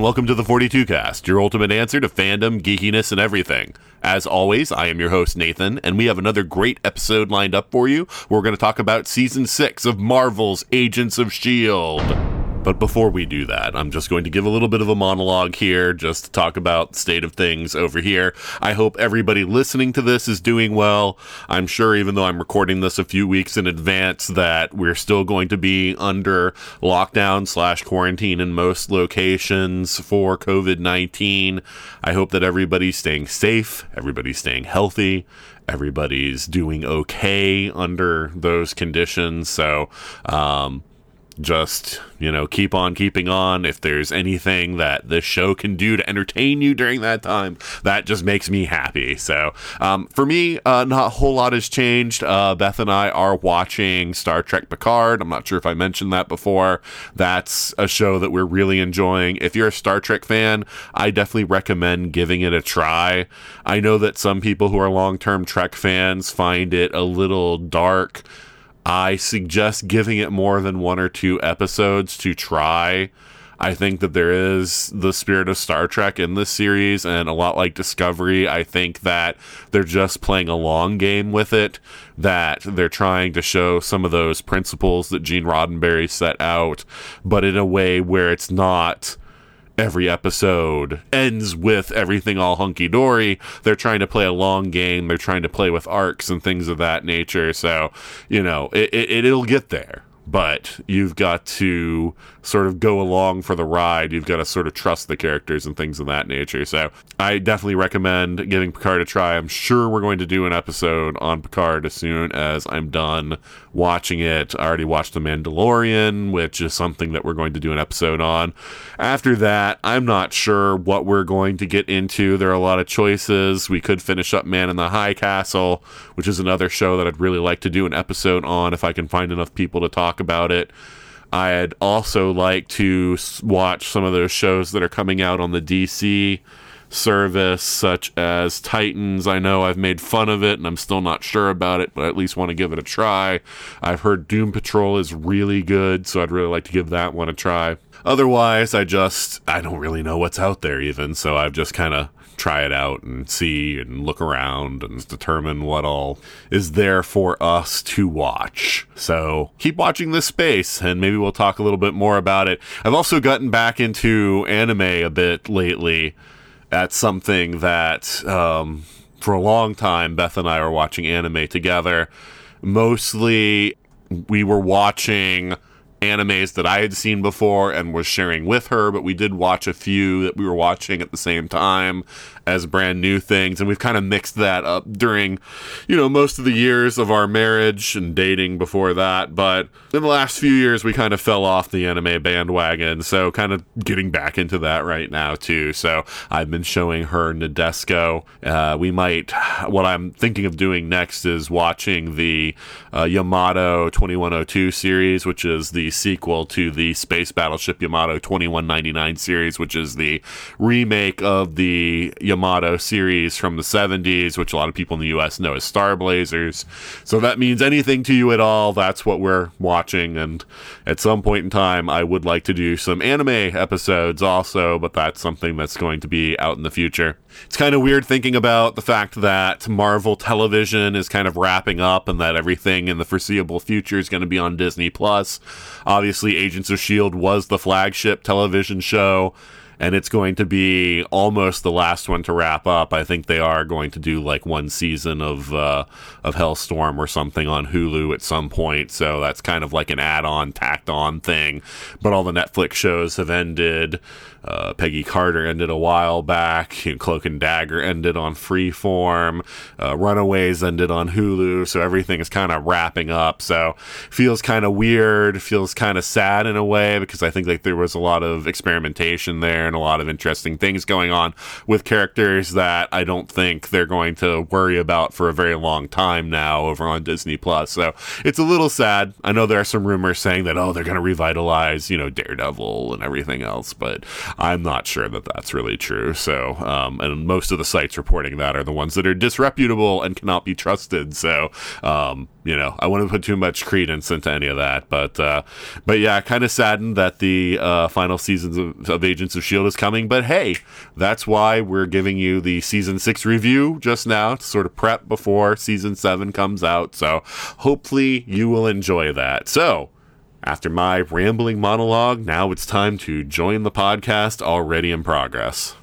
And welcome to the 42 Cast, your ultimate answer to fandom, geekiness, and everything. As always, I am your host, Nathan, and we have another great episode lined up for you. We're going to talk about season six of Marvel's Agents of S.H.I.E.L.D. But before we do that, I'm just going to give a little bit of a monologue here, just to talk about state of things over here. I hope everybody listening to this is doing well. I'm sure, even though I'm recording this a few weeks in advance, that we're still going to be under lockdown slash quarantine in most locations for COVID 19. I hope that everybody's staying safe, everybody's staying healthy, everybody's doing okay under those conditions. So, um, just you know keep on keeping on. If there's anything that this show can do to entertain you during that time that just makes me happy. So um, for me uh, not a whole lot has changed. Uh, beth and i are watching star trek picard. I'm not sure if i mentioned that before. That's a show that we're really enjoying. If you're a star trek fan i definitely recommend giving it a try. I know that some people who are long-term trek fans find it a little dark I suggest giving it more than one or two episodes to try. I think that there is the spirit of Star Trek in this series, and a lot like Discovery, I think that they're just playing a long game with it, that they're trying to show some of those principles that Gene Roddenberry set out, but in a way where it's not every episode ends with everything all hunky dory. They're trying to play a long game. They're trying to play with arcs and things of that nature. So, you know, it, it, it'll get there but you've got to sort of go along for the ride. You've got to sort of trust the characters and things of that nature. So I definitely recommend giving Picard a try. I'm sure we're going to do an episode on Picard as soon as I'm done watching it. I already watched The Mandalorian, which is something that we're going to do an episode on. After that, I'm not sure what we're going to get into. There are a lot of choices. We could finish up Man in the High Castle, which is another show that I'd really like to do an episode on if I can find enough people to talk about it. I'd also like to watch some of those shows that are coming out on the DC service, such as Titans. I know I've made fun of it and I'm still not sure about it, but I at least want to give it a try. I've heard Doom Patrol is really good, so I'd really like to give that one a try. Otherwise, I just, I don't really know what's out there even, so I've just kind of try it out and see and look around and determine what all is there for us to watch. So keep watching this space and maybe we'll talk a little bit more about it. I've also gotten back into anime a bit lately. That's something that, um, for a long time, Beth and I were watching anime together. Mostly, we were watching animes that I had seen before and was sharing with her, but we did watch a few that we were watching at the same time as brand new things. And we've kind of mixed that up during, you know, most of the years of our marriage and dating before that. But in the last few years, we kind of fell off the anime bandwagon. So kind of getting back into that right now, too. So I've been showing her Nadesico. Uh, we might, what I'm thinking of doing next is watching the uh, Yamato 2102 series, which is the sequel to the Space Battleship Yamato 2199 series, which is the remake of the Yamato series from the 70s, which a lot of people in the US know as Star Blazers. So that means anything to you at all, that's what we're watching. And at some point in time, I would like to do some anime episodes also, but that's something that's going to be out in the future. It's kind of weird thinking about the fact that Marvel television is kind of wrapping up and that everything in the foreseeable future is going to be on Disney Plus. Obviously, Agents of S.H.I.E.L.D. was the flagship television show and it's going to be almost the last one to wrap up. I think they are going to do like one season of uh, of Helstrom or something on Hulu at some point. So that's kind of like an add-on, tacked-on thing. But all the Netflix shows have ended. Uh, Peggy Carter ended a while back. You know, Cloak and Dagger ended on Freeform. Uh, Runaways ended on Hulu. So everything is kind of wrapping up. So feels kind of weird. Feels kind of sad in a way because I think like there was a lot of experimentation there and a lot of interesting things going on with characters that I don't think they're going to worry about for a very long time now over on Disney Plus. So it's a little sad. I know there are some rumors saying that oh they're going to revitalize you know Daredevil and everything else, but I'm not sure that that's really true. So, um, and most of the sites reporting that are the ones that are disreputable and cannot be trusted. So, um, you know, I wouldn't put too much credence into any of that. But, uh, but yeah, kind of saddened that the uh, final seasons of, of Agents of Shield is coming. But hey, that's why we're giving you the season six review just now to sort of prep before season seven comes out. So hopefully you will enjoy that. So after my rambling monologue, now it's time to join the podcast already in progress.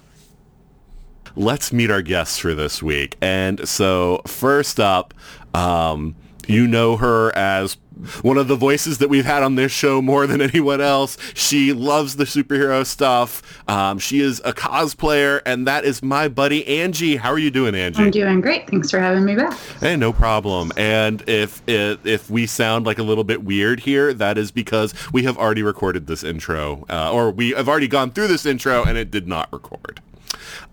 Let's meet our guests for this week. And so, first up, um, you know her as one of the voices that we've had on this show more than anyone else. She loves the superhero stuff. Um, she is a cosplayer, and that is my buddy Angie. How are you doing, Angie? I'm doing great. Thanks for having me back. Hey, no problem. And if if, if we sound like a little bit weird here, that is because we have already recorded this intro, uh, or we have already gone through this intro, and it did not record.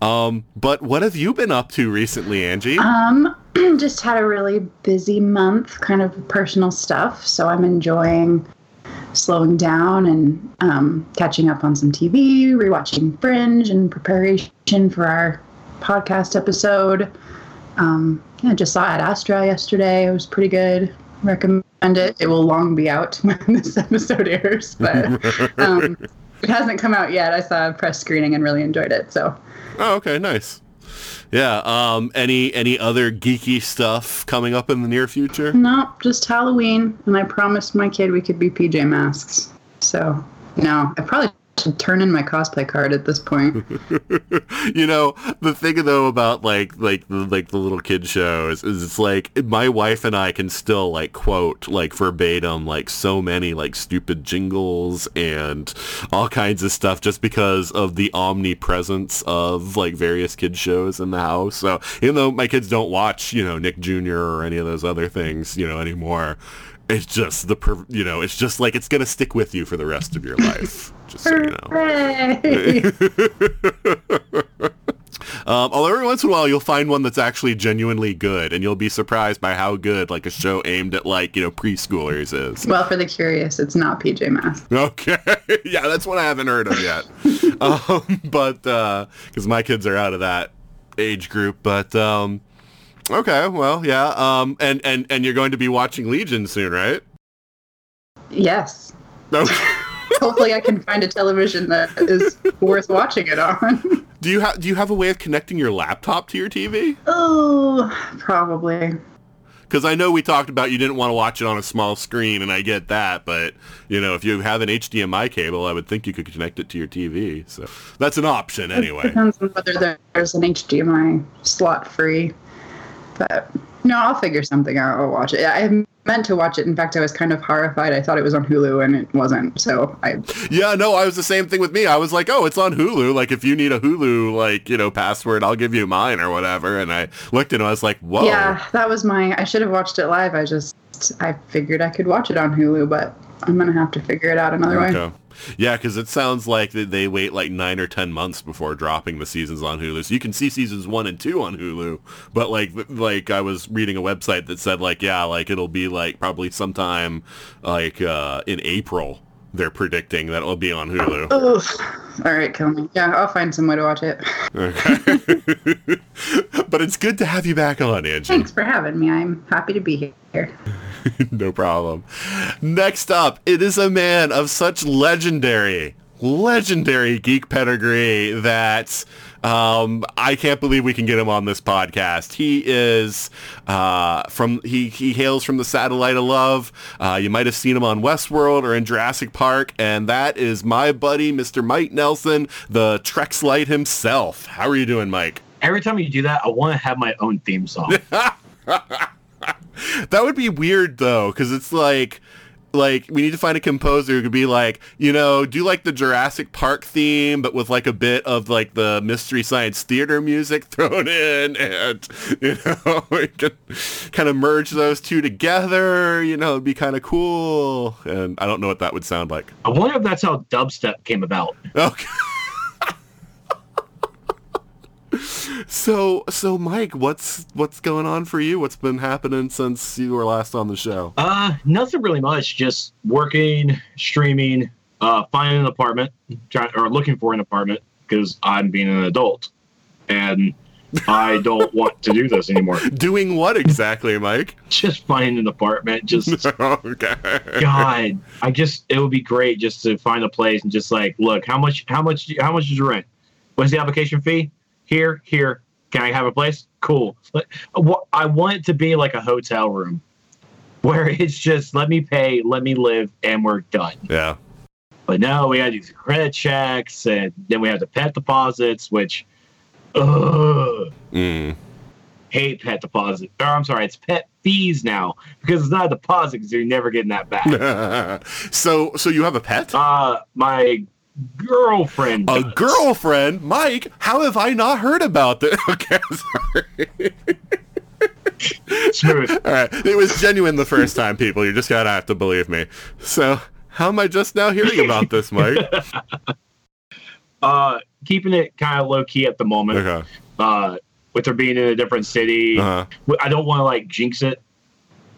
Um, but what have you been up to recently, Angie? Um, just had a really busy month, kind of personal stuff. So I'm enjoying slowing down and um, catching up on some TV, rewatching Fringe in preparation for our podcast episode. Um, yeah, just saw Ad Astra yesterday. It was pretty good. Recommend it. It will long be out when this episode airs, but um, it hasn't come out yet. I saw a press screening and really enjoyed it. So. Oh, okay, nice. Yeah. Um. Any any other geeky stuff coming up in the near future? No, just Halloween, and I promised my kid we could be PJ Masks. So no, I probably should turn in my cosplay card at this point. you know, the thing though about like like the like the little kid shows is it's like my wife and I can still like quote like verbatim like so many like stupid jingles and all kinds of stuff just because of the omnipresence of like various kid shows in the house. So even though my kids don't watch, you know, Nick Jr. or any of those other things, you know, anymore, it's just the per- you know it's just like it's gonna stick with you for the rest of your life just so you know. Um, although every once in a while you'll find one that's actually genuinely good and you'll be surprised by how good like a show aimed at like you know preschoolers is. Well for the curious it's not pj masks. Okay. Yeah that's one i haven't heard of yet. Um, but because uh, my kids are out of that age group but um, Okay, well, yeah. Um, and and and you're going to be watching Legion soon, right? Yes. Okay. Hopefully, I can find a television that is worth watching it on. Do you have Do you have a way of connecting your laptop to your TV? Oh, probably. Because I know we talked about you didn't want to watch it on a small screen, and I get that. But you know, if you have an HDMI cable, I would think you could connect it to your TV. So that's an option, anyway. It depends on whether there's an HDMI slot free. But no, I'll figure something out. I'll watch it. I meant to watch it. In fact, I was kind of horrified. I thought it was on Hulu and it wasn't. So I. Yeah, no, I was the same thing with me. I was like, oh, it's on Hulu. Like, if you need a Hulu, like, you know, password, I'll give you mine or whatever. And I looked and I was like, whoa. Yeah, that was my. I should have watched it live. I just. I figured I could watch it on Hulu, but I'm to have to figure it out another okay. way. Yeah, because it sounds like they wait like nine or ten months before dropping the seasons on Hulu. So you can see seasons one and two on Hulu, but like like I was reading a website that said like yeah, like it'll be like probably sometime like uh, in April. They're predicting that it'll be on Hulu. All right, kill me. Yeah, I'll find some way to watch it. Okay. but it's good to have you back on, Angie. Thanks for having me. I'm happy to be here. no problem. Next up, it is a man of such legendary, legendary geek pedigree that Um, I can't believe we can get him on this podcast. He is uh, from he he hails from the satellite of love. Uh, you might have seen him on Westworld or in Jurassic Park, and that is my buddy, Mr. Mike Nelson, the Trexlite himself. How are you doing, Mike? Every time you do that, I want to have my own theme song. That would be weird though, because it's like like we need to find a composer who could be like, you know, do like the Jurassic Park theme, but with like a bit of like the Mystery Science Theater music thrown in, and you know, we could kind of merge those two together. You know, it'd be kind of cool. And I don't know what that would sound like. I wonder if that's how dubstep came about. Okay. So so Mike, what's what's going on for you? What's been happening since you were last on the show? Uh, nothing really much. Just working, streaming, uh, finding an apartment, trying or looking for an apartment because I'm being an adult, and I don't want to do this anymore. Doing what exactly, Mike? Just finding an apartment. Just okay. God, I just it would be great just to find a place and just like look how much how much how much is your rent? What's the application fee? Here, here. Can I have a place? Cool. But I want it to be like a hotel room where it's just let me pay, let me live, and we're done. Yeah. But no, we to do credit checks, and then we have the pet deposits, which, ugh, Mm. hate pet deposit. Or I'm sorry, it's pet fees now because it's not a deposit because you're never getting that back. so so you have a pet? uh, my girlfriend. A does. girlfriend, Mike. How have I not heard about this? Okay, sorry. Smooth. All right, it was genuine the first time, people. You just gotta have to believe me. So, how am I just now hearing about this, Mike? Uh, keeping it kind of low key at the moment. Okay. Uh, with her being in a different city, Uh-huh. I don't want to like jinx it,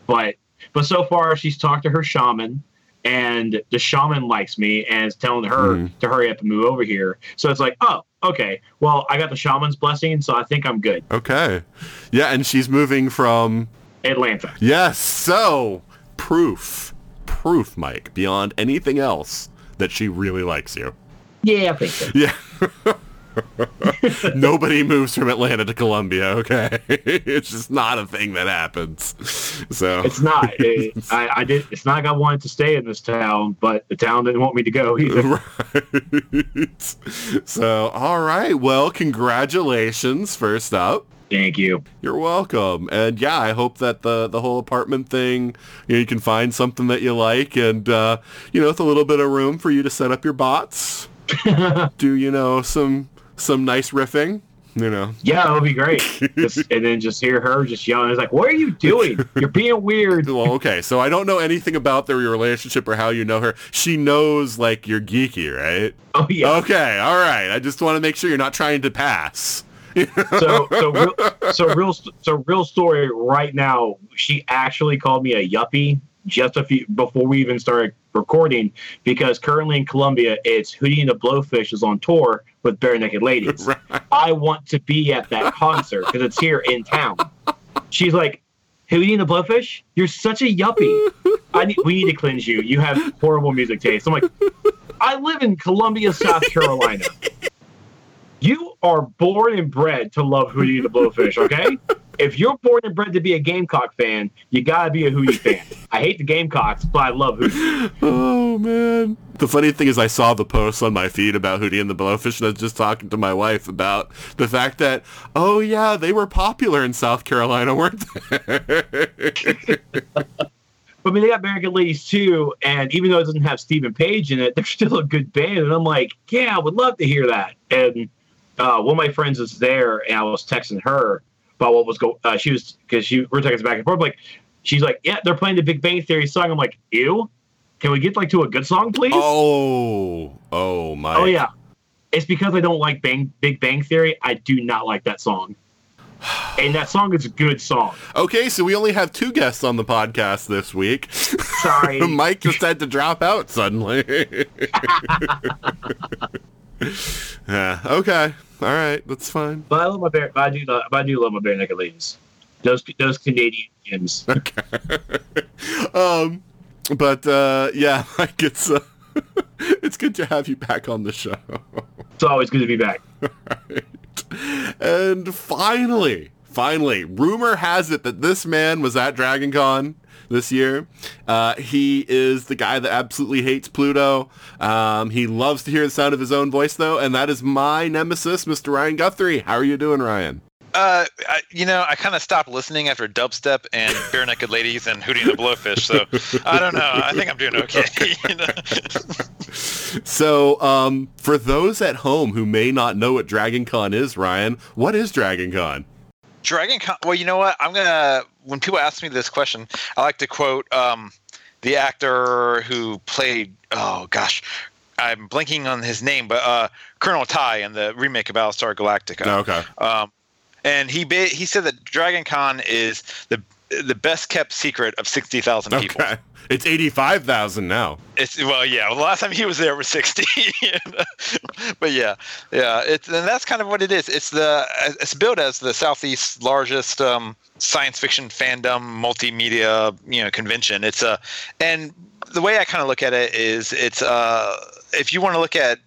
but but so far she's talked to her shaman, and the shaman likes me and is telling her Mhm. to hurry up and move over here. So it's like, oh, okay. Well, I got the shaman's blessing, so I think I'm good. Okay. Yeah, and she's moving from Atlanta. Yes, so proof. Proof, Mike, beyond anything else that she really likes you. Yeah, I think so. Yeah. Nobody moves from Atlanta to Columbia, okay? it's just not a thing that happens. So It's not. It- I, I did. It's not like I wanted to stay in this town, but the town didn't want me to go either. right. So, all right. Well, congratulations first up. Thank you. You're welcome. And yeah, I hope that the the whole apartment thing, you know, you can find something that you like and uh, you know, with a little bit of room for you to set up your bots. do, you know, some some nice riffing, you know. Yeah, that would be great. Just, and then just hear her just yelling. It's like, what are you doing? You're being weird. Well, okay. So I don't know anything about their relationship or how you know her. She knows like you're geeky, right? Oh yeah. Okay. All right. I just want to make sure you're not trying to pass. So so real, so real so real story. Right now, she actually called me a yuppie just a few before we even started recording because currently in Colombia, it's Hootie and the Blowfish is on tour with Barenaked Ladies. Right. I want to be at that concert because it's here in town. She's like, Hootie and the Blowfish, you're such a yuppie. I need, we need to cleanse you. You have horrible music taste. I'm like, I live in Columbia, South Carolina. You are born and bred to love Hootie and the Blowfish, okay? If you're born and bred to be a Gamecock fan, you gotta be a Hootie fan. I hate the Gamecocks, but I love Hootie. Oh man. The funny thing is I saw the post on my feed about Hootie and the Blowfish and I was just talking to my wife about the fact that, oh yeah, they were popular in South Carolina, weren't they? But I mean, they got Barenaked Ladies too, and even though it doesn't have Steven Page in it, they're still a good band. And I'm like, yeah, I would love to hear that. And uh, one of my friends is there, and I was texting her about what was going. Uh, she was because she we're texting back and forth. Like, she's like, yeah, they're playing the Big Bang Theory song. I'm like, ew. Can we get like to a good song, please? oh, oh my. Oh, yeah. It's because I don't like Bang Big Bang Theory. I do not like that song. And that song is a good song. Okay, so we only have two guests on the podcast this week. Sorry. Mike just had to drop out suddenly. yeah. Okay. All right. That's fine. But I love my bear. But I do. Love, but I do love my bare naked ladies. Those those Canadian gems. Okay. um, but uh, yeah, Mike, it's uh, it's good to have you back on the show. It's always good to be back. Right. And finally, finally, rumor has it that this man was at Dragon Con this year. Uh, he is the guy that absolutely hates Pluto. Um, he loves to hear the sound of his own voice, though, and that is my nemesis, Mr. Ryan Guthrie. How are you doing, Ryan? Uh, I, you know, I kind of stopped listening after dubstep and bare naked ladies and Hootie and the Blowfish. So I don't know. I think I'm doing okay. you know? So, um, for those at home who may not know what Dragon Con is, Ryan, what is Dragon Con? Dragon Con. Well, you know what? I'm gonna. When people ask me this question, I like to quote um, the actor who played. Oh gosh, I'm blinking on his name, but uh, Colonel Tigh in the remake of Battlestar Galactica. Oh, okay. Um, and he ba- he said that Dragon Con is the the best kept secret of sixty thousand people. Okay. It's 85,000 now. It's well, yeah. Well, the last time he was there was sixty, but yeah, yeah. It's and that's kind of what it is. It's the it's billed as the southeast's largest um, science fiction fandom multimedia you know convention. It's a and the way I kind of look at it is it's uh if you want to look at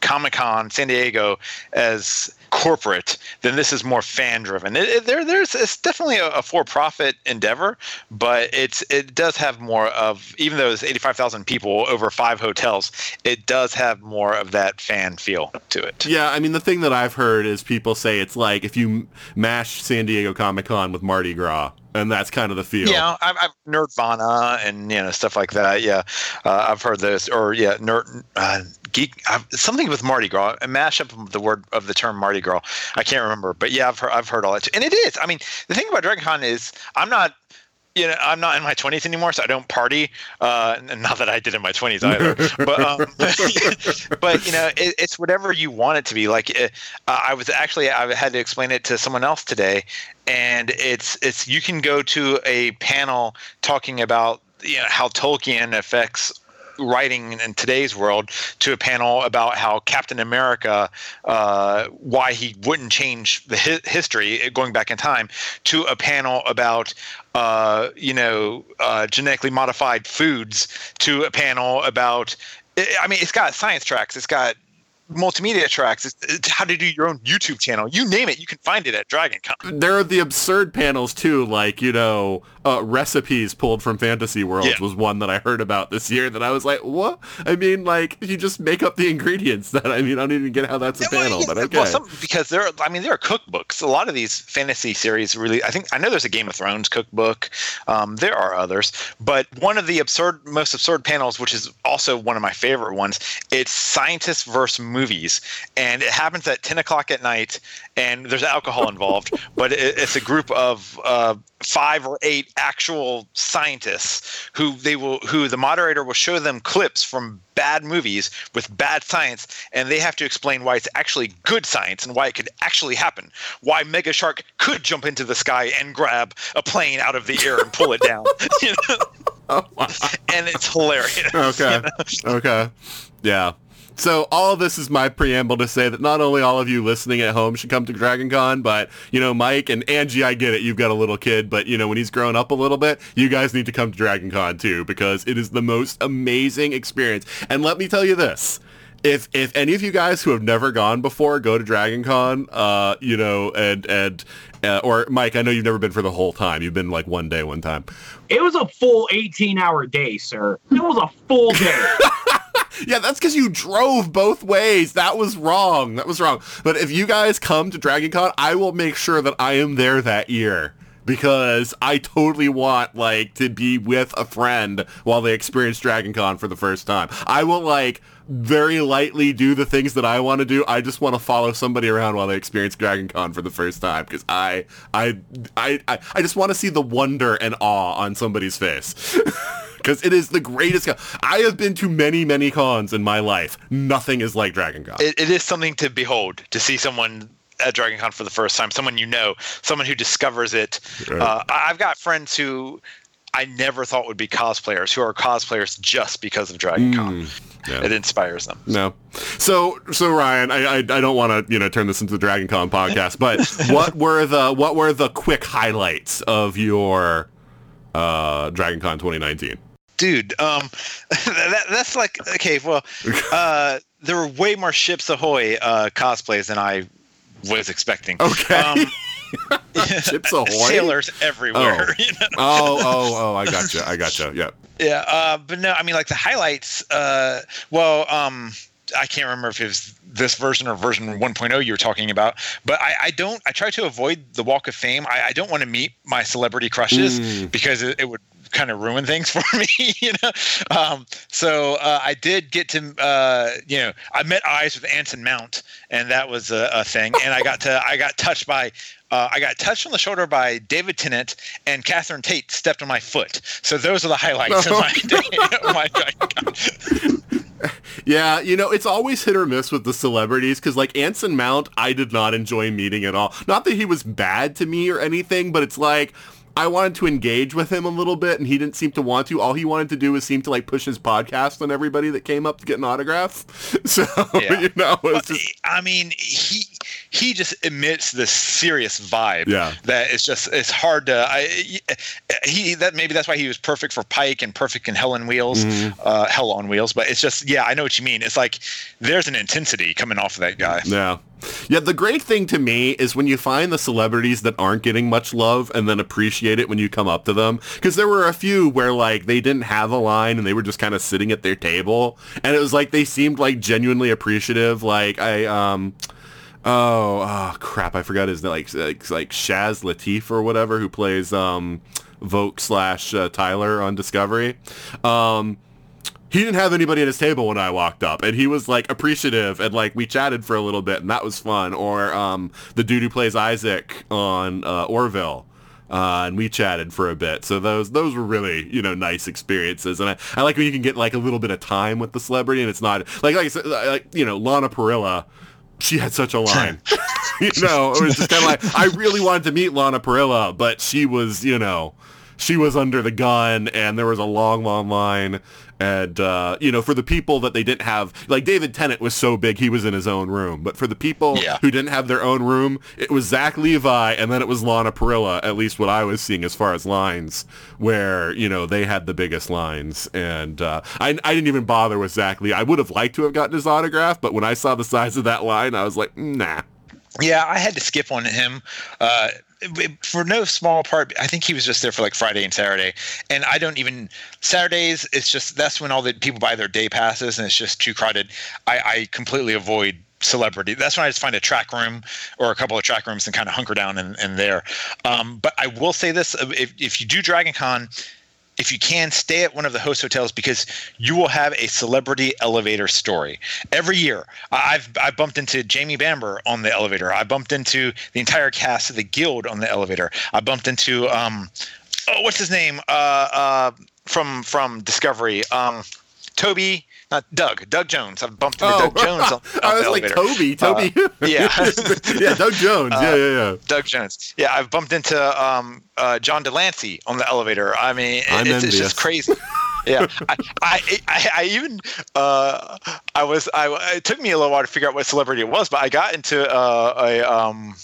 Comic Con San Diego as corporate, then this is more fan driven. There, there's it's definitely a, a for profit endeavor, but it's it does have more of even though it's eighty five thousand people over five hotels, it does have more of that fan feel to it. Yeah, I mean, the thing that I've heard is people say it's like if you mash San Diego Comic Con with Mardi Gras, and that's kind of the feel. Yeah, I've, I've Nerdvana and you know stuff like that. Yeah, uh, I've heard this. Or yeah, nerd uh, geek I've, something with Mardi Gras. A mashup of the word of the term Mardi Gras. I can't remember, but yeah, I've heard I've heard all that. Too. And it is. I mean, the thing about Dragon Con is I'm not. You know, I'm not in my 20s anymore, so I don't party. Uh, and not that I did in my 20s either, but um, but you know, it, it's whatever you want it to be. Like uh, I was actually, I had to explain it to someone else today, and it's it's you can go to a panel talking about you know how Tolkien affects writing in today's world to a panel about how Captain America, uh, why he wouldn't change the hi- history going back in time, to a panel about uh, you know uh, genetically modified foods, to a panel about. I mean, it's got science tracks. It's got multimedia tracks. It's, it's how to do your own YouTube channel. You name it, you can find it at Dragon Con. There are the absurd panels too, like you know, uh, recipes pulled from Fantasy Worlds Yeah. was one that I heard about this year. That I was like, what? I mean, like you just make up the ingredients. That I mean, I don't even get how that's a Well, panel, yeah, but okay. well, some, because there, are, I mean, there are cookbooks. A lot of these fantasy series really. I think I know there's a Game of Thrones cookbook. Um, there are others, but one of the absurd, most absurd panels, which is also one of my favorite ones, it's scientists versus movies, and it happens at 10 o'clock at night, and there's alcohol involved, but it, it's a group of uh, five or eight actual scientists who they will, who the moderator will show them clips from bad movies with bad science, and they have to explain why it's actually good science and why it could actually happen. Why Mega Shark could jump into the sky and grab a plane out of the air and pull it down. You know? And it's hilarious. okay. Okay. Yeah. So all of this is my preamble to say that not only all of you listening at home should come to Dragon Con, but you know, Mike and Angie, I get it. You've got a little kid, but you know, when he's grown up a little bit, you guys need to come to Dragon Con too, because it is the most amazing experience. And let me tell you this. If, if any of you guys who have never gone before go to Dragon Con, uh, you know, and, and, uh, or Mike, I know you've never been for the whole time. You've been like one day, one time. It was a full 18 hour day, sir. It was a full day. Yeah, that's because you drove both ways. That was wrong. That was wrong. But if you guys come to DragonCon, I will make sure that I am there that year because I totally want like to be with a friend while they experience DragonCon for the first time. I will like very lightly do the things that I want to do. I just want to follow somebody around while they experience DragonCon for the first time because I, I, I, I, I just want to see the wonder and awe on somebody's face. Because it is the greatest con. I have been to many, many cons in my life. Nothing is like Dragon Con. it, it is something to behold to see someone at Dragon Con for the first time, someone you know, someone who discovers it. Right. Uh, I've got friends who I never thought would be cosplayers, who are cosplayers just because of Dragon Con. yeah. It inspires them. No. So, so Ryan, I, I, I don't want to, you know, turn this into the Dragon Con podcast, but what were the, what were the quick highlights of your, uh, Dragon Con 2019? Dude, um, that, that's like okay. Well, uh, there were way more Ships Ahoy uh, cosplays than I was expecting. Okay. Um, Chips Ahoy. sailors everywhere. Oh. you know? Oh, oh, oh! I gotcha. I gotcha. Yeah. Yeah, uh, but no, I mean like the highlights. Uh, well, um, I can't remember if it was this version or version 1.0 you were talking about, but I, I don't. I try to avoid the Walk of Fame. I, I don't want to meet my celebrity crushes Mm. because it, it would kind of ruin things for me, you know. Um, so uh, I did get to, uh, you know, I met eyes with Anson Mount, and that was a, a thing. And I got to, I got touched by. Uh, I got touched on the shoulder by David Tennant and Catherine Tate stepped on my foot. So those are the highlights of my day. Oh my God. Yeah, you know, it's always hit or miss with the celebrities because, like, Anson Mount, I did not enjoy meeting at all. Not that he was bad to me or anything, but it's like I wanted to engage with him a little bit, and he didn't seem to want to. All he wanted to do was seem to like push his podcast on everybody that came up to get an autograph. So Yeah. you know, it was just I mean, he he just emits this serious vibe. Yeah. That it's just it's hard to. I, he that maybe that's why he was perfect for Pike and perfect in Hell on Wheels, Mm-hmm. uh, Hell on Wheels. But it's just yeah, I know what you mean. It's like there's an intensity coming off of that guy. Yeah. Yeah, the great thing to me is when you find the celebrities that aren't getting much love and then appreciate it when you come up to them. Because there were a few where, like, they didn't have a line and they were just kind of sitting at their table. And it was like they seemed, like, genuinely appreciative. Like, I, um... Oh, oh crap! I forgot his name. Like, like, like Shaz Latif or whatever, who plays um, Voq slash uh, Tyler on Discovery. Um, he didn't have anybody at his table when I walked up, and he was like appreciative, and like we chatted for a little bit, and that was fun. Or um, the dude who plays Isaac on uh, Orville. Uh, and we chatted for a bit, so those those were really you know nice experiences, and I, I like when you can get like a little bit of time with the celebrity, and it's not like like like you know Lana Parrilla, she had such a line, you know, it was just kind of like I really wanted to meet Lana Parrilla, but she was you know she was under the gun and there was a long, long line. And, uh, you know, for the people that they didn't have, like David Tennant was so big, he was in his own room. But for the people Yeah. who didn't have their own room, it was Zach Levi and then it was Lana Parrilla, at least what I was seeing as far as lines, where, you know, they had the biggest lines. And uh, I, I didn't even bother with Zach Lee. I would have liked to have gotten his autograph, but when I saw the size of that line, I was like, nah. Yeah, I had to skip on him. Uh, for no small part, I think he was just there for like Friday and Saturday, and I don't even Saturdays. It's just that's when all the people buy their day passes, and it's just too crowded. I, I completely avoid celebrity. That's when I just find a track room or a couple of track rooms and kind of hunker down in, there. Um, but I will say this: if if you do Dragon Con, if you can stay at one of the host hotels because you will have a celebrity elevator story. Every year i've i bumped into jamie bamber on the elevator. I bumped into the entire cast of the guild on the elevator. I bumped into um oh what's his name? Uh uh from from discovery. Um toby not doug doug jones i've bumped into doug jones on, Oh. I was the like, elevator. Toby, Toby. Uh, yeah. yeah, Doug Jones. yeah, yeah, yeah. Doug Jones. Yeah, I've bumped into um, uh, John de Lancie on the elevator. I mean, it's, it's just crazy. Yeah, I, I, I, I even uh, I was I it took me a little while to figure out what celebrity it was, but I got into uh, a um.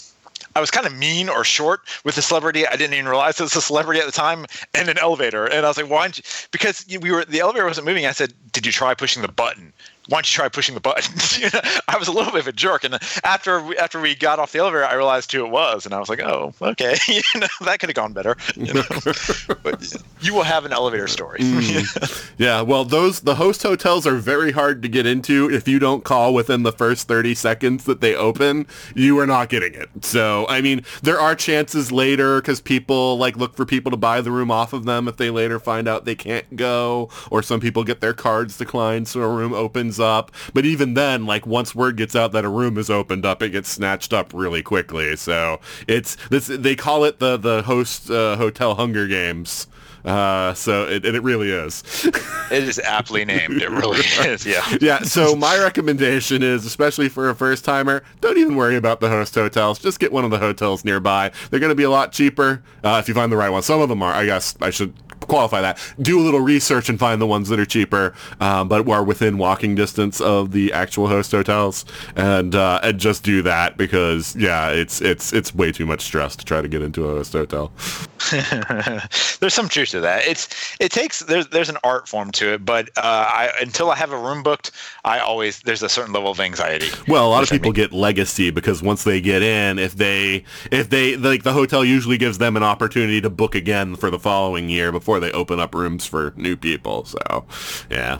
I was kind of mean or short with the celebrity. I didn't even realize it was a celebrity at the time in an elevator. And I was like, why? Because we were, the elevator wasn't moving. I said, did you try pushing the button? Why don't you try pushing the button? You know, I was a little bit of a jerk. And after we, after we got off the elevator, I realized who it was. And I was like, oh, okay. you know, that could have gone better. You, know? but you will have an elevator story. Mm. Yeah, well, those the host hotels are very hard to get into. If you don't call within the first 30 seconds that they open, you are not getting it. So, I mean, there are chances later because people like look for people to buy the room off of them if they later find out they can't go, or some people get their cards declined so a room opens up. But even then, like once word gets out that a room is opened up, it gets snatched up really quickly. So it's this they call it the the host uh, hotel Hunger Games. Uh, so it, and it really is. it is aptly named. It really is. Yeah. yeah, so my recommendation is, especially for a first timer, don't even worry about the host hotels. Just get one of the hotels nearby. They're going to be a lot cheaper uh, if you find the right one. Some of them are. I guess I should qualify that. Do a little research and find the ones that are cheaper, um, but are within walking distance of the actual host hotels, and uh, and just do that because yeah, it's it's it's way too much stress to try to get into a host hotel. there's some truth to that. It's it takes there's there's an art form to it, but uh, I until I have a room booked, I always there's a certain level of anxiety. Well, a lot of people get legacy because once they get in, if they if they like the hotel usually gives them an opportunity to book again for the following year before they open up rooms for new people. So, yeah.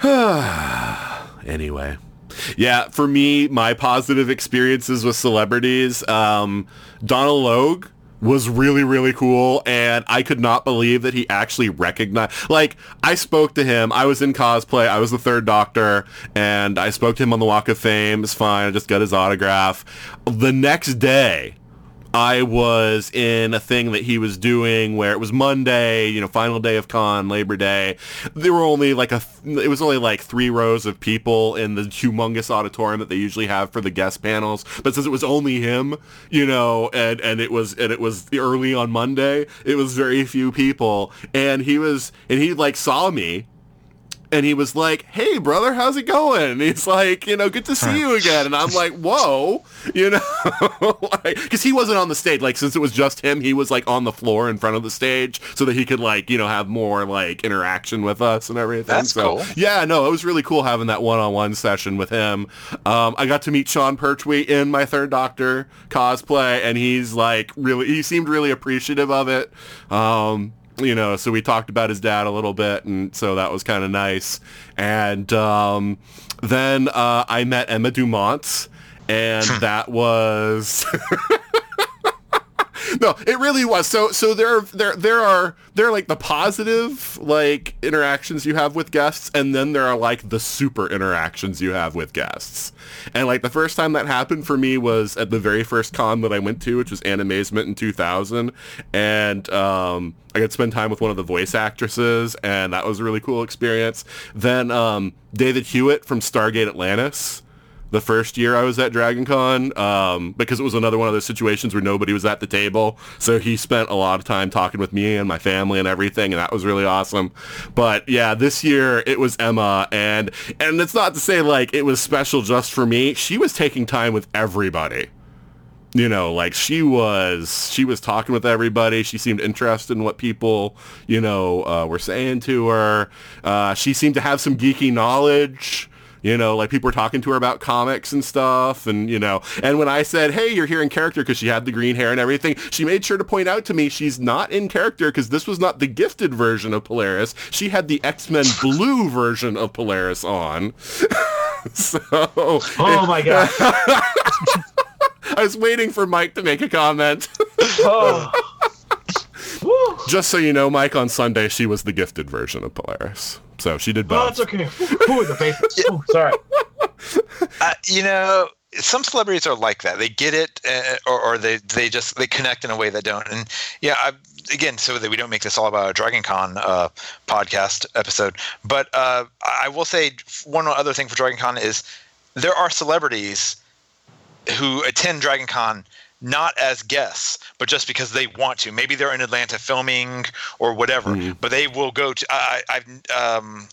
anyway. Yeah, for me, my positive experiences with celebrities, um, Donal Logue was really, really cool, and I could not believe that he actually recognized. Like, I spoke to him. I was in cosplay. I was the third Doctor, and I spoke to him on the Walk of Fame. It's fine. I just got his autograph. The next day, I was in a thing that he was doing where it was Monday, you know, final day of con, Labor Day. There were only like a, it was only like three rows of people in the humongous auditorium that they usually have for the guest panels. But since it was only him, you know, and, and it was, and it was early on Monday, it was very few people. And he was, and he like saw me and he was like, "Hey, brother, how's it going?" And he's like, "You know, good to see you again." And I'm like, "Whoa," you know, because he wasn't on the stage. Like, since it was just him, he was like on the floor in front of the stage so that he could like, you know, have more like interaction with us and everything. That's so, cool. Yeah, no, it was really cool having that one-on-one session with him. Um, I got to meet Sean Pertwee in my Third Doctor cosplay, and he's like really, he seemed really appreciative of it. Um, you know, so we talked about his dad a little bit, and so that was kind of nice. And um, then uh, I met Emma Dumont, and that was. no, it really was. So so there there there are there are like the positive like interactions you have with guests and then there are like the super interactions you have with guests. And like the first time that happened for me was at the very first con that I went to, which was Animazement in 2000, and um I got to spend time with one of the voice actresses and that was a really cool experience. Then um David Hewlett from Stargate Atlantis the first year I was at Dragon Con um, because it was another one of those situations where nobody was at the table. So he spent a lot of time talking with me and my family and everything, and that was really awesome. But yeah, this year it was Emma, and and it's not to say like it was special just for me. She was taking time with everybody. You know, like she was, she was talking with everybody. She seemed interested in what people, you know, uh, were saying to her. Uh, she seemed to have some geeky knowledge. You know, like people were talking to her about comics and stuff, and you know, and when I said, "Hey, you're here in character," because she had the green hair and everything, she made sure to point out to me she's not in character because this was not the gifted version of Polaris. She had the X Men Blue version of Polaris on. so, Oh my god. I was waiting for Mike to make a comment. Oh. Just so you know, Mike, on Sunday she was the gifted version of Polaris. So she did both. Oh, both. it's okay. Ooh, the face. Ooh, sorry. Uh, you know, some celebrities are like that. They get it, uh, or, or they they just they connect in a way that don't. And yeah, I, again, so that we don't make this all about a Dragon Con uh, podcast episode. But uh, I will say one other thing for Dragon Con is there are celebrities who attend Dragon Con not as guests, but just because they want to. Maybe they're in Atlanta filming or whatever, but they will go to. I, I've um,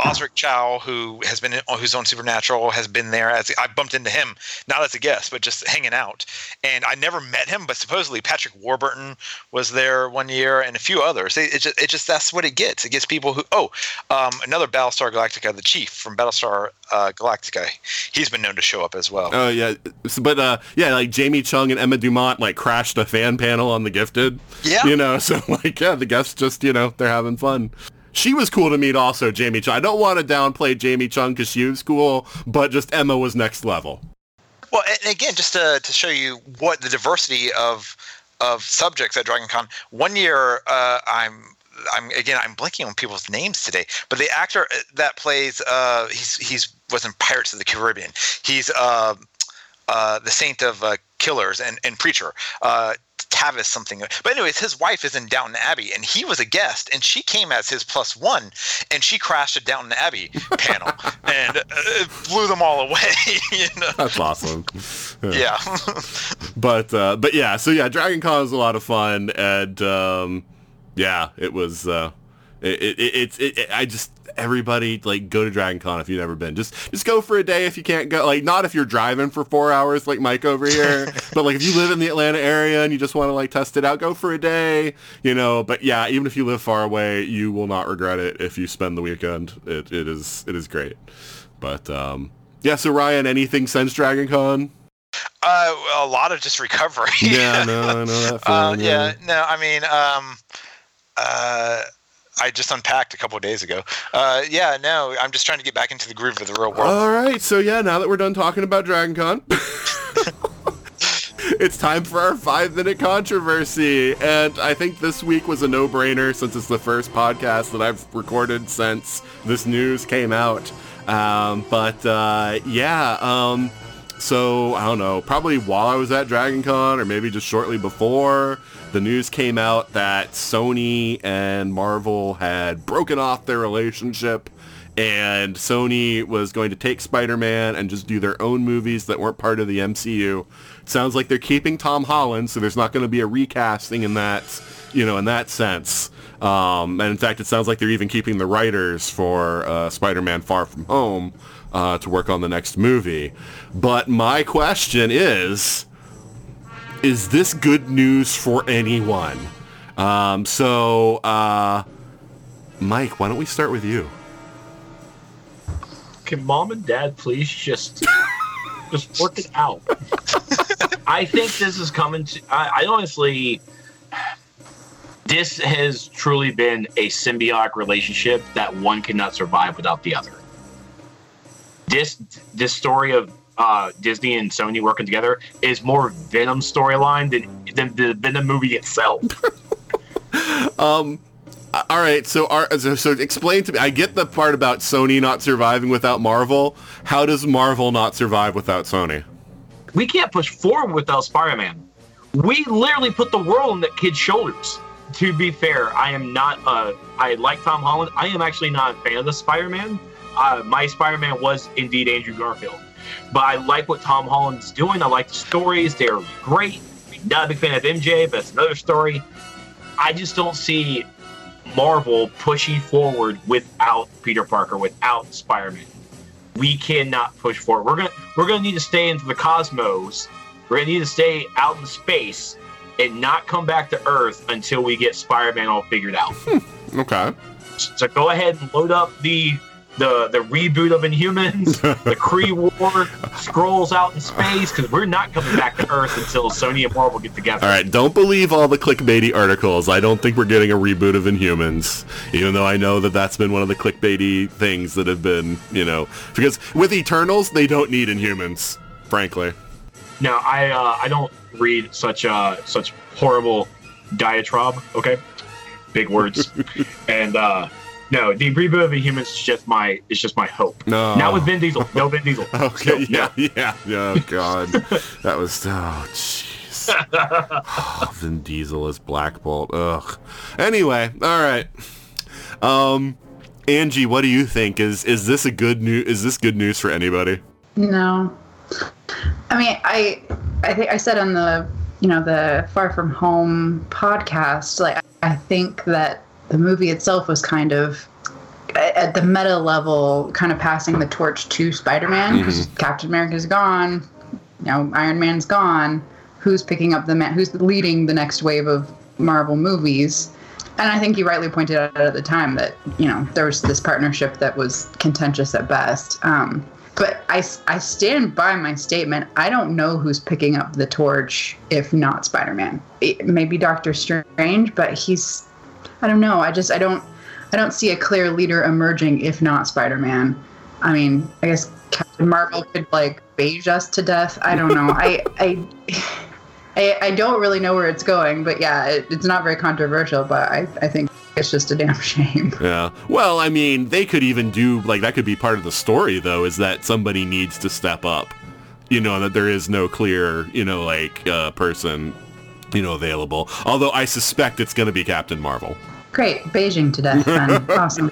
Osric Chau, who has been in, who's on Supernatural, has been there as I bumped into him not as a guest, but just hanging out. And I never met him, but supposedly Patrick Warburton was there one year, and a few others. It, it just, it just that's what it gets. It gets people who oh, um, another Battlestar Galactica, the chief from Battlestar uh, Galactica, he's been known to show up as well. Oh yeah, but uh, yeah, like Jamie Chung and Emma Dumont like crashed a fan panel on The Gifted. Yeah. you know, so like yeah, the guests just you know they're having fun. She was cool to meet also, Jamie Chung. I don't want to downplay Jamie Chung because she was cool, but just Emma was next level. Well, and again, just to, to show you what the diversity of of subjects at Dragon Con. One year, uh, I'm I'm again I'm blanking on people's names today, but the actor that plays uh, he's he's was in Pirates of the Caribbean. He's uh, uh, the Saint of uh, Killers and and preacher. Uh, Tavis something, but anyways, his wife is in Downton Abbey, and he was a guest, and she came as his plus one, and she crashed a Downton Abbey panel, and uh, it blew them all away. you know? That's awesome. Yeah. but uh, but yeah, so yeah, Dragon Con was a lot of fun, and um, yeah, it was. Uh, it, it, it, it, it, I just everybody like go to Dragon Con if you've never been. Just just go for a day if you can't go. Like not if you're driving for four hours like Mike over here, but like if you live in the Atlanta area and you just want to like test it out, go for a day. You know, but yeah, even if you live far away, you will not regret it if you spend the weekend. It it is it is great. But um, yeah, so Ryan, anything since Dragon Con? Uh, a lot of just recovery. Yeah, no, I know that. uh, Feeling, yeah, no, I mean, um, uh, I just unpacked a couple days ago. Uh, yeah, no, I'm just trying to get back into the groove of the real world. All right, so yeah, now that we're done talking about Dragon Con, it's time for our five minute controversy. And I think this week was a no brainer since it's the first podcast that I've recorded since this news came out. Um, but uh, yeah, um, so I don't know, probably while I was at Dragon Con or maybe just shortly before, the news came out that Sony and Marvel had broken off their relationship and Sony was going to take Spider-Man and just do their own movies that weren't part of the MCU. sounds like they're keeping Tom Holland, so there's not going to be a recasting in that, you know, in that sense. Um, and in fact, it sounds like they're even keeping the writers for uh, Spider-Man Far From Home uh, to work on the next movie. But my question is, is this good news for anyone? Um, so, uh, Mike, why don't we start with you? Can mom and dad please just just work it out? I think this is coming to. I, I honestly, this has truly been a symbiotic relationship that one cannot survive without the other. This this story of uh, Disney and Sony working together is more Venom storyline than than the Venom movie itself. Um, all right, so, our, so so explain to me. I get the part about Sony not surviving without Marvel. How does Marvel not survive without Sony? we can't push forward without Spider-Man. We literally put the world on that kid's shoulders. To be fair, I am not. Uh, I like Tom Holland. I am actually not a fan of the Spider-Man. Uh, my Spider-Man was indeed Andrew Garfield, but I like what Tom Holland's doing. I like the stories; they're great. Not a big fan of MJ, but that's another story. I just don't see Marvel pushing forward without Peter Parker, without Spider-Man we cannot push forward. We're gonna we're gonna need to stay into the cosmos. We're gonna need to stay out in space and not come back to Earth until we get Spider-Man all figured out. Hmm. Okay. so go ahead and load up the the the reboot of Inhumans, the Kree War, scrolls out in space because we're not coming back to Earth until Sony and Marvel get together. All right, don't believe all the clickbaity articles. I don't think we're getting a reboot of Inhumans, even though I know that that's been one of the clickbaity things that have been, you know, because with Eternals, they don't need Inhumans, frankly. No, I uh, I don't read such uh such horrible diatribe. Okay, big words, and uh, no, the reboot of the humans is just my it's just my hope. No. Not with Vin Diesel. No Vin Diesel. Okay, No, yeah, yeah, yeah. Oh God, that was oh jeez. Oh, Vin Diesel is Black Bolt. Ugh. Anyway, all right. Um, Anji, what do you think? Is is this a good news? Is this good news for anybody? No. I mean, I I think I said on the you know the Far From Home podcast, like I think that the movie itself was kind of at the meta level, kind of passing the torch to Spider-Man because Captain America's gone, you know, Iron Man's gone. Who's picking up the man? Who's leading the next wave of Marvel movies? And I think you rightly pointed out at the time that you know there was this partnership that was contentious at best. Um, but I, I stand by my statement. I don't know who's picking up the torch if not Spider-Man. It, maybe Doctor Strange, but he's I don't know. I just I don't I don't see a clear leader emerging if not Spider-Man. I mean, I guess Captain Marvel could like beige us to death. I don't know. I I. I, I don't really know where it's going, but yeah, it, it's not very controversial. But I, I think it's just a damn shame. Yeah. Well, I mean, they could even do like that could be part of the story though, is that somebody needs to step up. You know, that there is no clear, you know, like uh, person, you know, available. Although I suspect it's going to be Captain Marvel. Great, Beijing to death, then. awesome.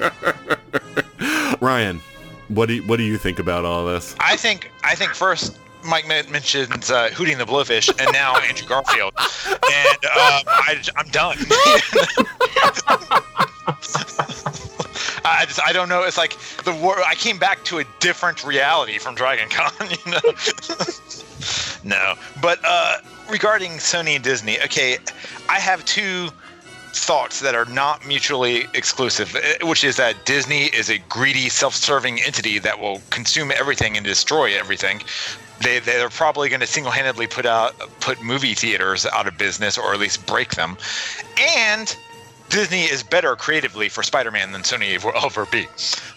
Ryan, what do you, what do you think about all this? I think I think first Mike men- mentions uh, Hootie and the Blowfish, and now Andrew Garfield, and um, I, am done. I, I just I don't know. It's like the war. I came back to a different reality from Dragon Con. You know. no, but uh, regarding Sony and Disney, okay, I have two thoughts that are not mutually exclusive, eh, which is that Disney is a greedy, self-serving entity that will consume everything and destroy everything. They they're probably going to single-handedly put out put movie theaters out of business or at least break them, and Disney is better creatively for Spider-Man than Sony will ever be.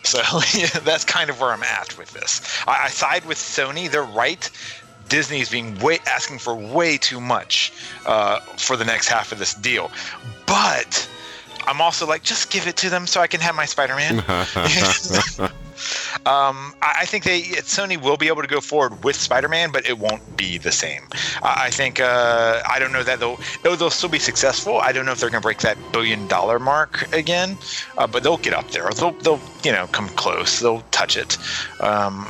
So yeah, that's kind of where I'm at with this. I, I side with Sony. They're right. Disney is being way asking for way too much uh, for the next half of this deal, but I'm also like, just give it to them so I can have my Spider-Man. Um, I, think they Sony will be able to go forward with Spider-Man, but it won't be the same. I, think uh, I don't know that they'll they'll still be successful. I don't know if they're going to break that billion dollar mark again, uh, but they'll get up there. They'll they'll you know come close. They'll touch it. Um,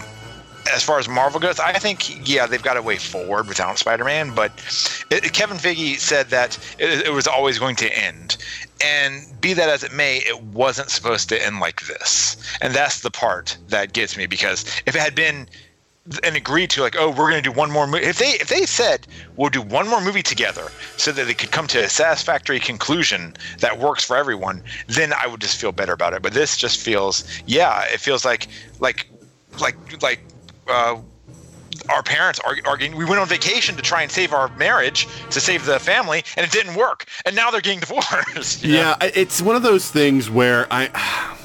as far as Marvel goes, I think yeah they've got a way forward without Spider-Man. But it, Kevin Feige said that it, it, was always going to end, and be that as it may, it wasn't supposed to end like this. And that's the part that gets me because if it had been and agreed to like, oh, we're going to do one more movie. If they if they said we'll do one more movie together so that they could come to a satisfactory conclusion that works for everyone, then I would just feel better about it. But this just feels, yeah, it feels like like like like uh, our parents are arguing. We went on vacation to try and save our marriage, to save the family, and it didn't work. And now they're getting divorced. Yeah, it's one of those things where I.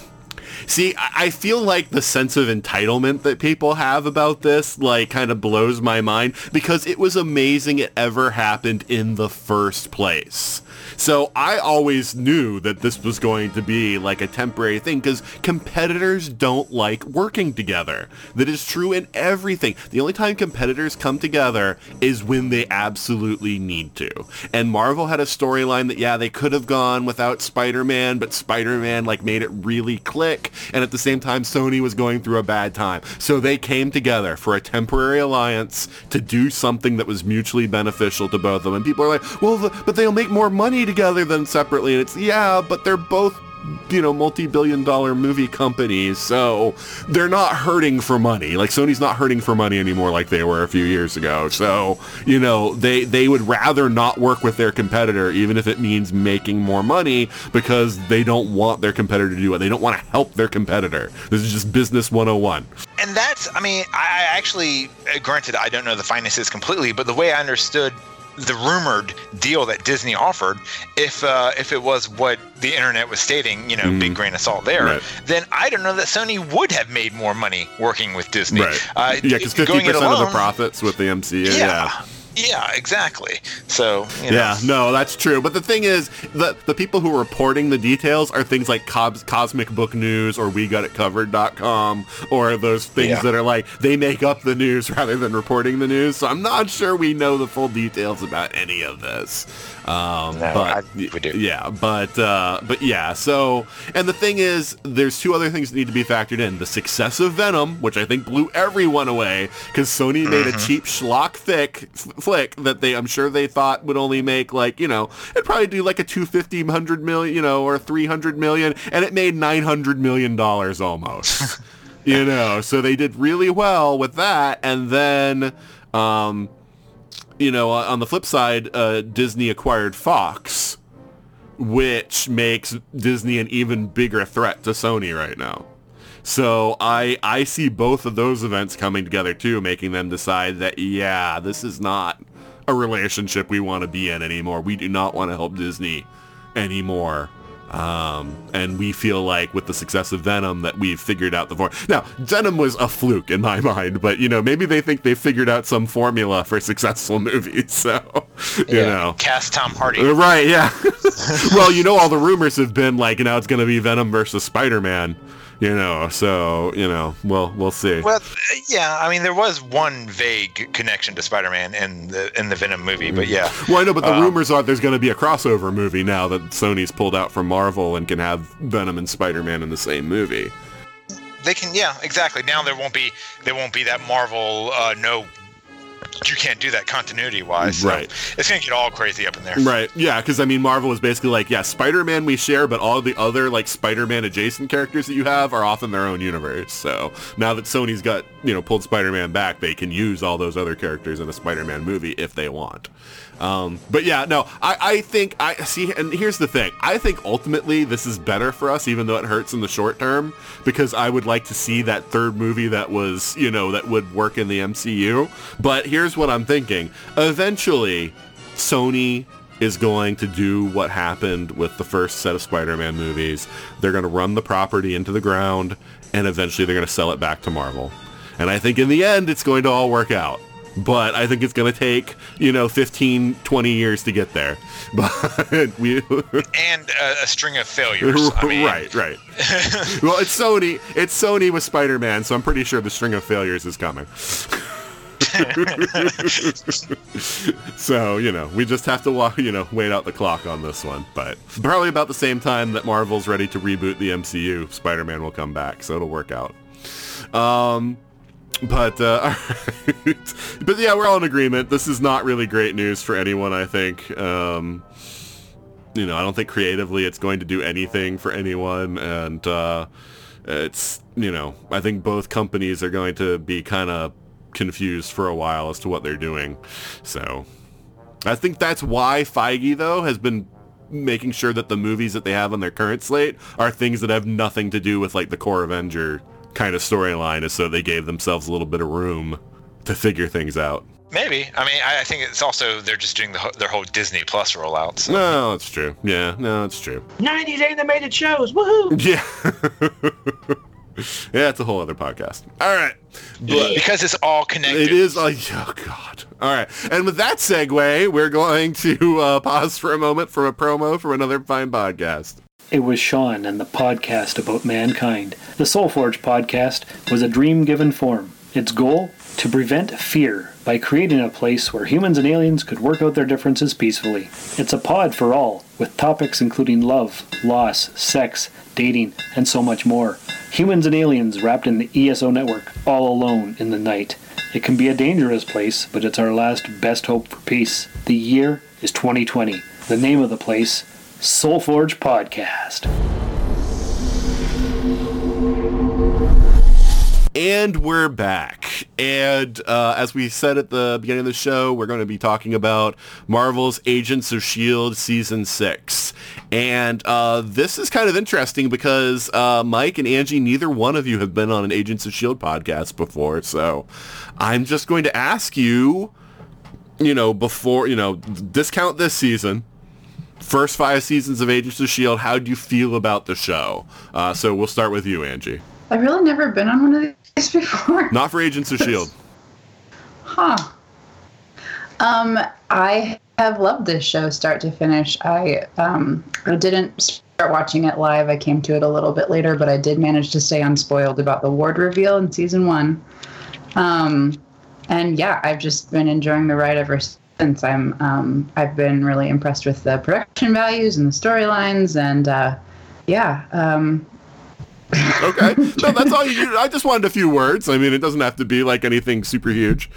See, I feel like the sense of entitlement that people have about this, like, kind of blows my mind because it was amazing it ever happened in the first place. So I always knew that this was going to be like a temporary thing because competitors don't like working together. That is true in everything. The only time competitors come together is when they absolutely need to. And Marvel had a storyline that, yeah, they could have gone without Spider-Man, but Spider-Man like made it really click. And at the same time, Sony was going through a bad time. So they came together for a temporary alliance to do something that was mutually beneficial to both of them. And people are like, well, the, but they'll make more money together than separately. And it's, yeah, but they're both you know, multi-billion dollar movie companies, so they're not hurting for money. Like Sony's not hurting for money anymore like they were a few years ago. So, you know, they they would rather not work with their competitor even if it means making more money because they don't want their competitor to do it. They don't want to help their competitor. This is just business 101. And that's I mean, I actually uh, granted I don't know the finances completely, but the way I understood the rumored deal that Disney offered, if uh, if it was what the internet was stating, you know, mm. big grain of salt there, right. then I don't know that Sony would have made more money working with Disney. Right. Uh, yeah, because fifty percent of the profits with the MCU. Yeah. yeah. Yeah, exactly. So you know. yeah, no, that's true. But the thing is, the the people who are reporting the details are things like Cos- Cosmic Book News or We Got It Covered.com or those things yeah. that are like they make up the news rather than reporting the news. So I'm not sure we know the full details about any of this. Um, no, but I, we do. Yeah, but uh, but yeah. So and the thing is, there's two other things that need to be factored in: the success of Venom, which I think blew everyone away because Sony mm-hmm. made a mm-hmm. cheap schlock thick f- flick that they, I'm sure they thought would only make like you know, it'd probably do like a 250, 100 million, you know, or 300 million, and it made 900 million dollars almost. you know, so they did really well with that, and then. Um, you know, on the flip side, uh, Disney acquired Fox, which makes Disney an even bigger threat to Sony right now. So I I see both of those events coming together too, making them decide that yeah, this is not a relationship we want to be in anymore. We do not want to help Disney anymore. Um, and we feel like with the success of Venom that we've figured out the form. Now, Venom was a fluke in my mind, but you know, maybe they think they figured out some formula for successful movies. So, you yeah. know, cast Tom Hardy. Right? Yeah. well, you know, all the rumors have been like, you know, it's going to be Venom versus Spider-Man you know so you know we'll we'll see. Well yeah i mean there was one vague connection to spider-man in the in the venom movie but yeah. Well i know but the um, rumors are there's going to be a crossover movie now that sony's pulled out from marvel and can have venom and spider-man in the same movie. They can yeah exactly. Now there won't be there won't be that marvel uh, no you can't do that continuity wise. So Right. It's gonna get all crazy up in there. Right. Yeah, because I mean, Marvel is basically like, yeah, Spider-Man we share, but all the other like Spider-Man adjacent characters that you have are off in their own universe. So now that Sony's got you know pulled Spider-Man back, they can use all those other characters in a Spider-Man movie if they want. Um, but yeah, no, I, I think I see, and here's the thing: I think ultimately this is better for us, even though it hurts in the short term, because I would like to see that third movie that was, you know, that would work in the MCU. But here's what I'm thinking: eventually, Sony is going to do what happened with the first set of Spider-Man movies. They're going to run the property into the ground, and eventually they're going to sell it back to Marvel. And I think in the end, it's going to all work out. But I think it's going to take, you know, 15, 20 years to get there. But we... And a, a string of failures. I mean, right, right. well, it's Sony. It's Sony with Spider-Man, so I'm pretty sure the string of failures is coming. so you know, we just have to wa- you know wait out the clock on this one. But probably about the same time that Marvel's ready to reboot the MCU, Spider-Man will come back, so it'll work out. Um, but uh, but yeah, we're all in agreement. This is not really great news for anyone. I think. Um, you know, I don't think creatively it's going to do anything for anyone, and uh, it's you know, I think both companies are going to be kind of confused for a while as to what they're doing. So, I think that's why Feige though has been making sure that the movies that they have on their current slate are things that have nothing to do with like the core Avenger kind of storyline, is so they gave themselves a little bit of room to figure things out. Maybe. I mean, I, I think it's also they're just doing the, their whole Disney Plus rollout. So. No, that's true. Yeah, no, that's true. 90s animated shows. Woohoo! Yeah. yeah, it's a whole other podcast. All right. But Because it's all connected. it is like, oh, God. All right. And with that segue, we're going to uh, pause for a moment from a promo from another fine podcast. It was Sean and the podcast about mankind. The Soulforge podcast was a dream given form. Its goal? To prevent fear by creating a place where humans and aliens could work out their differences peacefully. It's a pod for all, with topics including love, loss, sex, dating, and so much more. Humans and aliens wrapped in the ESO network, all alone in the night. It can be a dangerous place, but it's our last best hope for peace. The year is 2020. The name of the place, Soulforge Podcast. And we're back. And uh, as we said at the beginning of the show, we're going to be talking about Marvel's Agents of S.H.I.E.L.D. Season 6. And uh, this is kind of interesting because uh, Mike and Anji, neither one of you have been on an Agents of S.H.I.E.L.D. podcast before. So I'm just going to ask you, you know, before, you know, discount this season. First five seasons of Agents of S.H.I.E.L.D., how do you feel about the show? Uh, so we'll start with you, Anji. I've really never been on one of these before. Not for Agents of S.H.I.E.L.D. Huh. Um, I have loved this show start to finish. I um, I didn't start watching it live. I came to it a little bit later, but I did manage to stay unspoiled about the ward reveal in season one. Um, and yeah, I've just been enjoying the ride ever since. I'm um, I've been really impressed with the production values and the storylines, and uh, yeah, um, Okay. No, that's all you. I just wanted a few words. I mean, it doesn't have to be like anything super huge.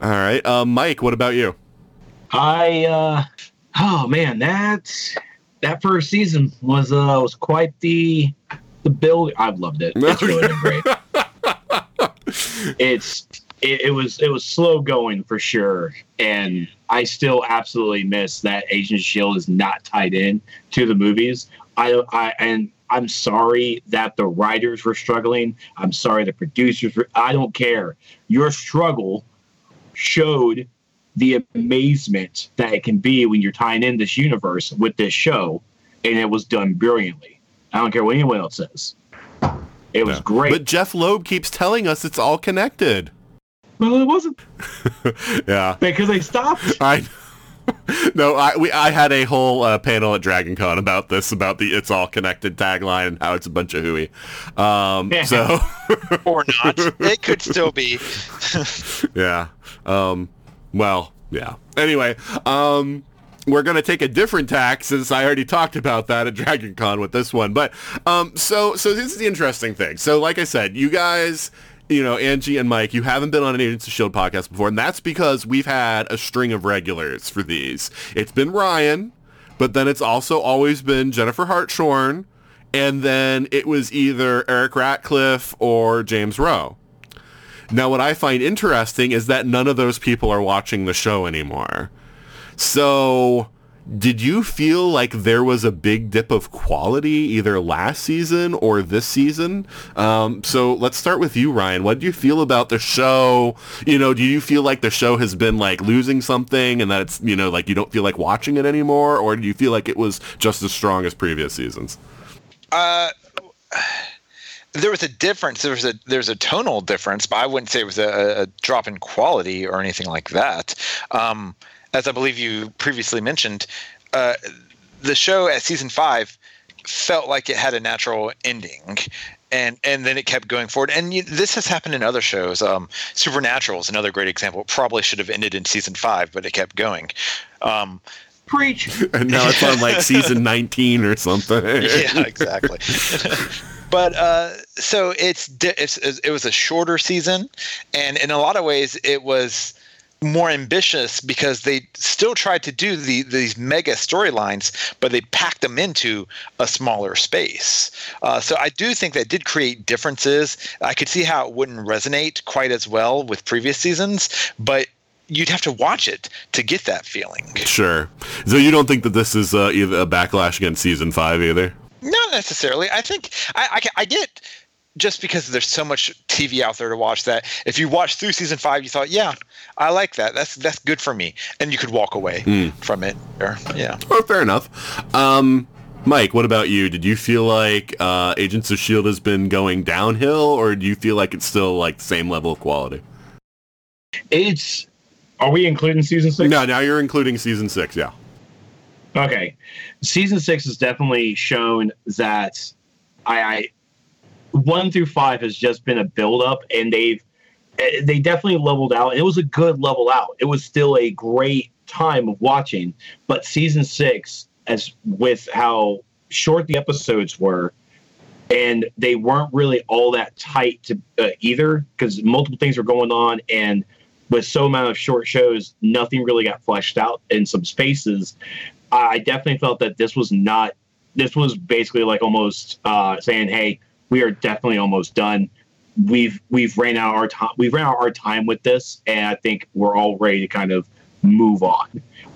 All right, um, Mike. What about you? I uh oh man, that that first season was uh was quite the the build. I've loved it. It's really been great. it's it, it was it was slow going for sure, and I still absolutely miss that Agent Shield is not tied in to the movies. I I and I'm sorry that the writers were struggling. I'm sorry the producers were. I don't care. Your struggle showed the amazement that it can be when you're tying in this universe with this show, and it was done brilliantly. I don't care what anyone else says. It was great. But Jeph Loeb keeps telling us it's all connected. Well, it wasn't Yeah, because they stopped. I. No, I we I had a whole uh, panel at Dragon Con about this, about the "It's all connected" tagline and how it's a bunch of hooey. Um, so or not. it could still be. yeah. Um, well, yeah. Anyway, um, we're gonna take a different tack since I already talked about that at Dragon Con with this one. But um, so so this is the interesting thing. So like I said, you guys you know, Anji and Mike, you haven't been on an Agents of Shield podcast before, and that's because we've had a string of regulars for these. It's been Ryan, but then it's also always been Jennifer Hartshorn, and then it was either Eric Ratcliffe or James Rowe. Now, what I find interesting is that none of those people are watching the show anymore. So, did you feel like there was a big dip of quality either last season or this season? Um, so let's start with you, Ryan. What do you feel about the show? You know, do you feel like the show has been like losing something and that it's, you know, like you don't feel like watching it anymore? Or do you feel like it was just as strong as previous seasons? Uh, there was a difference. There was a there's a tonal difference, but I wouldn't say it was a, a drop in quality or anything like that. Um, as I believe you previously mentioned, uh, the show at season five felt like it had a natural ending. And, and then it kept going forward. And you, this has happened in other shows. Um, Supernatural is another great example. It probably should have ended in season five, but it kept going. Um, Preach. And now it's on like season 19 or something. yeah, exactly. but uh, so it's, it's it was a shorter season, and in a lot of ways it was more ambitious because they still tried to do the, these mega storylines, but they packed them into a smaller space. Uh, so I do think that did create differences. I could see how it wouldn't resonate quite as well with previous seasons, but you'd have to watch it to get that feeling. Sure. So you don't think that this is uh, either a backlash against season five either? Not necessarily. I think I, I, I get just because there's so much TV out there to watch that if you watch through season five, you thought, yeah, I like that. That's that's good for me, and you could walk away mm. from it. Or yeah, oh, fair enough. Um, Mike, what about you? Did you feel like uh, Agents of Shield has been going downhill, or do you feel like it's still like the same level of quality? It's. Are we including season six? No, now you're including season six. Yeah. Okay, season six has definitely shown that I, I one through five has just been a build up, and they've eh, they definitely leveled out. It was a good level out. It was still a great time of watching, but season six, as with how short the episodes were, and they weren't really all that tight to uh, either because multiple things were going on, and with so amount of short shows, nothing really got fleshed out in some spaces. I definitely felt that this was not. This was basically like almost uh, saying, "Hey, we are definitely almost done. We've we've ran out our time. We've ran out our time with this, and I think we're all ready to kind of move on.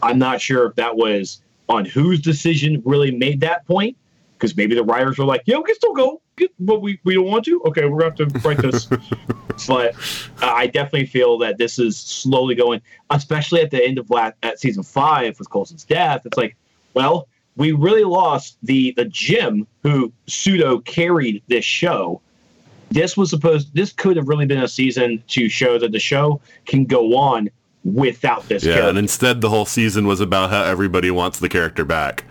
I'm not sure if that was on whose decision really made that point, because maybe the writers were like, "Yeah, we can still go, but we, we don't want to. Okay, we're gonna have to write this." but uh, I definitely feel that this is slowly going, especially at the end of last, at season five with Coulson's death. It's like, well, we really lost the the Jim who pseudo carried this show. This was supposed. This could have really been a season to show that the show can go on without this. Yeah, character. and instead the whole season was about how everybody wants the character back.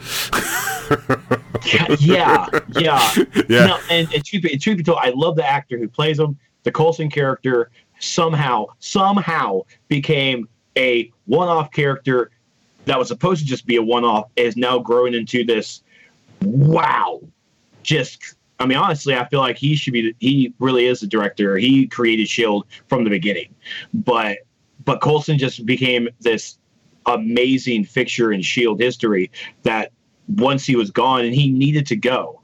yeah, yeah, yeah. No, and, and truth, be, truth be told, I love the actor who plays him. The Coulson character somehow, somehow became a one-off character that was supposed to just be a one-off is now growing into this wow. Just i mean honestly i feel like he should be he really is the director. He created shield from the beginning. But but coulson just became this amazing fixture in shield history that once he was gone and he needed to go.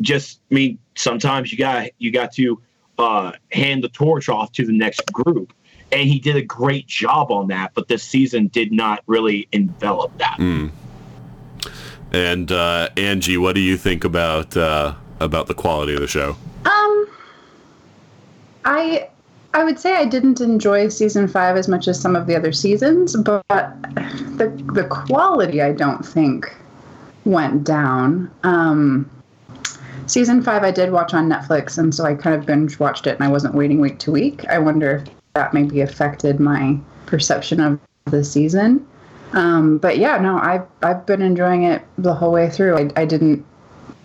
Just i mean sometimes you got you got to uh, hand the torch off to the next group and he did a great job on that. But this season did not really envelop that. Mm. And uh, Anji, what do you think about uh, about the quality of the show? Um, I I would say I didn't enjoy season five as much as some of the other seasons, but the the quality I don't think went down. Um, season five I did watch on Netflix, and so I kind of binge watched it, and I wasn't waiting week to week. I wonder if that maybe affected my perception of the season. Um, but yeah, no, I've I've been enjoying it the whole way through. I, I didn't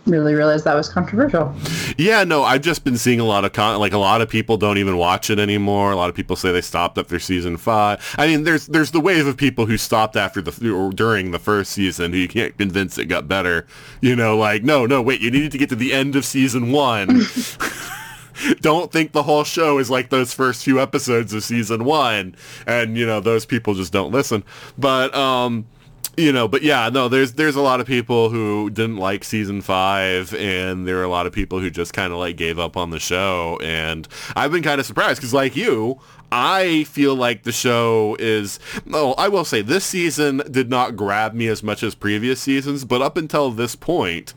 really realize that was controversial. Yeah, no, I've just been seeing a lot of con- like a lot of people don't even watch it anymore. A lot of people say they stopped after season five. I mean, there's there's the wave of people who stopped after the or during the first season who you can't convince it got better. You know, like no, no, wait, you needed to get to the end of season one. don't think the whole show is like those first few episodes of season one, and you know those people just don't listen. But um, you know, but yeah, no, there's there's a lot of people who didn't like season five, and there are a lot of people who just kind of like gave up on the show, and I've been kind of surprised because like you, I feel like the show is. No, I will say this season did not grab me as much as previous seasons, but up until this point,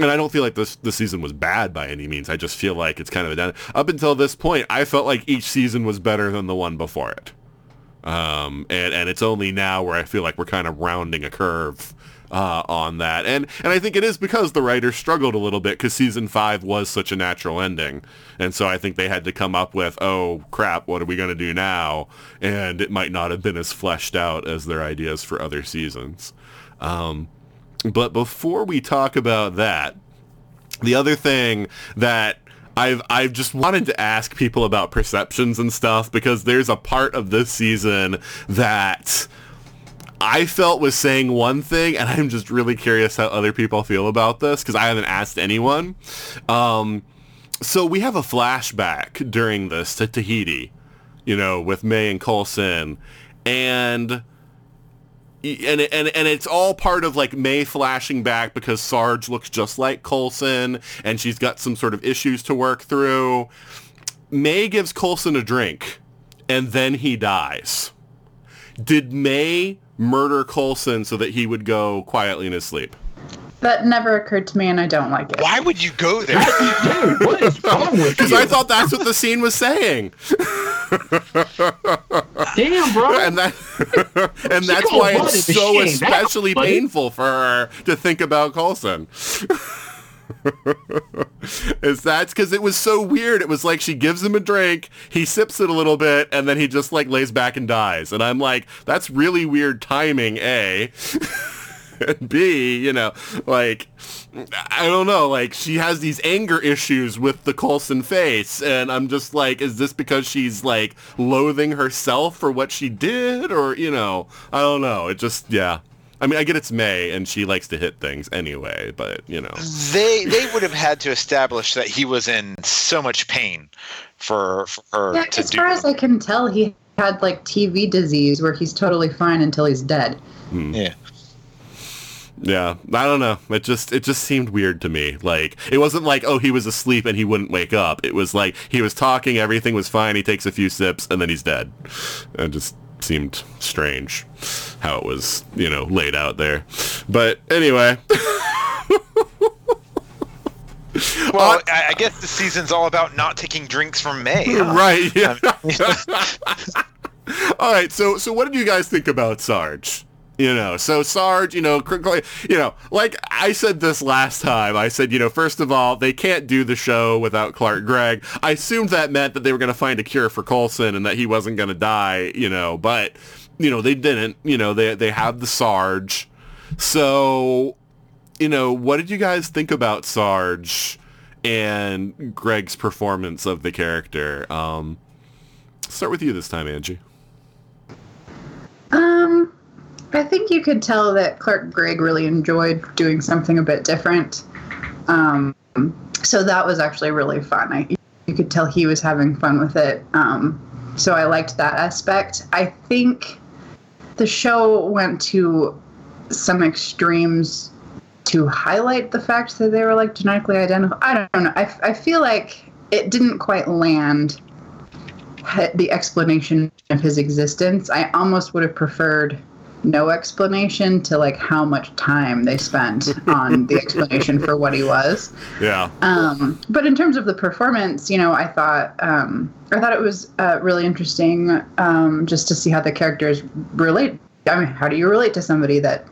and I don't feel like this this season was bad by any means. I just feel like it's kind of a down. Up until this point, I felt like each season was better than the one before it. Um, and and it's only now where I feel like we're kind of rounding a curve uh, on that. And and I think it is because the writers struggled a little bit because season five was such a natural ending, and so I think they had to come up with, oh crap, what are we going to do now? And it might not have been as fleshed out as their ideas for other seasons. Um, but before we talk about that, the other thing that I've I've just wanted to ask people about perceptions and stuff because there's a part of this season that I felt was saying one thing, and I'm just really curious how other people feel about this because I haven't asked anyone. Um, so we have a flashback during this to Tahiti, you know, with May and Coulson, and and and and it's all part of like May flashing back because Sarge looks just like Coulson and she's got some sort of issues to work through. May gives Coulson a drink and then he dies. Did May murder Coulson so that he would go quietly in his sleep? That never occurred to me, and I don't like it. Why would you go there? Dude, what is wrong with you? Because? I thought that's what the scene was saying. Damn, bro. and that and that's why it's so machine. Especially buddy. painful for her to think about Coulson. Is that's because it was so weird. It was like she gives him a drink, he sips it a little bit, and then he just like lays back and dies. And I'm like, that's really weird timing, eh? A. and B, you know, like I don't know, like she has these anger issues with the Coulson face, and I'm just like, is this because she's like loathing herself for what she did, or you know, I don't know. It just, yeah. I mean, I get it's May, and she likes to hit things anyway, but you know, they they would have had to establish that he was in so much pain for, for her Yeah, to as do. far as I can tell, he had like TV disease where he's totally fine until he's dead. yeah. Yeah, I don't know. It just, it just seemed weird to me. Like, it wasn't like, oh, he was asleep and he wouldn't wake up. It was like he was talking, everything was fine. He takes a few sips, and then he's dead. It just seemed strange how it was, you know, laid out there. But anyway, Well, uh, I, I guess the season's all about not taking drinks from May. huh? right? Yeah. All right. So, so what did you guys think about Sarge? You know, so Sarge, you know, you know, like I said this last time, I said, you know, first of all, they can't do the show without Clark Gregg. I assumed that meant that they were going to find a cure for Coulson and that he wasn't going to die, you know, but, you know, they didn't. You know, they they have the Sarge. So, you know, what did you guys think about Sarge and Gregg's performance of the character? Um, start with you this time, Anji. Um, I think you could tell that Clark Gregg really enjoyed doing something a bit different. Um, so that was actually really fun. I, you could tell he was having fun with it. Um, so I liked that aspect. I think the show went to some extremes to highlight the fact that they were like genetically identical. I don't know. I, I feel like it didn't quite land the explanation of his existence. I almost would have preferred no explanation to like how much time they spent on the explanation for what he was. Yeah. Um, but in terms of the performance, you know, I thought um, I thought it was uh, really interesting um, just to see how the characters relate. I mean, how do you relate to somebody that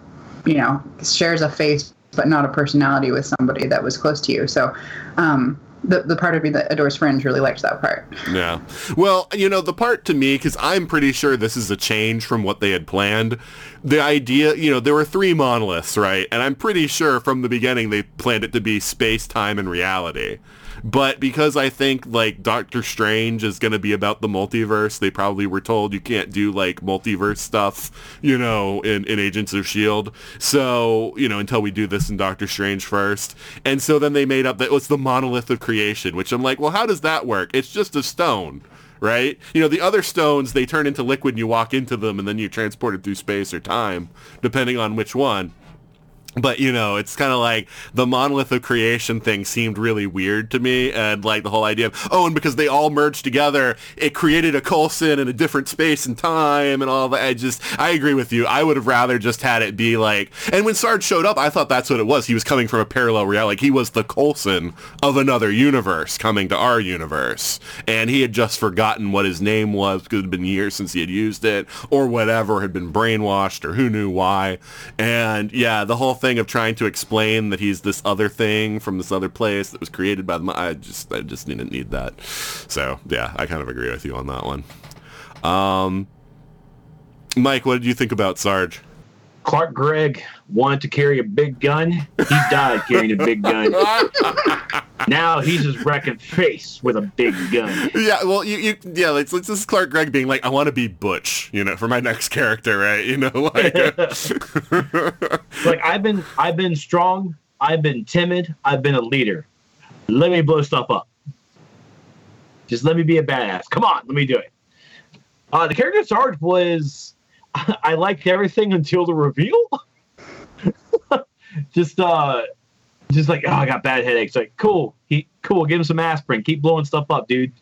you know shares a face but not a personality with somebody that was close to you? So. Um, the, the part of me that adores Fringe really liked that part. Yeah. Well, you know, the part to me, because I'm pretty sure this is a change from what they had planned. The idea, you know, there were three monoliths, right? And I'm pretty sure from the beginning they planned it to be space, time, and reality. But because I think like Doctor Strange is going to be about the multiverse, they probably were told you can't do like multiverse stuff, you know, in, in Agents of S.H.I.E.L.D. So, you know, until we do this in Doctor Strange first. And so then they made up that it was the monolith of creation, which I'm like, well, how does that work? It's just a stone right? You know, the other stones, they turn into liquid and you walk into them and then you transport it through space or time, depending on which one but you know it's kind of like the monolith of creation thing seemed really weird to me and like the whole idea of oh and because they all merged together it created a Coulson in a different space and time and all that. I just i agree with you. I would have rather just had it be like and when sarge showed up i thought that's what it was. He was coming from a parallel reality. Like he was the Coulson of another universe coming to our universe. And he had just forgotten what his name was because it had been years since he had used it or whatever had been brainwashed or who knew why. And yeah the whole thing thing of trying to explain that he's this other thing from this other place that was created by the. I just I just didn't need that. So yeah, I kind of agree with you on that one. Um, Mike, what did you think about Sarge? Clark Gregg wanted to carry a big gun. He died carrying a big gun. now he's just wrecking face with a big gun. Yeah, well, you, you yeah, it's this is Clark Gregg being like, I want to be Butch, you know, for my next character, right? You know, like, like I've been, I've been strong, I've been timid, I've been a leader. Let me blow stuff up. Just let me be a badass. Come on, let me do it. Uh, the character Sarge was, I liked everything until the reveal. just uh just like oh I got bad headaches. Like cool, he cool. Give him some aspirin. Keep blowing stuff up, dude.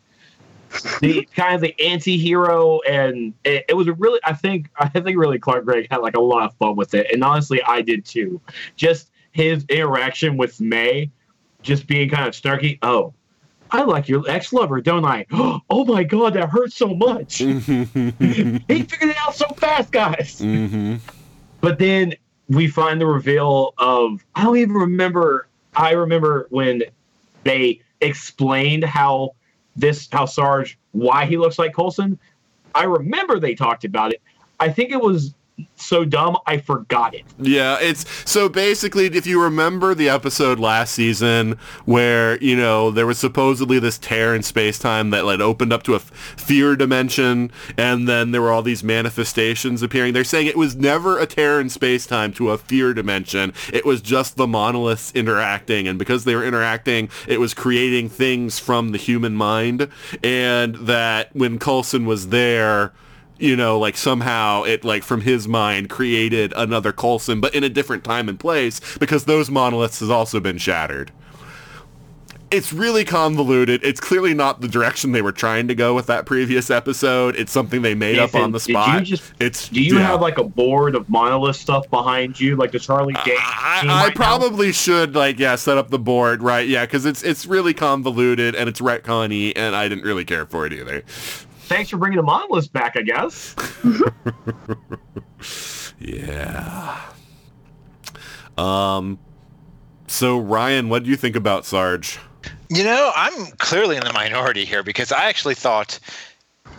the kind of the anti-hero and it, it, was a really I think I think really Clark Gregg had like a lot of fun with it and honestly I did too. Just his interaction with May just being kind of snarky. Oh, I like your ex-lover, don't I? Oh my god, that hurts so much. he figured it out so fast, guys. Mm-hmm. But then we find the reveal of I don't even remember. I remember when they explained how this how Sarge why he looks like Coulson. I remember they talked about it. I think it was so dumb I forgot it. Yeah, it's so basically if you remember the episode last season where, you know, there was supposedly this tear in space-time that like opened up to a fear dimension and then there were all these manifestations appearing. They're saying it was never a tear in space-time to a fear dimension. It was just the monoliths interacting and because they were interacting, it was creating things from the human mind and that when Coulson was there, you know, like somehow it like from his mind created another Coulson, but in a different time and place because those monoliths has also been shattered. It's really convoluted. It's clearly not the direction they were trying to go with that previous episode. It's something they made Nathan, up on the spot. Just, it's do you yeah. have like a board of monolith stuff behind you, like the Charlie Day? I, I right probably now? should like yeah set up the board right yeah because it's it's really convoluted and it's retconny and I didn't really care for it either thanks for bringing the monolith back, I guess. yeah. Um. So Ryan, what do you think about Sarge? You know, I'm clearly in the minority here because I actually thought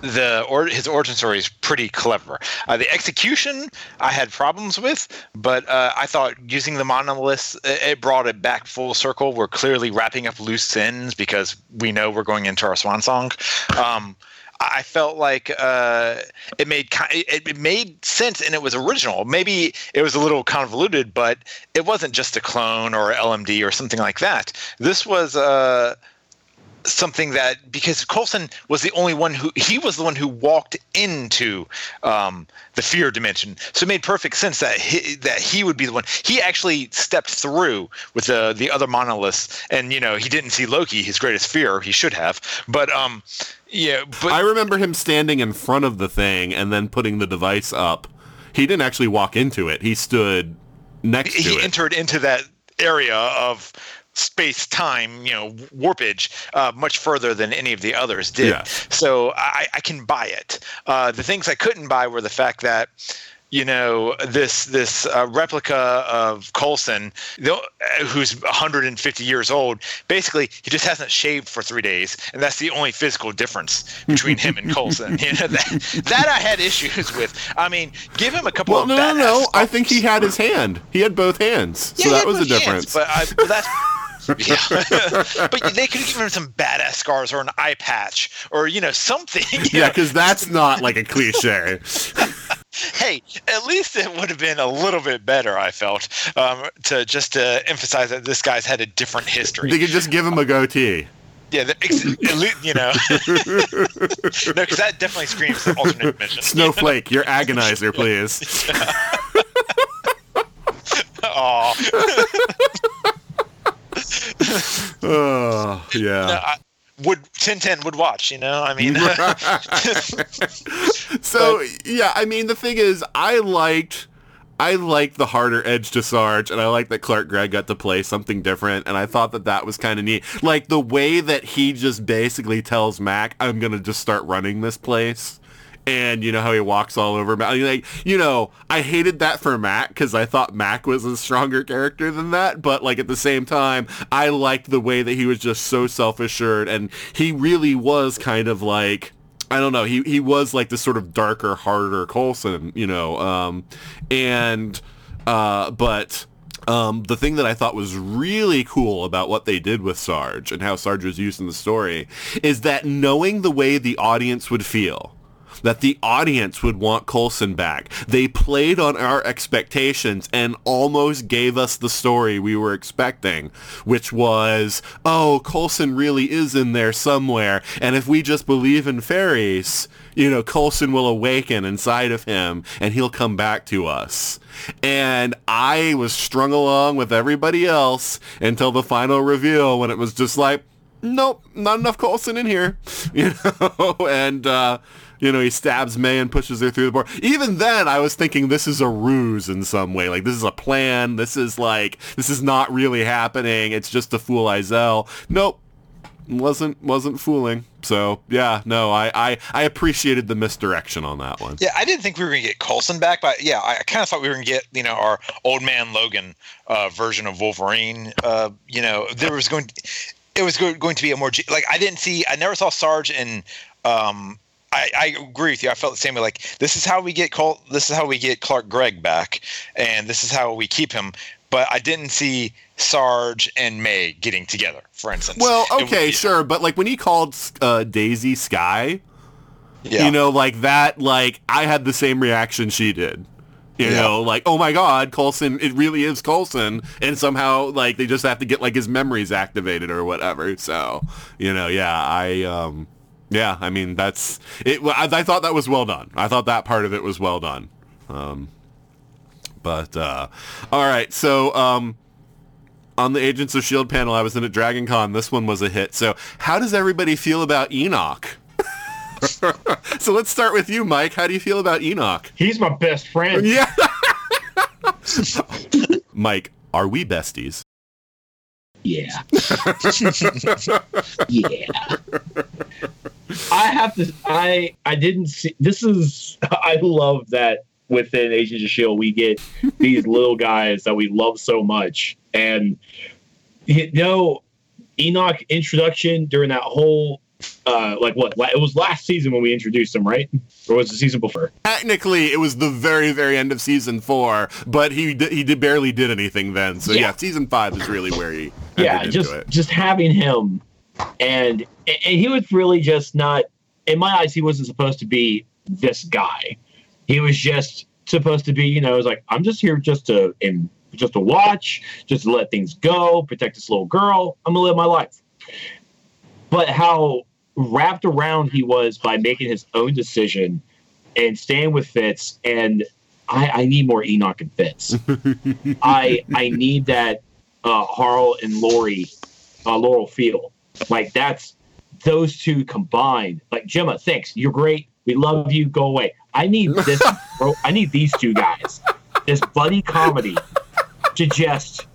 the or his origin story is pretty clever. Uh, the execution I had problems with, but uh, I thought using the monoliths it brought it back full circle. We're clearly wrapping up loose ends because we know we're going into our swan song. Um, I felt like uh, it made it made sense and it was original. Maybe it was a little convoluted, but it wasn't just a clone or LMD or something like that. This was uh, something that because Coulson was the only one who he was the one who walked into um, the fear dimension, so it made perfect sense that he, that he would be the one. He actually stepped through with the the other monoliths, and you know he didn't see Loki, his greatest fear. He should have, but um, yeah, but I remember him standing in front of the thing and then putting the device up. He didn't actually walk into it. He stood next he, to it. he entered into that area of space time, you know, warpage uh, much further than any of the others did. Yeah. So I, I, can buy it. Uh, the things I couldn't buy were the fact that you know this this uh, replica of Coulson, who's 150 years old. Basically, he just hasn't shaved for three days, and that's the only physical difference between him and Coulson. You know that that I had issues with. I mean, give him a couple well, of no, no, no. I think he had his hand. He had both hands, so that was the difference. Hands, but I, well, that's Yeah. but they could have given him some badass scars or an eye patch or you know something. you Yeah, because that's not like a cliche. Hey, at least it would have been a little bit better. I felt um, to just to emphasize that this guy's had a different history. they could just give him a goatee. Yeah, the, ex- at you know, no, because that definitely screams the alternate mission. Snowflake, your agonizer, please. Aw. Oh, yeah. No, I, would 1010 would watch, you know? I mean, So yeah, I mean the thing is, I liked, I liked the harder edge to Sarge, and I liked that Clark Gregg got to play something different, and I thought that that was kind of neat. Like the way that he just basically tells Mack, "I'm gonna just start running this place." And you know how he walks all over Mack. Like you know, I hated that for Mack because I thought Mack was a stronger character than that. But like at the same time, I liked the way that he was just so self assured, and he really was kind of like I don't know. He he was like this sort of darker, harder Coulson, you know. Um, and uh, but um, the thing that I thought was really cool about what they did with Sarge and how Sarge was used in the story is that knowing the way the audience would feel. That the audience would want Coulson back. They played on our expectations and almost gave us the story we were expecting, which was, oh, Coulson really is in there somewhere. And if we just believe in fairies, you know, Coulson will awaken inside of him and he'll come back to us. And I was strung along with everybody else until the final reveal when it was just like, nope, not enough Colson in here, you know, and, uh, you know, he stabs May and pushes her through the board. Even then, I was thinking this is a ruse in some way. Like, this is a plan. This is like, this is not really happening. It's just to fool Izel. Nope. Wasn't wasn't fooling. So yeah, no, I, I I appreciated the misdirection on that one. yeah, I didn't think we were to get Coulson back, but yeah, I kind of thought we were to get, you know, our old man Logan uh, version of Wolverine. Uh, you know, there was going to, it was go- going to be a more, like, I didn't see, I never saw Sarge in, um, I, I agree with you. I felt the same way. Like this is how we get Col- This is how we get Clark Gregg back, and this is how we keep him. But I didn't see Sarge and May getting together, for instance. Well, okay, sure, but like when he called uh, Daisy Skye, Yeah. you know, like that, like I had the same reaction she did. You Yeah. know, like, oh my God, Coulson, it really is Coulson. And somehow, like, they just have to get, like, his memories activated or whatever. So, you know, yeah, I, um, yeah, I mean, that's, it. I, I thought that was well done. I thought that part of it was well done. Um, but, uh, all right, so, um, on the Agents of S.H.I.E.L.D. panel, I was in at Dragon Con. This one was a hit. So how does everybody feel about Enoch? so let's start with you, Mike. How do you feel about Enoch? He's my best friend. Yeah. Mike, are we besties? Yeah. yeah. I have to I I didn't see this is I love that within Agents of Shield we get these little guys that we love so much. And you know Enoch introduction during that whole uh like what it was last season when we introduced him, right? Or was it the season before? Technically, it was the very, very end of season four, but he di- he did, barely did anything then. So yeah. Yeah. season five is really where he yeah, just it. just having him, and and he was really just not. In my eyes, he wasn't supposed to be this guy. He was just supposed to be, you know, it was like I'm just here just to and just to watch, just to let things go, protect this little girl. I'm gonna live my life. But how wrapped around he was by making his own decision and staying with Fitz, and I, I need more Enoch and Fitz. I I need that uh, Harl and Lori, uh, Laurel feel. Like that's those two combined. Like Gemma, thanks. You're great. We love you. Go away. I need this. bro, I need these two guys. This buddy comedy to just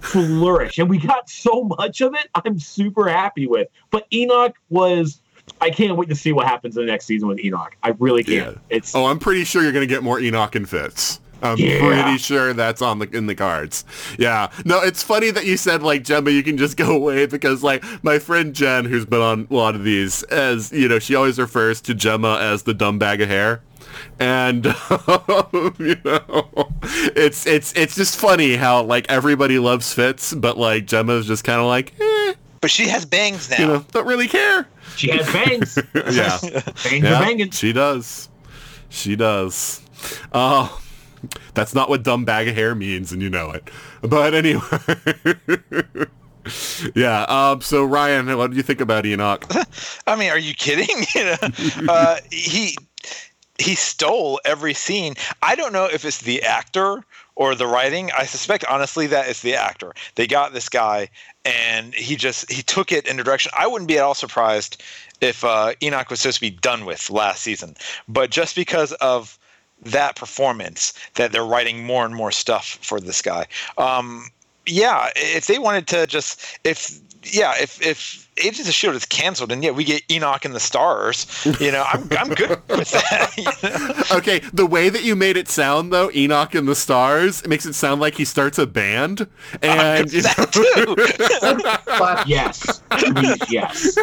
flourish, and we got so much of it. I'm super happy with. But Enoch was. I can't wait to see what happens in the next season with Enoch. I really can't. Yeah. It's Oh, I'm pretty sure you're gonna get more Enoch and Fitz. I'm Yeah. pretty sure that's on the in the cards. Yeah. No, it's funny that you said like Gemma, you can just go away because like my friend Jen, who's been on a lot of these, as you know, she always refers to Gemma as the dumb bag of hair. and you know, it's it's it's just funny how like everybody loves Fitz, but like Gemma's just kind of like, eh, But she has bangs now. you know, don't really care. She has bangs. yeah, bangs yeah, are banging. she does, she does. Oh, that's not what dumb bag of hair means, and you know it. But anyway. Yeah. Um. So Ryan, what do you think about Enoch? I mean, are you kidding? uh, he he stole every scene. I don't know if it's the actor or the writing. I suspect, honestly, that it's the actor. They got this guy, and he just he took it in a direction. I wouldn't be at all surprised if uh, Enoch was supposed to be done with last season, but just because of that performance, that they're writing more and more stuff for this guy. Um, yeah, if they wanted to just if yeah, if if Agents of Shield is canceled and yet we get Enoch and the Stars, you know, I'm I'm good with that. you know? Okay, the way that you made it sound though, Enoch and the Stars, it makes it sound like he starts a band, and you know, that too. But Yes. Yes.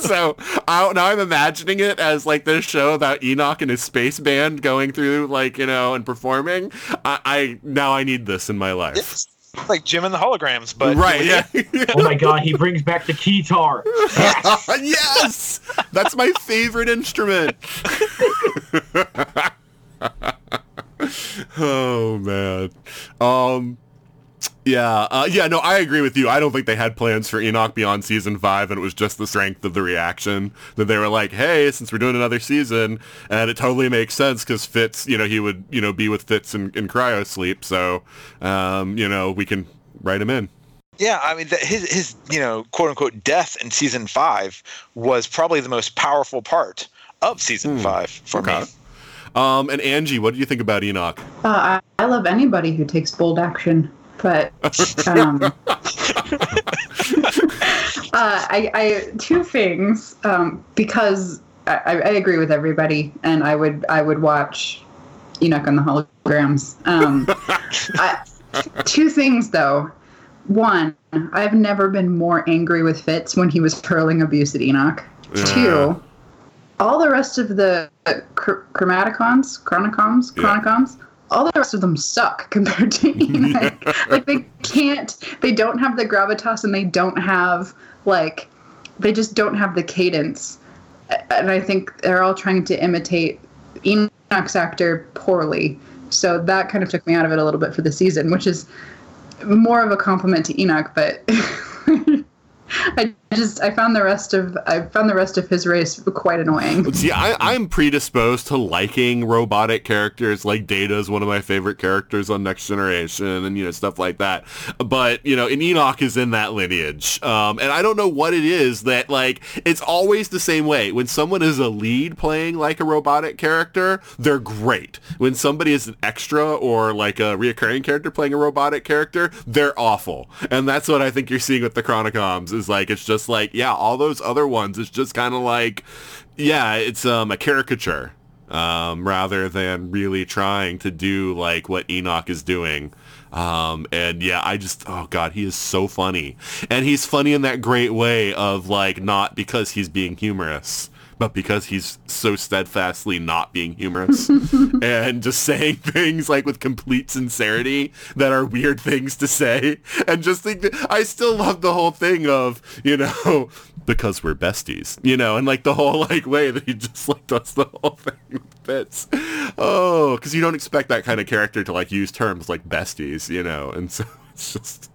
so I, now I'm imagining it as like this show about Enoch and his space band going through like you know and performing. I, I now I need this in my life. It's like Jem and the holograms, but right? Yeah. Oh my god, he brings back the keytar. Yes. yes, that's my favorite instrument. oh man. Um. Yeah, uh, yeah, no, I agree with you. I don't think they had plans for Enoch beyond season five, and it was just the strength of the reaction that they were like, "Hey, since we're doing another season, and it totally makes sense because Fitz, you know, he would, you know, be with Fitz in, in cryo sleep, so, um, you know, we can write him in." Yeah, I mean, the, his his you know quote unquote death in season five was probably the most powerful part of season five for Okay. me. Um, and Angie, what do you think about Enoch? uh, I, I love anybody who takes bold action, but um, uh, I, I two things um, because I, I agree with everybody, and I would I would watch Enoch on the holograms. Um, I, two things though. One, I've never been more angry with Fitz when he was hurling abuse at Enoch. Yeah. Two, all the rest of the uh, chr- Chromaticons, Chronicoms, Yeah. All the rest of them suck compared to Enoch. like they can't, they don't have the gravitas and they don't have like, they just don't have the cadence. And I think they're all trying to imitate Enoch's actor poorly. So that kind of took me out of it a little bit for the season, which is more of a compliment to Enoch, but I just I found the rest of I found the rest of his race quite annoying. See, I, I'm predisposed to liking robotic characters. Like Data is one of my favorite characters on Next Generation, and you know stuff like that. But you know, and Enoch is in that lineage, um, and I don't know what it is that like it's always the same way. When someone is a lead playing like a robotic character, they're great. When somebody is an extra or like a reoccurring character playing a robotic character, they're awful. And that's what I think you're seeing with the Chronicoms. Is like it's just like yeah, all those other ones. It's just kind of like yeah, it's um a caricature um rather than really trying to do like what Enoch is doing. Um and yeah, I just oh god, he is so funny. And he's funny in that great way of like not because he's being humorous, but because he's so steadfastly not being humorous and just saying things like with complete sincerity that are weird things to say and just think that I still love the whole thing of, you know, because we're besties, you know, and like the whole like way that he just like does the whole thing fits. Oh, because you don't expect that kind of character to like use terms like besties, you know, and so it's just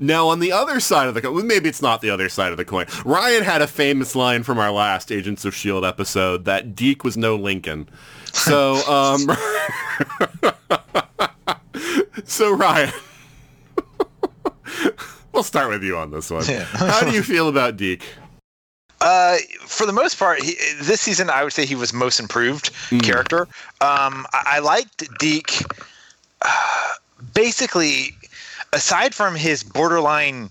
now, on the other side of the coin, maybe it's not the other side of the coin. Ryan had a famous line from our last Agents of S.H.I.E.L.D. Episode that Deke was no Lincoln. So, um, so Ryan, we'll start with you on this one. Yeah. How do you feel about Deke? Uh, for the most part, he, this season I would say he was most improved character. Um, I, I liked Deke. Uh, basically, aside from his borderline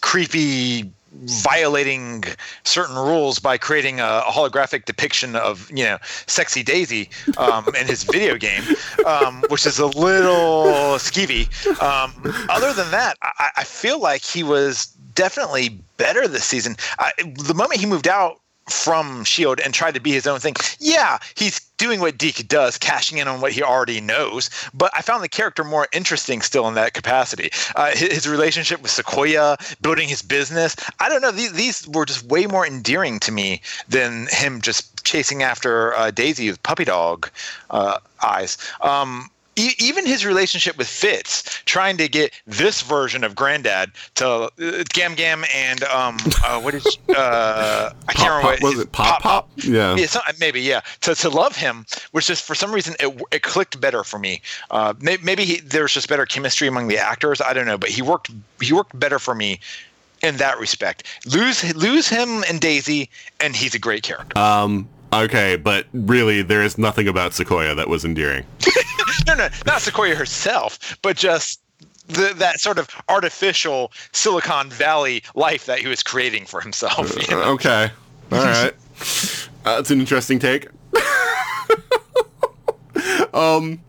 creepy violating certain rules by creating a, holographic depiction of you know sexy daisy um, in his video game um, which is a little skeevy. Um, other than that I, I feel like he was definitely better this season. I, the moment he moved out from Shield and tried to be his own thing. Yeah, he's doing what Deke does, cashing in on what he already knows. But I found the character more interesting still in that capacity. Uh, his, his, relationship with Sequoia, building his business. I don't know. These, these were just way more endearing to me than him just chasing after uh, Daisy with puppy dog uh, eyes. Um, even his relationship with Fitz, trying to get this version of Granddad to uh, Gam Gam and um, uh, what is uh, I can't remember. Pop, what, was it Pop Pop? Pop? Yeah, yeah some, maybe yeah. To, to love him, which just for some reason it, it clicked better for me. Uh, maybe, maybe he, there's just better chemistry among the actors. I don't know, but he worked he worked better for me in that respect. Lose lose him and Daisy, and he's a great character. Um, Okay, but really, there is nothing about Sequoia that was endearing. no, no, not Sequoia herself, but just the, that sort of artificial Silicon Valley life that he was creating for himself. You know? uh, okay, all right, uh, that's an interesting take. um,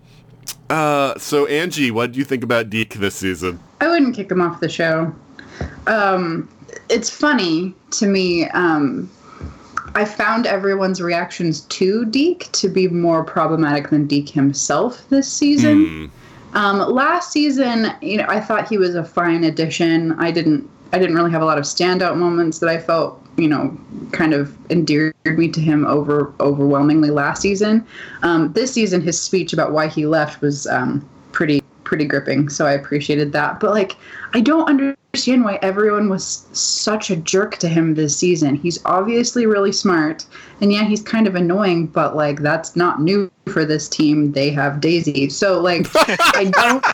uh, so Angie, what do you think about Deke this season? I wouldn't kick him off the show. Um, it's funny to me. Um, I found everyone's reactions to Deke to be more problematic than Deke himself this season. Mm. Um, last season, you know, I thought he was a fine addition. I didn't, I didn't really have a lot of standout moments that I felt, you know, kind of endeared me to him over overwhelmingly last season. Um, this season, his speech about why he left was um, pretty pretty gripping, so I appreciated that. But like, I don't understand why everyone was such a jerk to him this season. He's obviously really smart, and yeah, he's kind of annoying, but like that's not new for this team. They have Daisy, so like, I don't.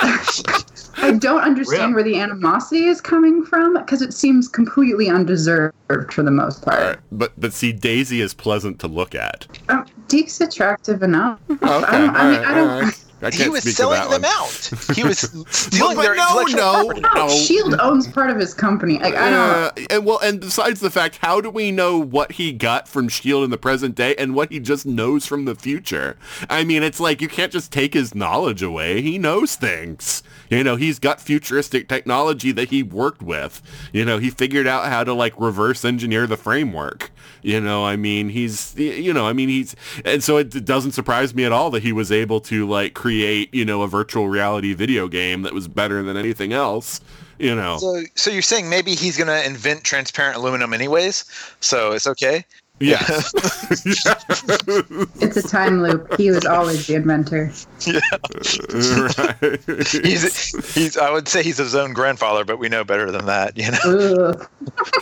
I don't understand where the animosity is coming from because it seems completely undeserved for the most part. Right. But but see, Daisy is pleasant to look at. Um, Deke's attractive enough. Okay. I don't, I mean, I don't, he was selling them out. He was stealing their no, intellectual no, property. No, Shield owns part of his company. Like, I don't. Uh, and well, and besides the fact, how do we know what he got from Shield in the present day and what he just knows from the future? I mean, it's like you can't just take his knowledge away. He knows things. You know, he's got futuristic technology that he worked with. You know, he figured out how to like reverse engineer the framework. You know, I mean, he's, you know, I mean, he's, and so it doesn't surprise me at all that he was able to like create, you know, a virtual reality video game that was better than anything else. You know. So, so you're saying maybe he's to invent transparent aluminum anyways, so it's okay. Yes. it's a time loop. He was always the inventor. Yeah. right. he's, he's, I would say he's his own grandfather, but we know better than that, you know?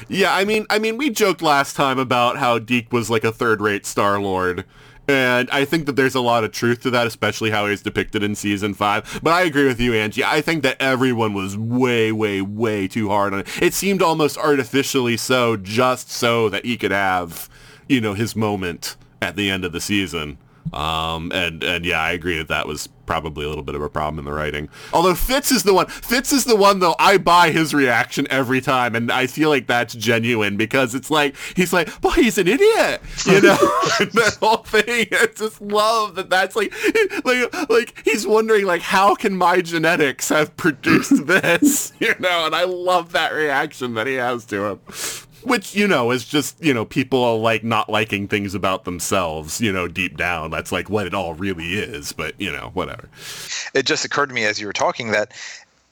yeah, I mean, I mean, we joked last time about how Deke was like a third-rate Star-Lord. And I think that there's a lot of truth to that, especially how he's depicted in season five. But I agree with you, Angie. I think that everyone was way, way, way too hard on it. It seemed almost artificially so, just so that he could have you know, his moment at the end of the season. Um, and, and yeah, I agree that that was probably a little bit of a problem in the writing. Although Fitz is the one, Fitz is the one though, I buy his reaction every time. And I feel like that's genuine because it's like, he's like, boy, he's an idiot. You know, that whole thing. I just love that that's like, like, like he's wondering like, how can my genetics have produced this? You know, and I love that reaction that he has to him which you know is just you know people like not liking things about themselves you know deep down. That's like what it all really is but you know whatever. It just occurred to me as you were talking that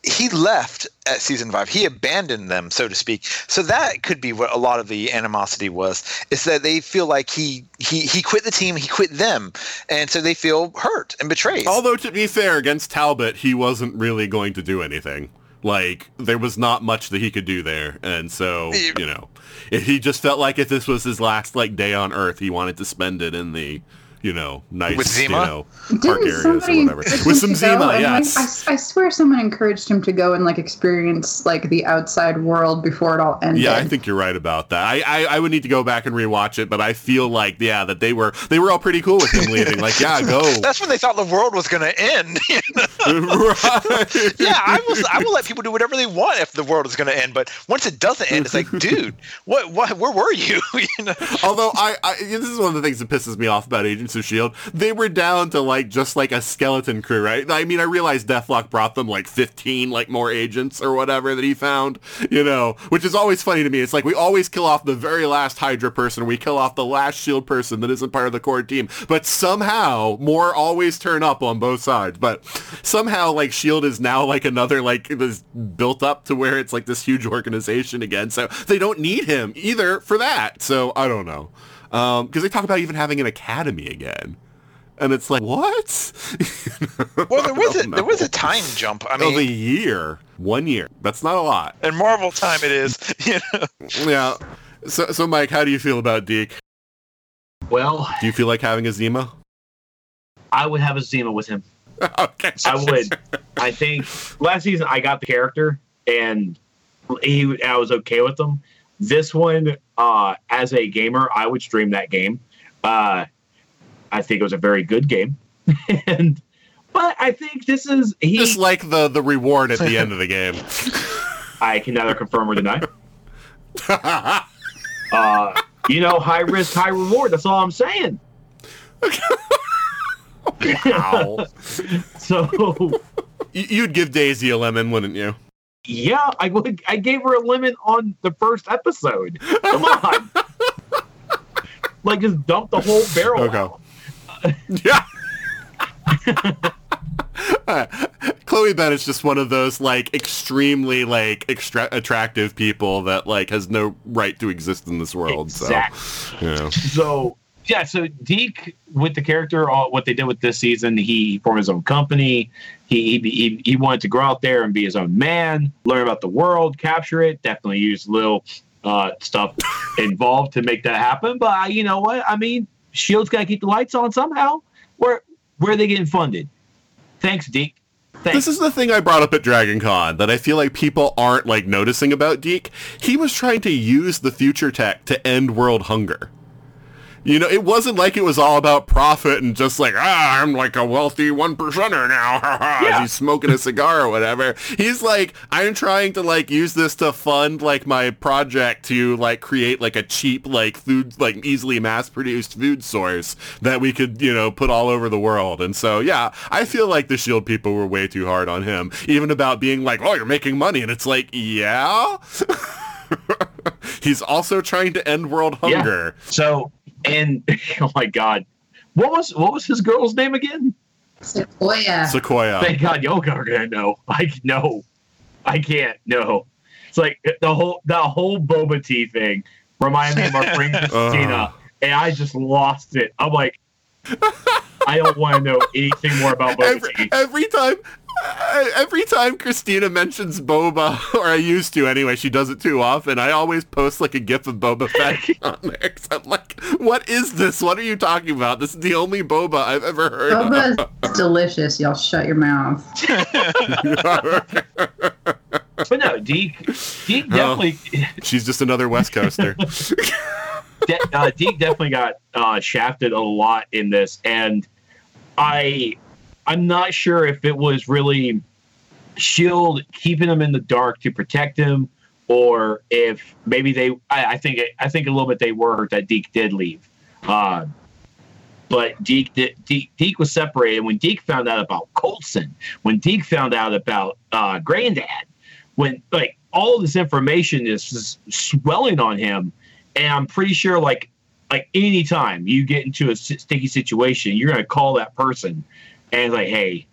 he left at season five. He abandoned them so to speak. So that could be what a lot of the animosity was is that they feel like he he he quit the team he quit them and so they feel hurt and betrayed. Although to be fair against talbot he wasn't really going to do anything like there was not much that he could do there. And so you know he just felt like if this was his last like day on earth he wanted to spend it in the you know, nice, with Zima? you know, park Didn't areas or whatever. With some Zima, yes. I, I, swear someone encouraged him to go and like experience like the outside world before it all ended. Yeah, I think you're right about that. I, I, I would need to go back and rewatch it, but I feel like yeah, that they were they were all pretty cool with him leaving. Like, yeah, go. That's when they thought the world was gonna end. You know? right. Yeah, I will I will let people do whatever they want if the world is gonna end, but once it doesn't end, it's like, dude, what what where were you? you know? Although I, I this is one of the things that pisses me off about Agents Agents of Shield, they were down to like just like a skeleton crew, right? I mean, I realized Deathlok brought them like 15 like more agents or whatever that he found, you know, which is always funny to me. It's like we always kill off the very last Hydra person, we kill off the last Shield person that isn't part of the core team, but somehow more always turn up on both sides. But somehow like Shield is now like another like this built up to where it's like this huge organization again. So they don't need him either for that. So I don't know. Um, cause they talk about even having an academy again. And it's like, what? Well, there was I a don't there was a time jump. I of a year. One year. That's not a lot. in Marvel time, it is. You know, Yeah. So, so Mike, how do you feel about Deke? Well, Do you feel like having a Zima? I would have a Zima with him. okay. I would. I think last season I got the character and he I was okay with them. This one, uh, as a gamer, I would stream that game. Uh, I think it was a very good game, and but I think this is he. Just like the the reward at the end of the game. I can neither confirm or deny. Uh, you know, high risk, high reward. That's all I'm saying. Ow. So You'd give Daisy a lemon, wouldn't you? Yeah, I would. I gave her a lemon on the first episode. Come on, like just dump the whole barrel. Okay. out. Yeah. Chloe Bennet's just one of those like extremely like extra- attractive people that like has no right to exist in this world. Exactly. So, you know. So yeah, so Deke with the character, all, what they did with this season, he formed his own company. He, he he wanted to go out there and be his own man, learn about the world, capture it. Definitely use little uh, stuff involved to make that happen. But uh, you know what? I mean, Shield's got to keep the lights on somehow. Where where are they getting funded? Thanks, Deke. Thanks. This is the thing I brought up at Dragon Con that I feel like people aren't like noticing about Deke. He was trying to use the future tech to end world hunger. You know, it wasn't like it was all about profit and just like, ah, I'm like a wealthy one percenter now. Yeah. he's smoking a cigar or whatever. He's like, I'm trying to like use this to fund like my project to like create like a cheap like food like easily mass produced food source that we could, you know, put all over the world. And so yeah, I feel like the shield people were way too hard on him. Even about being like, Oh, you're making money and it's like, Yeah. He's also trying to end world Yeah. hunger. so and oh my god, what was what was his girl's name again? Sequoia. Sequoia. Thank God Yoga are gonna know. I know. I can't. No. It's like the whole the whole Boba Tea thing reminded me of our friend Christina, and I just lost it. I'm like, I don't want to know anything more about Boba every, Tea. every time uh, every time Christina mentions Boba, or I used to anyway, she does it too often. I always post like a gif of Boba Fett on there. 'cause I'm like, what is this? What are you talking about? This is the only Boba I've ever heard. of. Boba is delicious. Y'all shut your mouth. But no, Deke, Deke definitely, She's just another West Coaster. de- uh, Deke definitely got uh, shafted a lot in this, and I, I'm not sure if it was really Shield keeping him in the dark to protect him, or if maybe they. I, I think I think a little bit they were hurt that Deke did leave. Uh, but Deke, Deke, Deke was separated. When Deke found out about Coulson, when Deke found out about uh, Granddad, when like all this information is swelling on him, and I'm pretty sure like like anytime you get into a sticky situation, you're gonna call that person and like, hey,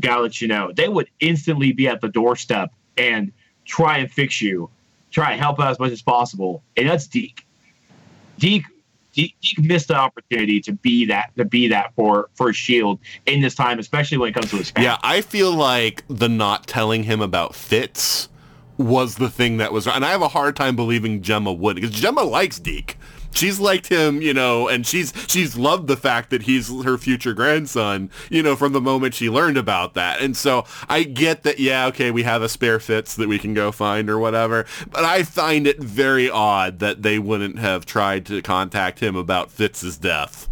gotta let you know. They would instantly be at the doorstep and try and fix you, try and help out as much as possible, and that's Deke. Deke. Deke Deke missed the opportunity to be that to be that for for Shield in this time, especially when it comes to his family. yeah, I feel like the not telling him about Fitz was the thing that was, and I have a hard time believing Gemma would because Gemma likes Deke. She's liked him, you know, and she's she's loved the fact that he's her future grandson, you know, from the moment she learned about that. And so I get that, yeah, okay, we have a spare Fitz that we can go find or whatever, but I find it very odd that they wouldn't have tried to contact him about Fitz's death.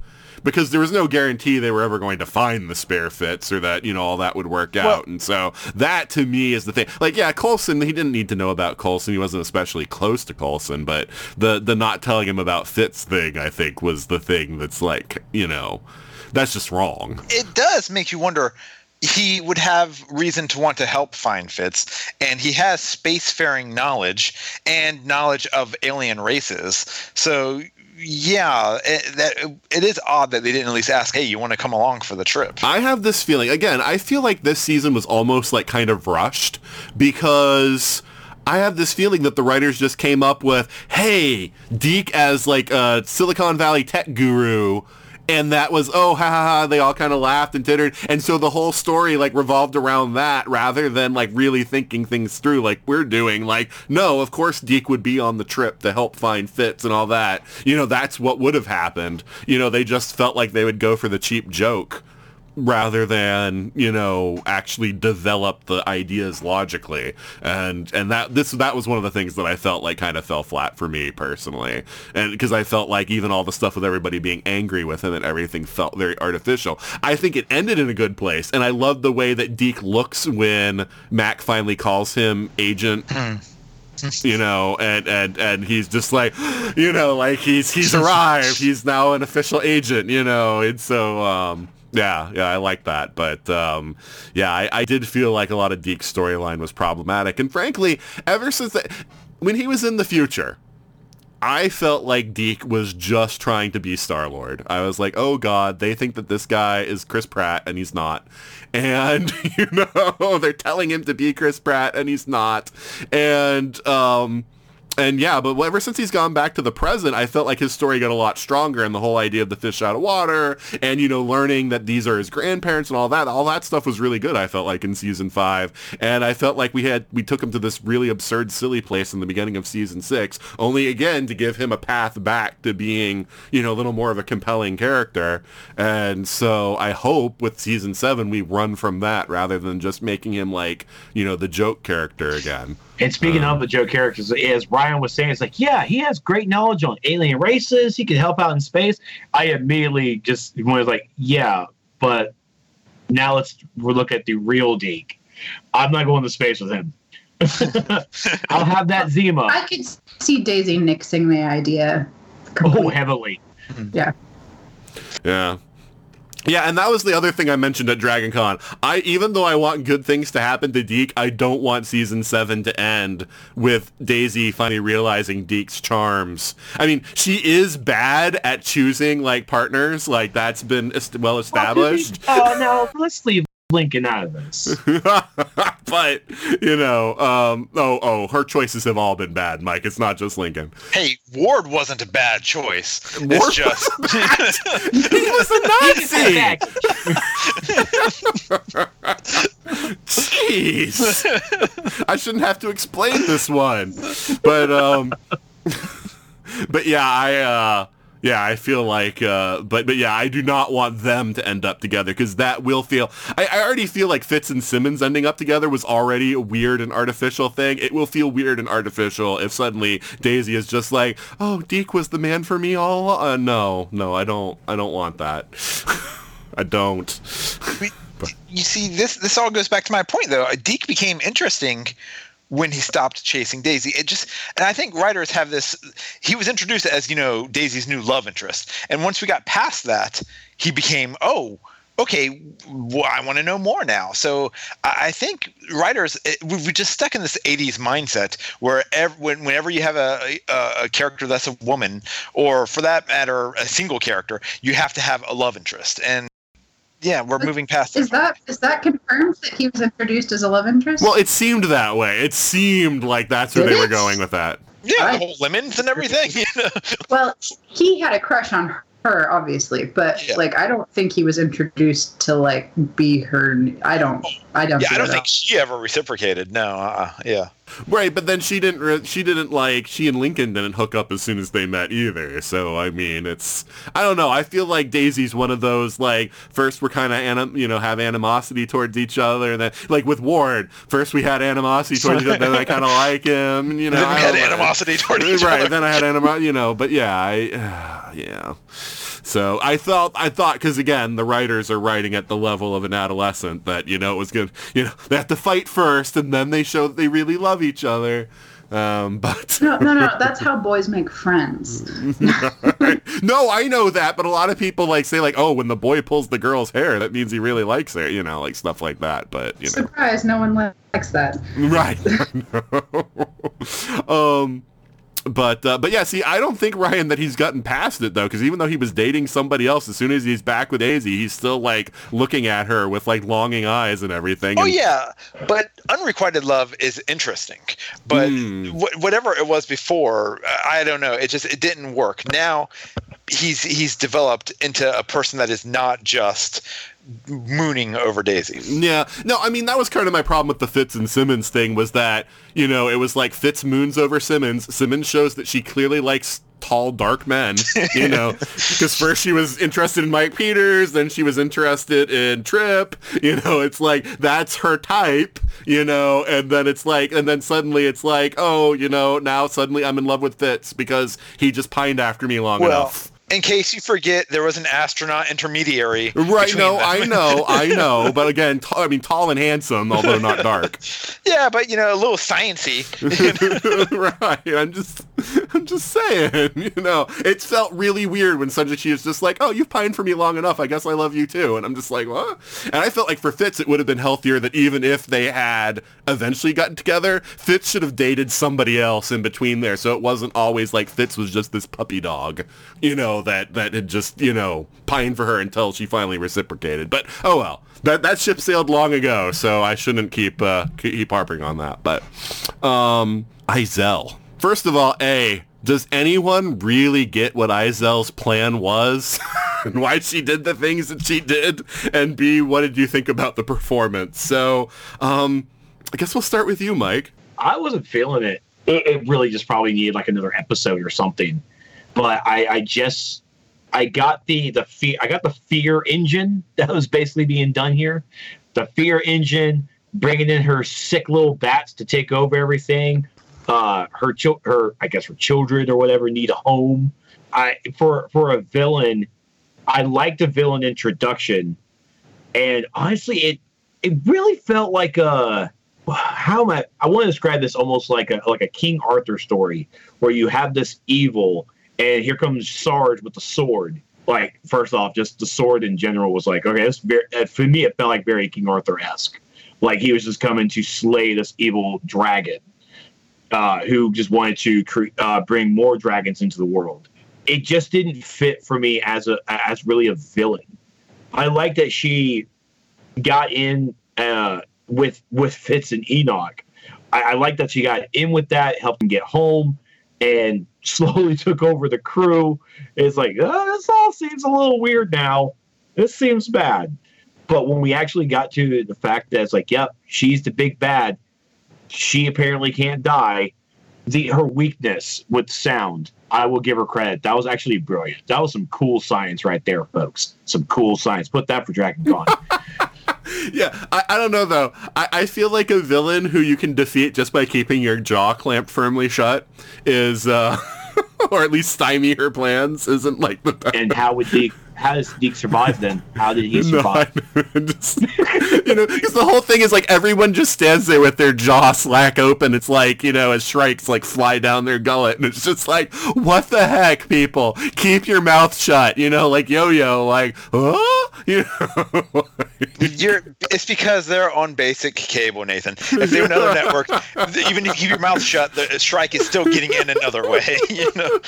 Because there was no guarantee they were ever going to find the spare Fitz or that, you know, all that would work out. and so that to me is the thing. Like, yeah, Coulson, he didn't need to know about Coulson. He wasn't especially close to Coulson, but the, the not telling him about Fitz thing, I think, was the thing that's like, you know, that's just wrong. it does make you wonder he would have reason to want to help find Fitz, and he has spacefaring knowledge and knowledge of alien races. So, yeah, it, that it is odd that they didn't at least ask, "Hey, you want to come along for the trip?" I have this feeling again. I feel like this season was almost like kind of rushed because I have this feeling that the writers just came up with, "Hey, Deke as like a Silicon Valley tech guru." And that was oh ha ha ha they all kind of laughed and tittered. And so the whole story like revolved around that rather than like really thinking things through like we're doing. Like no of course Deke would be on the trip to help find Fitz and all that. You know that's what would have happened. You know they just felt like they would go for the cheap joke rather than you know actually develop the ideas logically. And and that this that was one of the things that I felt like kind of fell flat for me personally. And because I felt like even all the stuff with everybody being angry with him and everything felt very artificial. I think it ended in a good place and I love the way that Deke looks when Mack finally calls him agent you know, and, and, and he's just like, you know, like he's, he's arrived. He's now an official agent, you know, and so, um, yeah, yeah, I like that. But um, yeah, I, I did feel like a lot of Deke's storyline was problematic. And frankly, ever since that, when he was in the future, I felt like Deke was just trying to be Star-Lord. I was like, oh God, they think that this guy is Chris Pratt and he's not. And, you know, they're telling him to be Chris Pratt and he's not. And, um, and yeah, but ever since he's gone back to the present, I felt like his story got a lot stronger and the whole idea of the fish out of water and, you know, learning that these are his grandparents and all that, all that stuff was really good, I felt like in season five. And I felt like we had, we took him to this really absurd, silly place in the beginning of season six, only again to give him a path back to being, you know, a little more of a compelling character. And so I hope with season seven, we run from that rather than just making him like, you know, the joke character again. And speaking uh. of the Joe characters, as Ryan was saying, it's like, yeah, he has great knowledge on alien races. He can help out in space. I immediately just was like, yeah, but now let's look at the real Deke. I'm not going to space with him. I'll have that Zima. I could see Daisy nixing the idea. Oh, heavily. yeah. Yeah. Yeah, and that was the other thing I mentioned at Dragon Con. I even though I want good things to happen to Deke, I don't want season seven to end with Daisy finally realizing Deke's charms. I mean, she is bad at choosing like partners, like that's been est- well established. Oh, no, let's leave Lincoln out of this. but you know, um, oh, oh, her choices have all been bad, Mike. It's not just Lincoln. Hey, Ward wasn't a bad choice. Ward it's just He was a Nazi. Jeez. I shouldn't have to explain this one. But um but yeah, I uh yeah, I feel like, uh, but but yeah, I do not want them to end up together because that will feel. I, I already feel like Fitz and Simmons ending up together was already a weird and artificial thing. It will feel weird and artificial if suddenly Daisy is just like, oh, Deke was the man for me all. along." Uh, no, no, I don't. I don't want that. I don't. you see this this all goes back to my point though deke became interesting when he stopped chasing daisy. It just and i think writers have this he was introduced as you know daisy's new love interest. And once we got past that he became oh okay well, i want to know more now. So i think writers it, we- we're just stuck in this 80s mindset where ev- when, whenever you have a, a, a character that's a woman or for that matter a single character you have to have a love interest. And yeah we're moving past Is that is that confirmed that he was introduced as a love interest? Well, it seemed that way. It seemed like that's where Did they were going with that. Yeah, Right. the whole lemons and everything. You know? Well, he had a crush on her, obviously, but Yeah. like I don't think he was introduced to like be her. I don't. I don't. Yeah, I don't that think she ever reciprocated. No, uh, yeah. Right, but then she didn't. Re- she didn't like. She and Lincoln didn't hook up as soon as they met either. So I mean, it's. I don't know. I feel like Daisy's one of those like first we're kind of anim, you know, have animosity towards each other, and then like with Ward, first we had animosity towards each other, then I kind of like him. You know, then we had know. animosity toward each right. other. Then I had animosity. You know, but yeah, I yeah. So I thought I thought because again the writers are writing at the level of an adolescent that you know it was good. You know they have to fight first and then they show that they really love each other. Um, but No, no, no. That's how boys make friends. no, I know that, but a lot of people like say like, oh, when the boy pulls the girl's hair, that means he really likes her, you know, like stuff like that. But you know, Surprise! No one likes that. right? um, but uh, but yeah, see, I don't think Ryan that he's gotten past it though, because even though he was dating somebody else, as soon as he's back with Daisy, he's still like looking at her with like longing eyes and everything. Oh and- yeah, but unrequited love is interesting. But wh- whatever it was before, I don't know. It just it didn't work. Now he's he's developed into a person that is not just mooning over Daisy. Yeah. No, I mean that was kind of my problem with the Fitz and Simmons thing was that, you know, it was like Fitz moons over Simmons. Simmons shows that she clearly likes tall, dark men, you know, because first she was interested in Mike Peters, then she was interested in Trip, you know, it's like that's her type, you know, and then it's like, and then suddenly it's like, oh, you know, now suddenly I'm in love with Fitz because he just pined after me long Well, enough. In case you forget, there was an astronaut intermediary. Right, no. I know, I know, but again, t- I mean, tall and handsome, although not dark. Yeah, but you know, a little sciency. right. I'm just I'm just saying, you know, it felt really weird when Sanjichi is just like, oh, you've pined for me long enough. I guess I love you too. And I'm just like, what? And I felt like for Fitz, it would have been healthier that even if they had eventually gotten together, Fitz should have dated somebody else in between there. So it wasn't always like Fitz was just this puppy dog, you know, that, that had just, you know, pined for her until she finally reciprocated. But, oh well. That, that ship sailed long ago, so I shouldn't keep uh, keep harping on that. But um, Izel. First of all, A, does anyone really get what Izel's plan was and why she did the things that she did? And B, what did you think about the performance? So, um, I guess we'll start with you, Mike. I wasn't feeling it. It, it really just probably needed like another episode or something. But I, I just, I got the the fear. I got the fear engine that was basically being done here. The fear engine bringing in her sick little bats to take over everything. Uh, her chil- her I guess her children or whatever need a home. I for for a villain, I liked the villain introduction, and honestly, it it really felt like a how am I? I want to describe this almost like a like a King Arthur story where you have this evil, and here comes Sarge with the sword. Like first off, just the sword in general was like okay. This very, uh, for me, it felt like very King Arthur esque. Like he was just coming to slay this evil dragon, uh, who just wanted to cre- uh, bring more dragons into the world. It just didn't fit for me as a as really a villain. I like that she got in uh, with with Fitz and Enoch. I, I like that she got in with that, helped him get home, and slowly took over the crew. It's like oh, this all seems a little weird now. This seems bad. But when we actually got to the fact that it's like, yep, she's the big bad. She apparently can't die. The her weakness with sound, I will give her credit. That was actually brilliant. That was some cool science right there, folks. Some cool science. Put that for Dragon Con. Yeah, I, I don't know though. I, I feel like a villain who you can defeat just by keeping your jaw clamped firmly shut is, uh, or at least stymie her plans, isn't like the best. and how would Deke? How does Deke survive then? How did he No, I survive? just, you know, because the whole thing is like everyone just stands there with their jaw slack open. It's like you know, as shrikes like fly down their gullet, and it's just like, what the heck, people? Keep your mouth shut. You know, like yo-yo, like, oh, you know. You're, it's because they're on basic cable, Nathan. If they were another network, even if you keep your mouth shut, the shrike is still getting in another way. You know,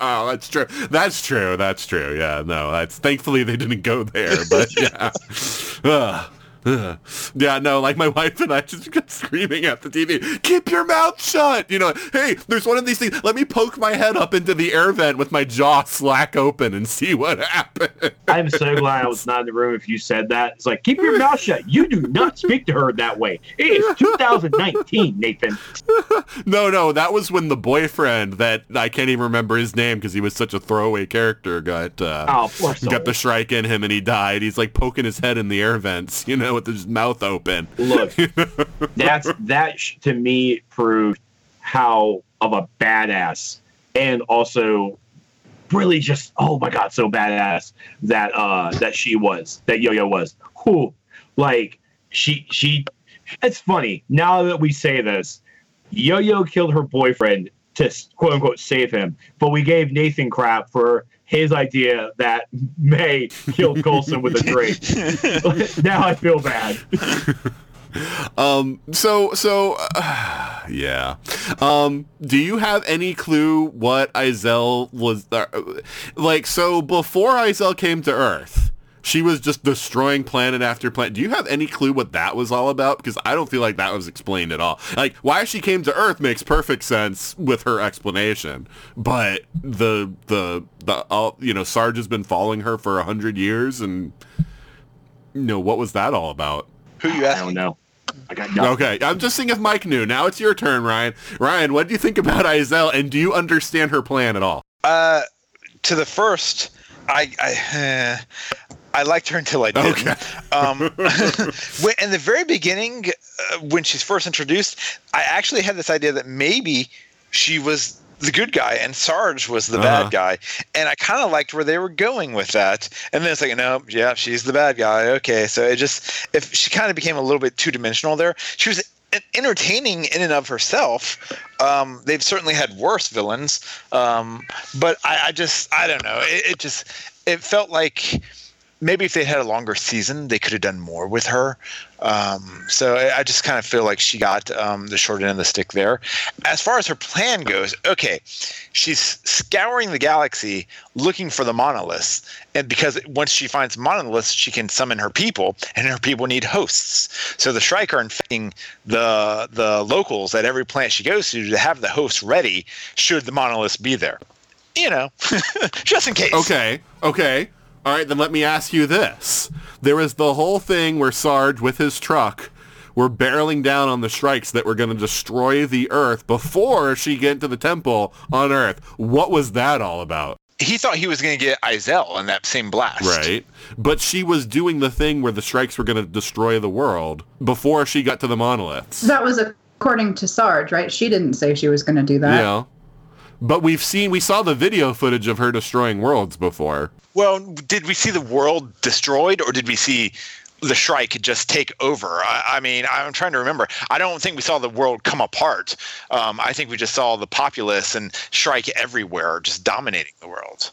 oh, that's true. That's true. That's true. Yeah, no, that's thankfully they didn't go there, but yeah. Ugh. Ugh. Yeah, no, like my wife and I just kept screaming at the TV, keep your mouth shut! You know, hey, there's one of these things, let me poke my head up into the air vent with my jaw slack open and see what happens. I'm so glad I was not in the room if you said that. It's like, keep your mouth shut. You do not speak to her that way. It is 2019, Nathan. No, no, that was when the boyfriend that I can't even remember his name because he was such a throwaway character got uh, Oh, got the shrike in him and he died. He's like poking his head in the air vents, you know, with his mouth open. Look, that's that to me proved how of a badass and also really just oh my god so badass that uh that she was that yo-yo was. Who like she she it's funny. Now that we say this Yo-Yo killed her boyfriend to quote unquote save him, but we gave Nathan crap for his idea that May killed Coulson with a drink. now I feel bad. Um, so, so, uh, yeah. Um, do you have any clue what Izel was, uh, like, so before Izel came to Earth, she was just destroying planet after planet. Do you have any clue what that was all about? Because I don't feel like that was explained at all. Like, why she came to Earth makes perfect sense with her explanation, but the, the, the, uh, you know, Sarge has been following her for a hundred years and, you know, what was that all about? Who you I asking? don't know. I got nothing. Okay, I'm just seeing if Mike knew. Now it's your turn, Ryan. Ryan, what do you think about Izel, and do you understand her plan at all? Uh, to the first, I I, uh, I liked her until I didn't. Okay. Um, when, in the very beginning, uh, when she's first introduced, I actually had this idea that maybe she was the good guy and Sarge was the Uh-huh. bad guy, and I kind of liked where they were going with that. And then it's like, no, yeah, she's the bad guy. Okay, so it just if she kind of became a little bit two dimensional there. She was entertaining in and of herself. Um, they've certainly had worse villains, um, but I, I just I don't know. It, it just it felt like maybe if they had a longer season, they could have done more with her. Um, so I, I just kind of feel like she got um, the short end of the stick there. As far as her plan goes, okay, she's scouring the galaxy looking for the monoliths, and because once she finds monoliths, she can summon her people, and her people need hosts. So the Shrike are infecting the the locals at every planet she goes to to have the hosts ready should the monoliths be there. You know, just in case. Okay, okay. All right, then let me ask you this. There was the whole thing where Sarge, with his truck, were barreling down on the shrikes that were going to destroy the Earth before she get to the temple on Earth. What was that all about? He thought he was going to get Izel in that same blast. Right. But she was doing the thing where the shrikes were going to destroy the world before she got to the monoliths. That was according to Sarge, right? She didn't say she was going to do that. Yeah. But we've seen, we saw the video footage of her destroying worlds before. Well, did we see the world destroyed, or did we see the Shrike just take over? I, I mean, I'm trying to remember. I don't think we saw the world come apart. Um, I think we just saw the populace and Shrike everywhere, just dominating the world.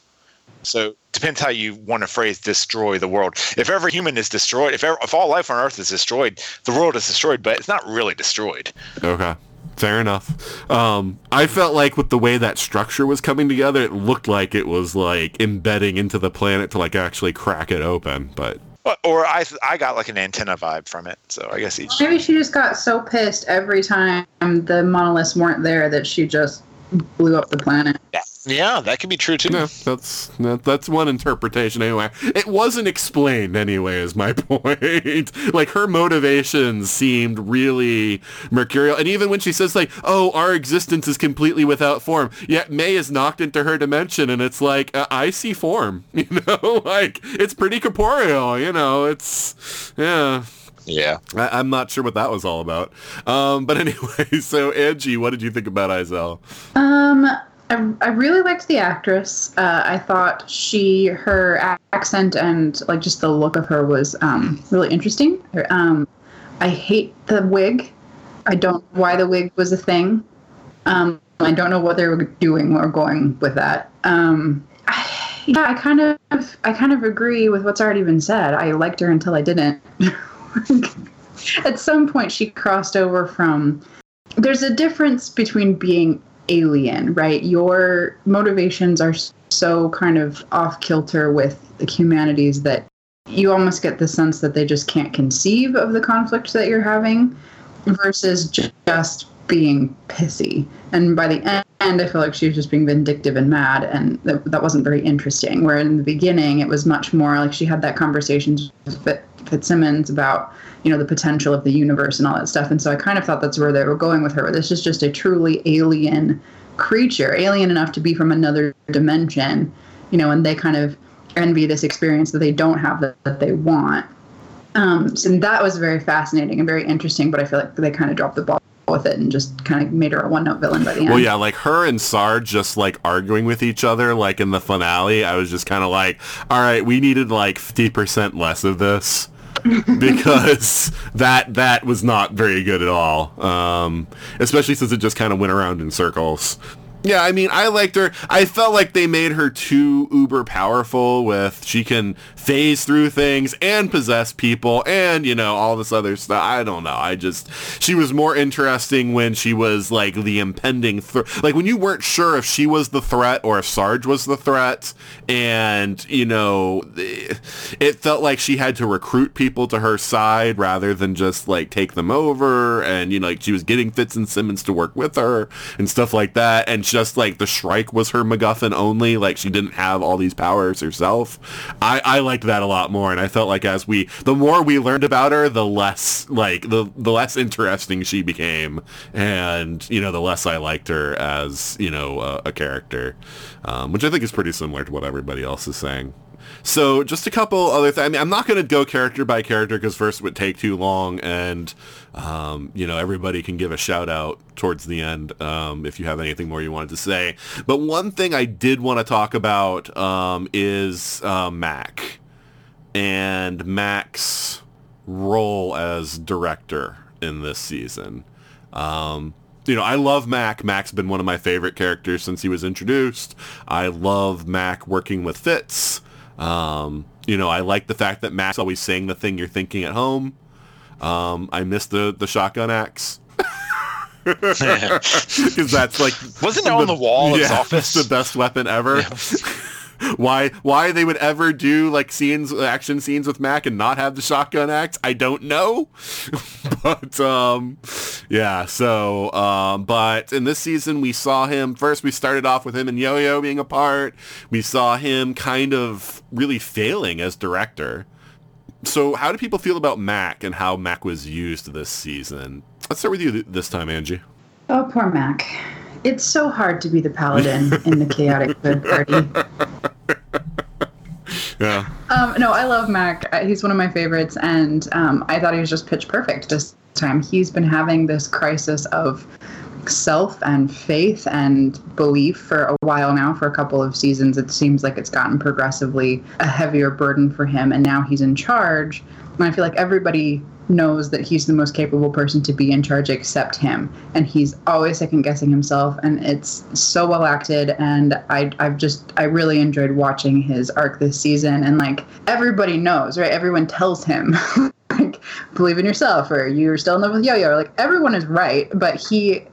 So depends how you want to phrase destroy the world. If every human is destroyed, if ever, if all life on Earth is destroyed, the world is destroyed, but it's not really destroyed. Okay. Fair enough. Um, I felt like with the way that structure was coming together, it looked like it was like embedding into the planet to like actually crack it open. But But- Or I, I got like an antenna vibe from it. So I guess each. Maybe she just got so pissed every time the monoliths weren't there that she just blew up the planet. Yeah, that could be true too. no, that's that, that's one interpretation anyway. It wasn't explained anyway, is my point. like her motivations seemed really mercurial, and even when she says like, "Oh, our existence is completely without form," yet May is knocked into her dimension, and it's like, uh, I see form. You know, like it's pretty corporeal. You know, it's yeah. Yeah. I, I'm not sure what that was all about. Um, but anyway, so Anji, what did you think about Izel? Um, I, I really liked the actress. Uh, I thought she, her accent and like just the look of her was um, really interesting. Um, I hate the wig. I don't know why the wig was a thing. Um, I don't know what they were doing or going with that. Um, I, yeah, I kind of, I kind of agree with what's already been said. I liked her until I didn't. At some point, she crossed over from. There's a difference between being alien, right? Your motivations are so kind of off kilter with the humanities that you almost get the sense that they just can't conceive of the conflict that you're having versus just being pissy. And by the end, I feel like she was just being vindictive and mad, and that, that wasn't very interesting. Where in the beginning, it was much more like she had that conversation with Fitzsimmons about, you know, the potential of the universe and all that stuff. And so I kind of thought that's where they were going with her. This is just a truly alien creature, alien enough to be from another dimension, you know, and they kind of envy this experience that they don't have that, that they want. Um, so that was very fascinating and very interesting, but I feel like they kind of dropped the ball with it and just kind of made her a one note villain by the end. Well, yeah, like her and Sarge just like arguing with each other, like in the finale. I was just kind of like, all right, we needed like 50% less of this. because that that was not very good at all. Um, especially since it just kind of went around in circles. Yeah, I mean, I liked her. I felt like they made her too uber powerful with she can phase through things and possess people and, you know, all this other stuff. I don't know. I just, she was more interesting when she was like the impending threat. Like when you weren't sure if she was the threat or if Sarge was the threat. And, you know, eh, it felt like she had to recruit people to her side rather than just like take them over. And, you know, like she was getting Fitz and Simmons to work with her and stuff like that. And just like the Shrike was her MacGuffin only. Like she didn't have all these powers herself. I, I liked that a lot more, and I felt like as we, the more we learned about her, the less like the the less interesting she became, and you know the less I liked her as you know a, a character, um, which I think is pretty similar to what everybody else is saying. So just a couple other things. I mean, I'm not going to go character by character because first it would take too long, and um, you know everybody can give a shout out towards the end um, if you have anything more you wanted to say. But one thing I did want to talk about um, is uh, Mack and Mack's role as director in this season. Um, you know, I love Mack. Mack's been one of my favorite characters since he was introduced. I love Mack working with Fitz. Um, you know, I like the fact that Mack's always saying the thing you're thinking at home. Um, I missed the the shotgun axe. Because that's like wasn't it on the wall in his office? the best weapon ever. Yeah. why why they would ever do like scenes action scenes with Mack and not have the shotgun axe, I don't know. but um yeah, so um but in this season we saw him first we started off with him and Yo-Yo being apart. We saw him kind of really failing as director. So how do people feel about Mack and how Mack was used this season? Let's start with you th- this time, Anji. Oh, poor Mack. It's so hard to be the paladin in the chaotic good party. Yeah. Um, no, I love Mack. Uh, He's one of my favorites, and um, I thought he was just pitch perfect this time. He's been having this crisis of self and faith and belief for a while now. For a couple of seasons, it seems like it's gotten progressively a heavier burden for him, and now he's in charge. And I feel like everybody knows that he's the most capable person to be in charge except him and he's always second guessing himself and it's so well acted and I, i've just i really enjoyed watching his arc this season and like everybody knows right everyone tells him like believe in yourself or you're still in love with yo-yo like everyone is right but he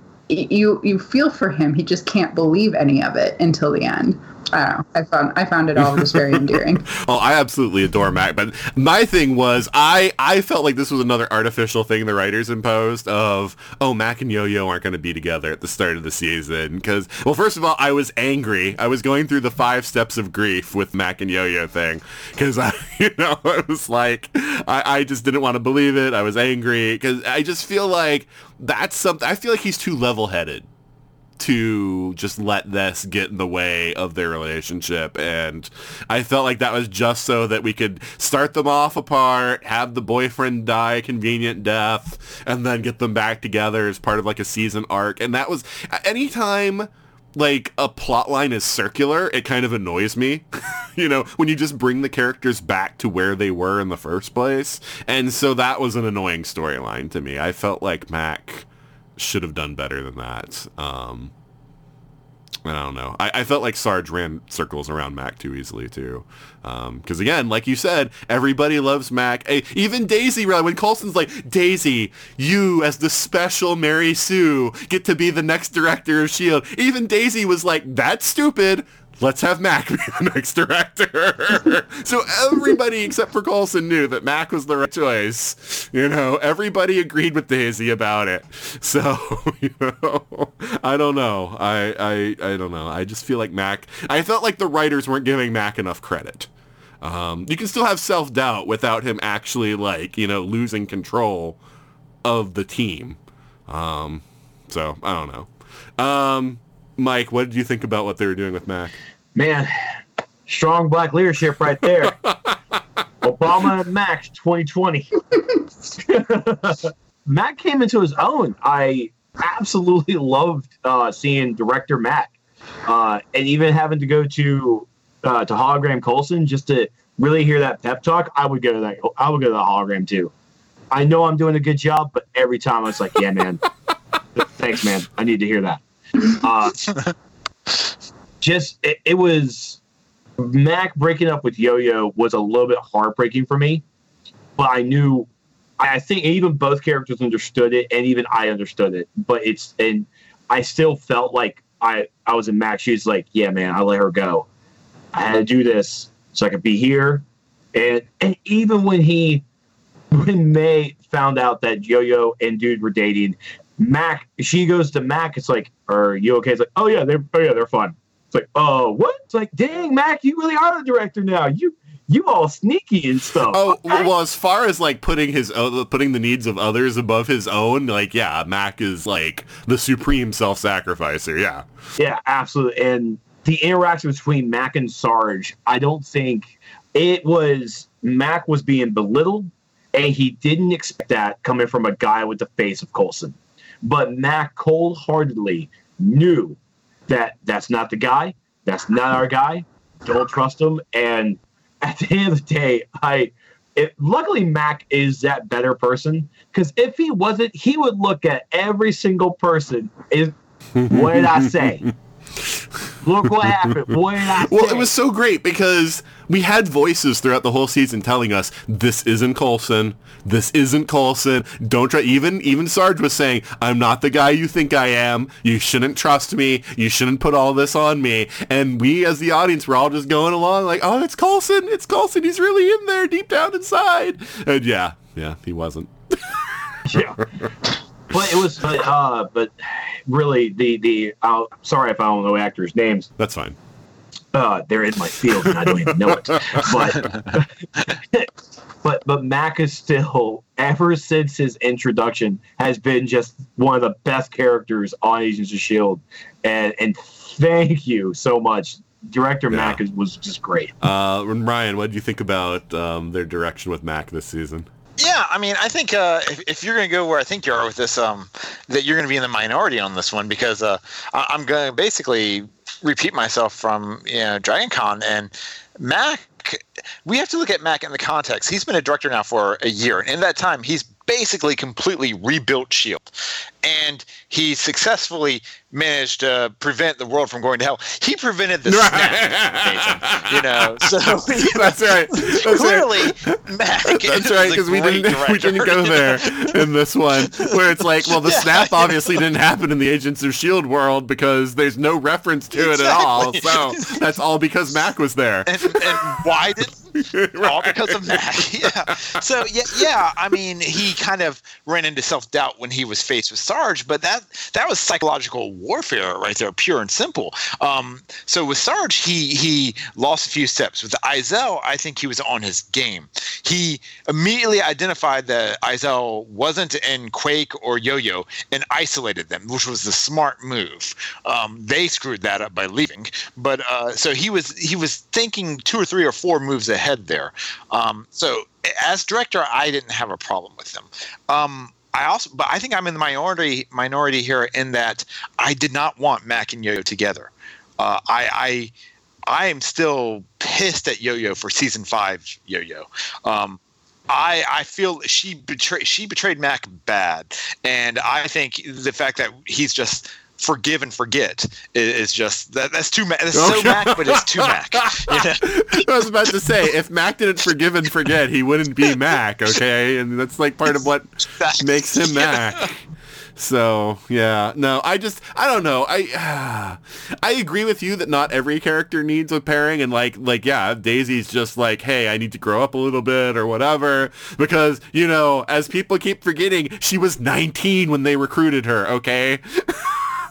you you feel for him. He just can't believe any of it until the end. I don't know. I found I found it all just very endearing. Oh, I absolutely adore Mack, but my thing was I I felt like this was another artificial thing the writers imposed of oh Mack and Yo-Yo aren't going to be together at the start of the season. Because well first of all I was angry. I was going through the five steps of grief with Mack and Yo-Yo thing. Because I you know it was like I, I just didn't want to believe it. I was angry. Because I just feel like that's something I feel like he's too level headed to just let this get in the way of their relationship. And I felt like that was just so that we could start them off apart, have the boyfriend die a convenient death, and then get them back together as part of like a season arc. And that was anytime like a plot line is circular, it kind of annoys me. you know, when you just bring the characters back to where they were in the first place. And so that was an annoying storyline to me. I felt like Mack should have done better than that. Um, I don't know. I, I felt like Sarge ran circles around Mack too easily too. Um, because again, like you said, everybody loves Mack. Hey, even Daisy, when Coulson's like, Daisy, you as the special Mary Sue get to be the next director of S.H.I.E.L.D. Even Daisy was like, that's stupid let's have Mack be the next director. so everybody except for Coulson knew that Mack was the right choice. You know, everybody agreed with Daisy about it. So, you know, I don't know. I, I, I don't know. I just feel like Mack, I felt like the writers weren't giving Mack enough credit. Um, you can still have self-doubt without him actually like, you know, losing control of the team. Um, so I don't know. Um, Mike, what did you think about what they were doing with Mack? Man, strong black leadership right there. Obama and Mack 2020. Mack came into his own. I absolutely loved uh, seeing director Mack, uh, and even having to go to uh, to hologram Coulson just to really hear that pep talk, I would go to that. I would go to the hologram too. I know I'm doing a good job, but every time I was like, yeah, man, thanks, man. I need to hear that. Uh, just it, it was Mack breaking up with Yo Yo was a little bit heartbreaking for me, but I knew. I think even both characters understood it, and even I understood it. But it's and I still felt like I I was in Mack's shoes. Like, yeah, man, I let her go. I had to do this so I could be here. And and even when he when May found out that Yo Yo and Dude were dating, Mack she goes to Mack. It's like, are you okay? It's like, oh yeah, they're oh yeah, they're fun. It's like, oh what? It's like, dang, Mack, you really are the director now. You you all sneaky and stuff. Oh well, as far as like putting his own, putting the needs of others above his own, like yeah, Mack is like the supreme self-sacrificer. Yeah, Yeah, absolutely. And the interaction between Mack and Sarge, I don't think it was Mack was being belittled, and he didn't expect that coming from a guy with the face of Coulson. But Mack cold-heartedly knew that that's not the guy. That's not our guy. Don't trust him. And at the end of the day, I. It, luckily, Mack is that better person because if he wasn't, he would look at every single person. Is what did I say? Look what happened. What Well, say? it was so great because we had voices throughout the whole season telling us this isn't Coulson, this isn't Coulson. Don't try. Even even Sarge was saying, "I'm not the guy you think I am. You shouldn't trust me. You shouldn't put all this on me." And we, as the audience, were all just going along like, "Oh, it's Coulson. It's Coulson. He's really in there, deep down inside." And yeah, yeah, he wasn't. yeah. But it was, but, uh, but really, the the. Uh, sorry if I don't know actors' names. That's fine. uh, they're in my field and I don't even know it. But but but Mack is still ever since his introduction has been just one of the best characters on Agents of Shield, and and thank you so much. Director Yeah. Mack is, was just great. Uh, Ryan, what did you think about um, their direction with Mack this season? Yeah, I mean, I think uh, if, if you're going to go where I think you are with this, um, that you're going to be in the minority on this one because uh, I, I'm going to basically repeat myself from you know Dragon Con and Mack. We have to look at Mack in the context. He's been a director now for a year, and in that time, he's basically completely rebuilt Shield, and he successfully managed to prevent the world from going to hell. He prevented the snap, you know. So That's right. That's right. clearly, Mack. That's right, because we didn't we didn't go there in this one, where it's like, well, the Yeah. snap obviously didn't happen in the Agents of Shield world because there's no reference to it at all. So that's all because Mack was there. and, and why did all because of Mack? Yeah. So yeah, yeah. I mean, he kind of ran into self doubt when he was faced with Sarge, but that that was psychological warfare right there, pure and simple. Um, so with Sarge, he he lost a few steps. With Izel, I think he was on his game. He immediately identified that Izel wasn't in Quake or Yo-Yo and isolated them, which was the smart move. Um, they screwed that up by leaving, but uh, so he was he was thinking two or three or four moves ahead there. Um, so as director, I didn't have a problem with them. Um, I also, but I think I'm in the minority minority here in that I did not want Mack and Yo-Yo together. Uh, I, I I am still pissed at Yo-Yo for season five Yo-Yo. Um, I I feel she betrayed she betrayed Mack bad, and I think the fact that he's just forgive and forget is, is just that that's too Mack. That's so Okay. Mack, but it's too Mack. You know? I was about to say, if Mack didn't forgive and forget, he wouldn't be Mack, okay? And that's like part of what makes him Mack. So yeah, no, I just I don't know. I I agree with you that not every character needs a pairing, and like like yeah, Daisy's just like, hey, I need to grow up a little bit or whatever, because you know, as people keep forgetting, she was 19 when they recruited her. Okay.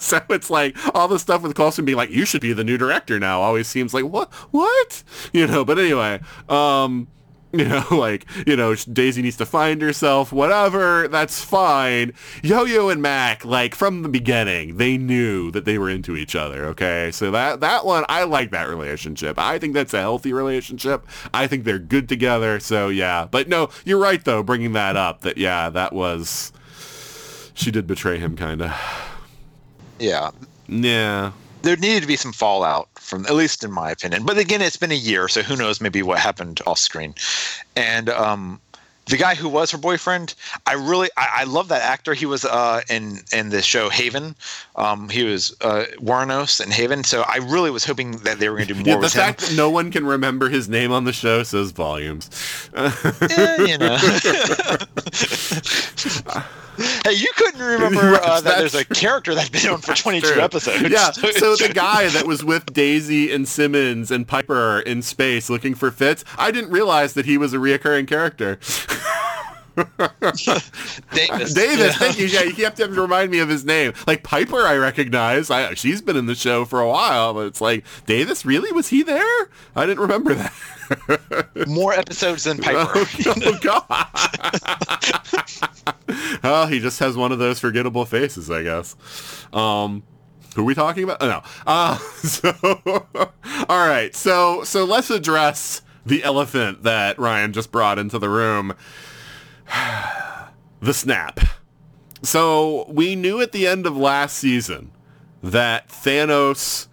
So it's like all the stuff with Coulson being like, you should be the new director now always seems like, what, what? You know, but anyway, um, you know, like, you know, Daisy needs to find herself, whatever, that's fine. Yo-Yo and Mack, like, from the beginning, they knew that they were into each other, okay? So that, that one, I like that relationship. I think that's a healthy relationship. I think they're good together, so yeah. But no, you're right, though, bringing that up, that, yeah, that was, she did betray him, kind of. Yeah, Yeah. there needed to be some fallout from at least in my opinion. But again, it's been a year, so who knows? Maybe what happened off screen, and um, the guy who was her boyfriend, I really I, I love that actor. He was uh, in in the show Haven. Um, he was uh, Warrenos in Haven. So I really was hoping that they were going to do more Yeah, the fact him. that no one can remember his name on the show says volumes. Eh, you know. hey, you couldn't remember uh, that there's a character that's been on for 22 True. episodes. Yeah, so the guy that was with Daisy and Simmons and Piper in space looking for Fitz, I didn't realize that he was a reoccurring character. Davis. Davis, thank you. Yeah, you have to remind me of his name. Like Piper, I recognize. I, she's been in the show for a while, but it's like Davis. Really, was he there? I didn't remember that. More episodes than Piper. oh God! oh, he just has one of those forgettable faces, I guess. Um, who are we talking about? Oh, no. Uh, so, all right. So, so let's address the elephant that Ryan just brought into the room. the snap. So we knew at the end of last season that Thanos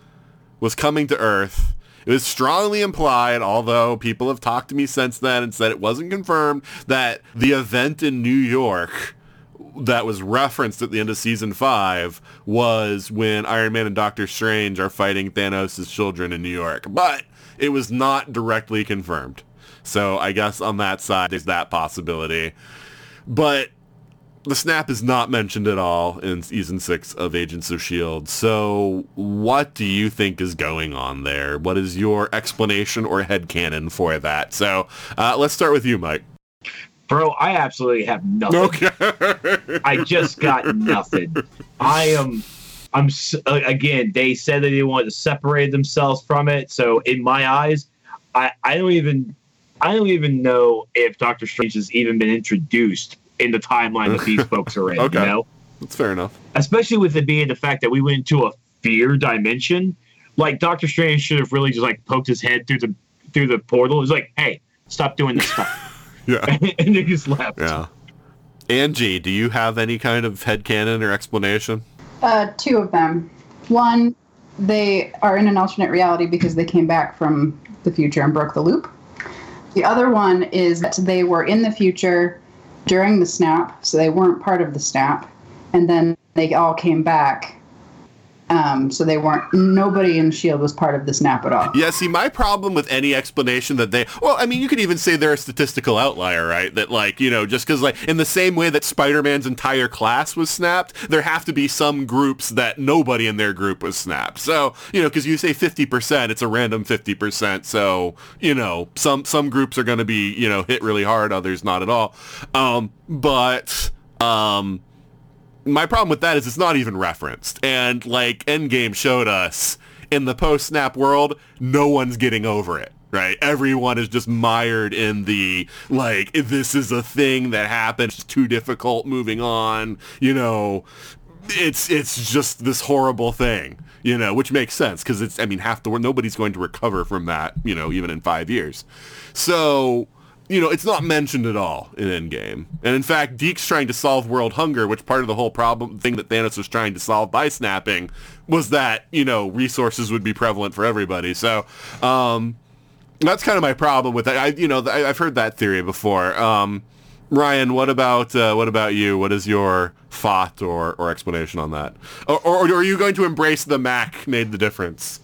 was coming to Earth. It was strongly implied, although people have talked to me since then and said it wasn't confirmed, that the event in New York that was referenced at the end of season five was when Iron Man and Doctor Strange are fighting Thanos' children in New York. But it was not directly confirmed. So I guess on that side, there's that possibility. But the snap is not mentioned at all in season six of Agents of S.H.I.E.L.D. So what do you think is going on there? What is your explanation or headcanon for that? So uh, let's start with you, Mike. Bro, I absolutely have nothing. Okay. I just got nothing. I am. I'm again. They said that they wanted to separate themselves from it. So in my eyes, I I don't even I don't even know if Doctor Strange has even been introduced in the timeline that these folks are in. Okay. You know, That's fair enough. especially with it being the fact that we went into a fear dimension. Like Doctor Strange should have really just like poked his head through the through the portal. He's like, "Hey, stop doing this stuff," Yeah. and they just left. Yeah. Anji, do you have any kind of headcanon or explanation? Uh, two of them. One, they are in an alternate reality because they came back from the future and broke the loop. The other one is that they were in the future during the snap, so they weren't part of the snap, and then they all came back. Um, so they weren't. Nobody in Shield was part of the snap at all. Yeah, see, my problem with any explanation that they, well, I mean, you could even say they're a statistical outlier, right? That, like, you know, just because, like, in the same way that Spider-Man's entire class was snapped, there have to be some groups that nobody in their group was snapped. So, you know, because you say 50%, it's a random 50%. So, you know, some, some groups are going to be, you know, hit really hard, others not at all. Um, but, um, my problem with that is it's not even referenced. And like Endgame showed us in the post-snap world, no one's getting over it. Right? Everyone is just mired in the like this is a thing that happened, it's too difficult moving on, you know, it's it's just this horrible thing, you know, which makes sense because it's I mean half the world nobody's going to recover from that, you know, even in 5 years. So, you know, it's not mentioned at all in Endgame. And in fact, Deke's trying to solve world hunger, which part of the whole problem thing that Thanos was trying to solve by snapping was that, you know, resources would be prevalent for everybody. So, um, that's kind of my problem with that. I, you know, I, I've heard that theory before. Um, Ryan, what about uh, what about you? What is your thought or, or explanation on that? Or, or, or are you going to embrace the Mack made the difference?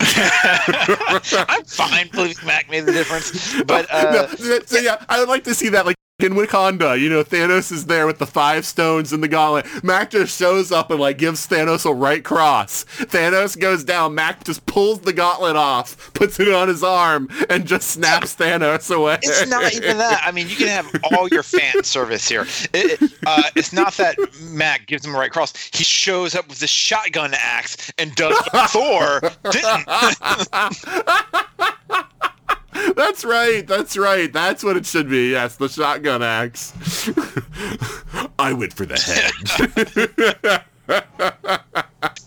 I'm fine believing Mack made the difference, but uh, no, so, so yeah, I would like to see that like in Wakanda, you know, Thanos is there with the five stones and the gauntlet. Mack just shows up and like gives Thanos a right cross. Thanos goes down. Mack just pulls the gauntlet off, puts it on his arm, and just snaps Thanos away. it's not even that. I mean, you can have all your fan service here. It, uh, it's not that Mack gives him a right cross. He shows up with the shotgun axe and does what Thor didn't. That's right. That's right. That's what it should be. Yes, the shotgun axe. I went for the head.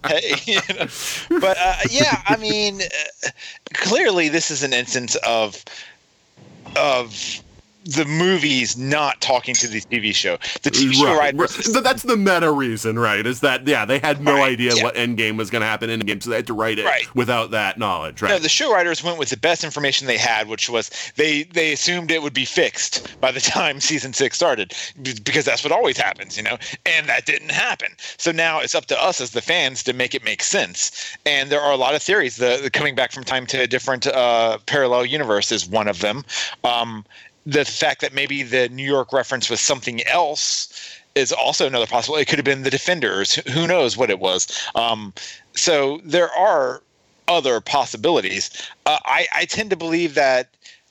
hey, you know. but uh, yeah, I mean, uh, clearly this is an instance of of the movies not talking to the TV show. The TV show Right, writers. right. Th- That's the meta reason, right? Is that yeah, they had no Right, idea yeah. what Endgame was going to happen in Endgame, so they had to write it Right. without that knowledge, right? No, the show writers went with the best information they had, which was they they assumed it would be fixed by the time season six started, because that's what always happens, you know. And that didn't happen. So now it's up to us as the fans to make it make sense. And there are a lot of theories. The, the coming back from time to a different uh, parallel universe is one of them. Um, the fact that maybe the New York reference was something else is also another possible. It could have been the Defenders. Who- knows what it was? Um, so there are other possibilities. Uh, I, I tend to believe that.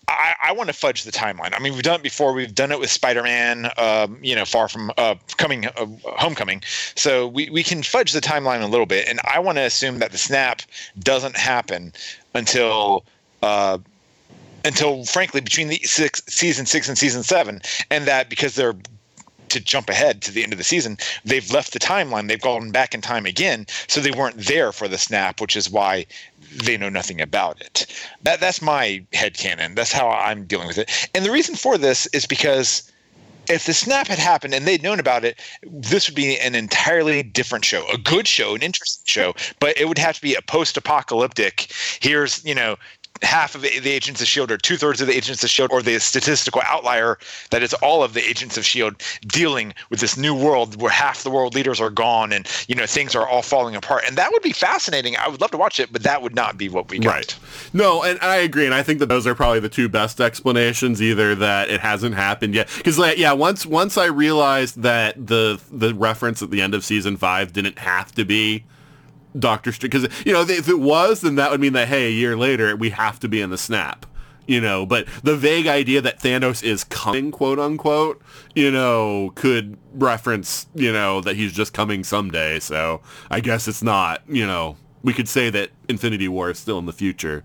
I, I want to fudge the timeline. I mean, we've done it before. We've done it with Spider-Man, um, you know, Far From uh, Coming, uh, Homecoming. So we, we can fudge the timeline a little bit, and I want to assume that the snap doesn't happen until uh, until frankly between the six season six and season seven, and that because they're to jump ahead to the end of the season, they've left the timeline. They've gone back in time again, so they weren't there for the snap, which is why they know nothing about it. That that's my headcanon. That's how I'm dealing with it. And the reason for this is because if the snap had happened and they'd known about it, this would be an entirely different show, a good show, an interesting show, but it would have to be a post-apocalyptic. Here's, you know, half of the agents of shield or two-thirds of the agents of shield or the statistical outlier that is all of the agents of shield dealing with this new world where half the world leaders are gone and you know things are all falling apart and that would be fascinating i would love to watch it but that would not be what we got Right. No, and I agree, and I think that those are probably the two best explanations. Either that it hasn't happened yet, because like, yeah, once once I realized that the the reference at the end of season five didn't have to be Doctor Strange, because you know if it was, then that would mean that hey, a year later we have to be in the snap. You know, but the vague idea that Thanos is coming, quote unquote, you know, could reference, you know, that he's just coming someday. So I guess it's not, you know, we could say that Infinity War is still in the future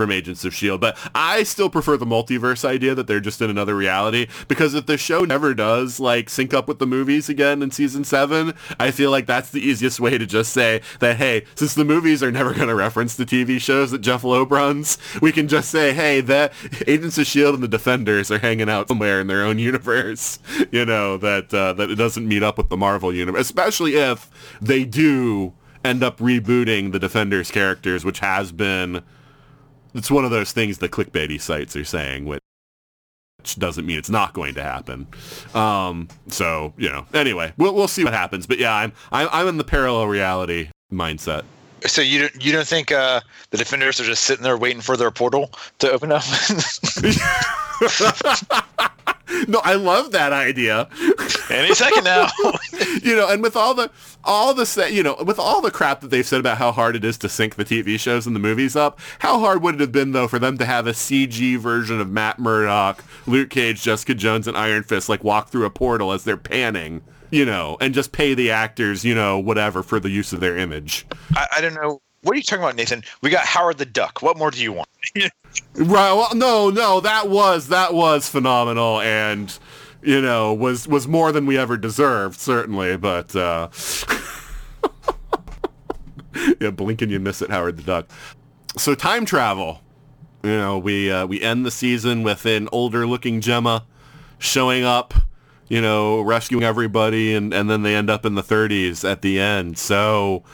from Agents of S.H.I.E.L.D. But I still prefer the multiverse idea that they're just in another reality because if the show never does like sync up with the movies again in season seven, I feel like that's the easiest way to just say that, hey, since the movies are never going to reference the TV shows that Jeph Loeb runs, we can just say, hey, the Agents of S.H.I.E.L.D. and the Defenders are hanging out somewhere in their own universe, you know, that, uh, that it doesn't meet up with the Marvel universe, especially if they do end up rebooting the Defenders characters, which has been it's one of those things the clickbaity sites are saying, which doesn't mean it's not going to happen. Um, so you know, anyway, we'll we'll see what happens. But yeah, I'm I'm, I'm in the parallel reality mindset. So you don't you don't think uh, the defenders are just sitting there waiting for their portal to open up? No, I love that idea. any second now. You know, and with all the all the you know, with all the crap that they've said about how hard it is to sync the TV shows and the movies up, how hard would it have been though for them to have a CG version of Matt Murdock, Luke Cage, Jessica Jones, and Iron Fist like walk through a portal as they're panning, you know, and just pay the actors, you know, whatever for the use of their image. I, I don't know what are you talking about nathan we got howard the duck what more do you want Right. Well, no, no, that was that was phenomenal, and you know was was more than we ever deserved, certainly. But uh, yeah, blink and you miss it, Howard the Duck. So time travel. You know, we uh, we end the season with an older looking Jemma showing up. You know, rescuing everybody, and and then they end up in the 30s at the end. So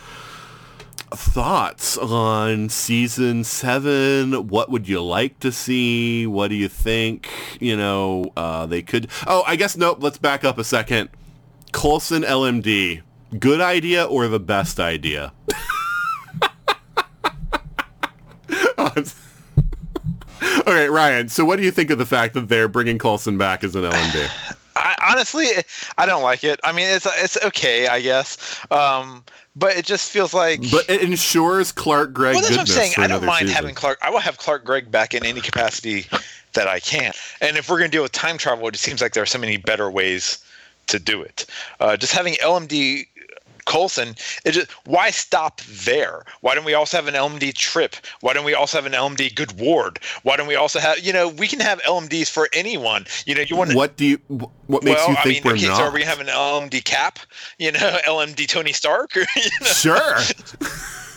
thoughts on season seven what would you like to see what do you think you know uh, they could oh i guess nope let's back up a second coulson lmd good idea or the best idea okay ryan so what do you think of the fact that they're bringing coulson back as an lmd I, honestly i don't like it i mean it's it's okay i guess um, but it just feels like but it ensures clark gregg well, that's what I'm saying. I don't mind season. having Clark. I will have Clark Gregg back in any capacity that I can. And if we're going to deal with time travel, it just seems like there are so many better ways to do it. Uh, just having LMD Coulson, it just why stop there? Why don't we also have an LMD Trip? Why don't we also have an LMD Good Ward? Why don't we also have you know we can have LMDs for anyone. You know you want to. what do you what makes well, you I think mean, we're okay, not so are we have an LMD Cap? You know, LMD Tony Stark? Or, you know? Sure.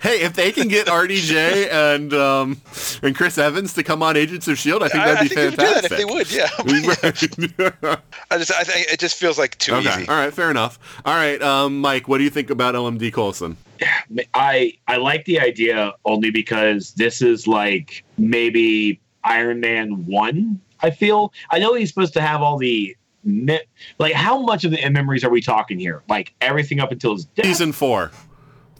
hey, if they can get RDJ and um, and Chris Evans to come on Agents of Shield, I think that'd I, be think fantastic. they would do that if they would. Yeah. I just, I think it just feels like too okay. easy. All right. Fair enough. All right, um, Mike. What do you think about LMD Coulson? I I like the idea only because this is like maybe Iron Man one. I feel I know he's supposed to have all the like how much of the memories are we talking here? Like everything up until his death. Season four.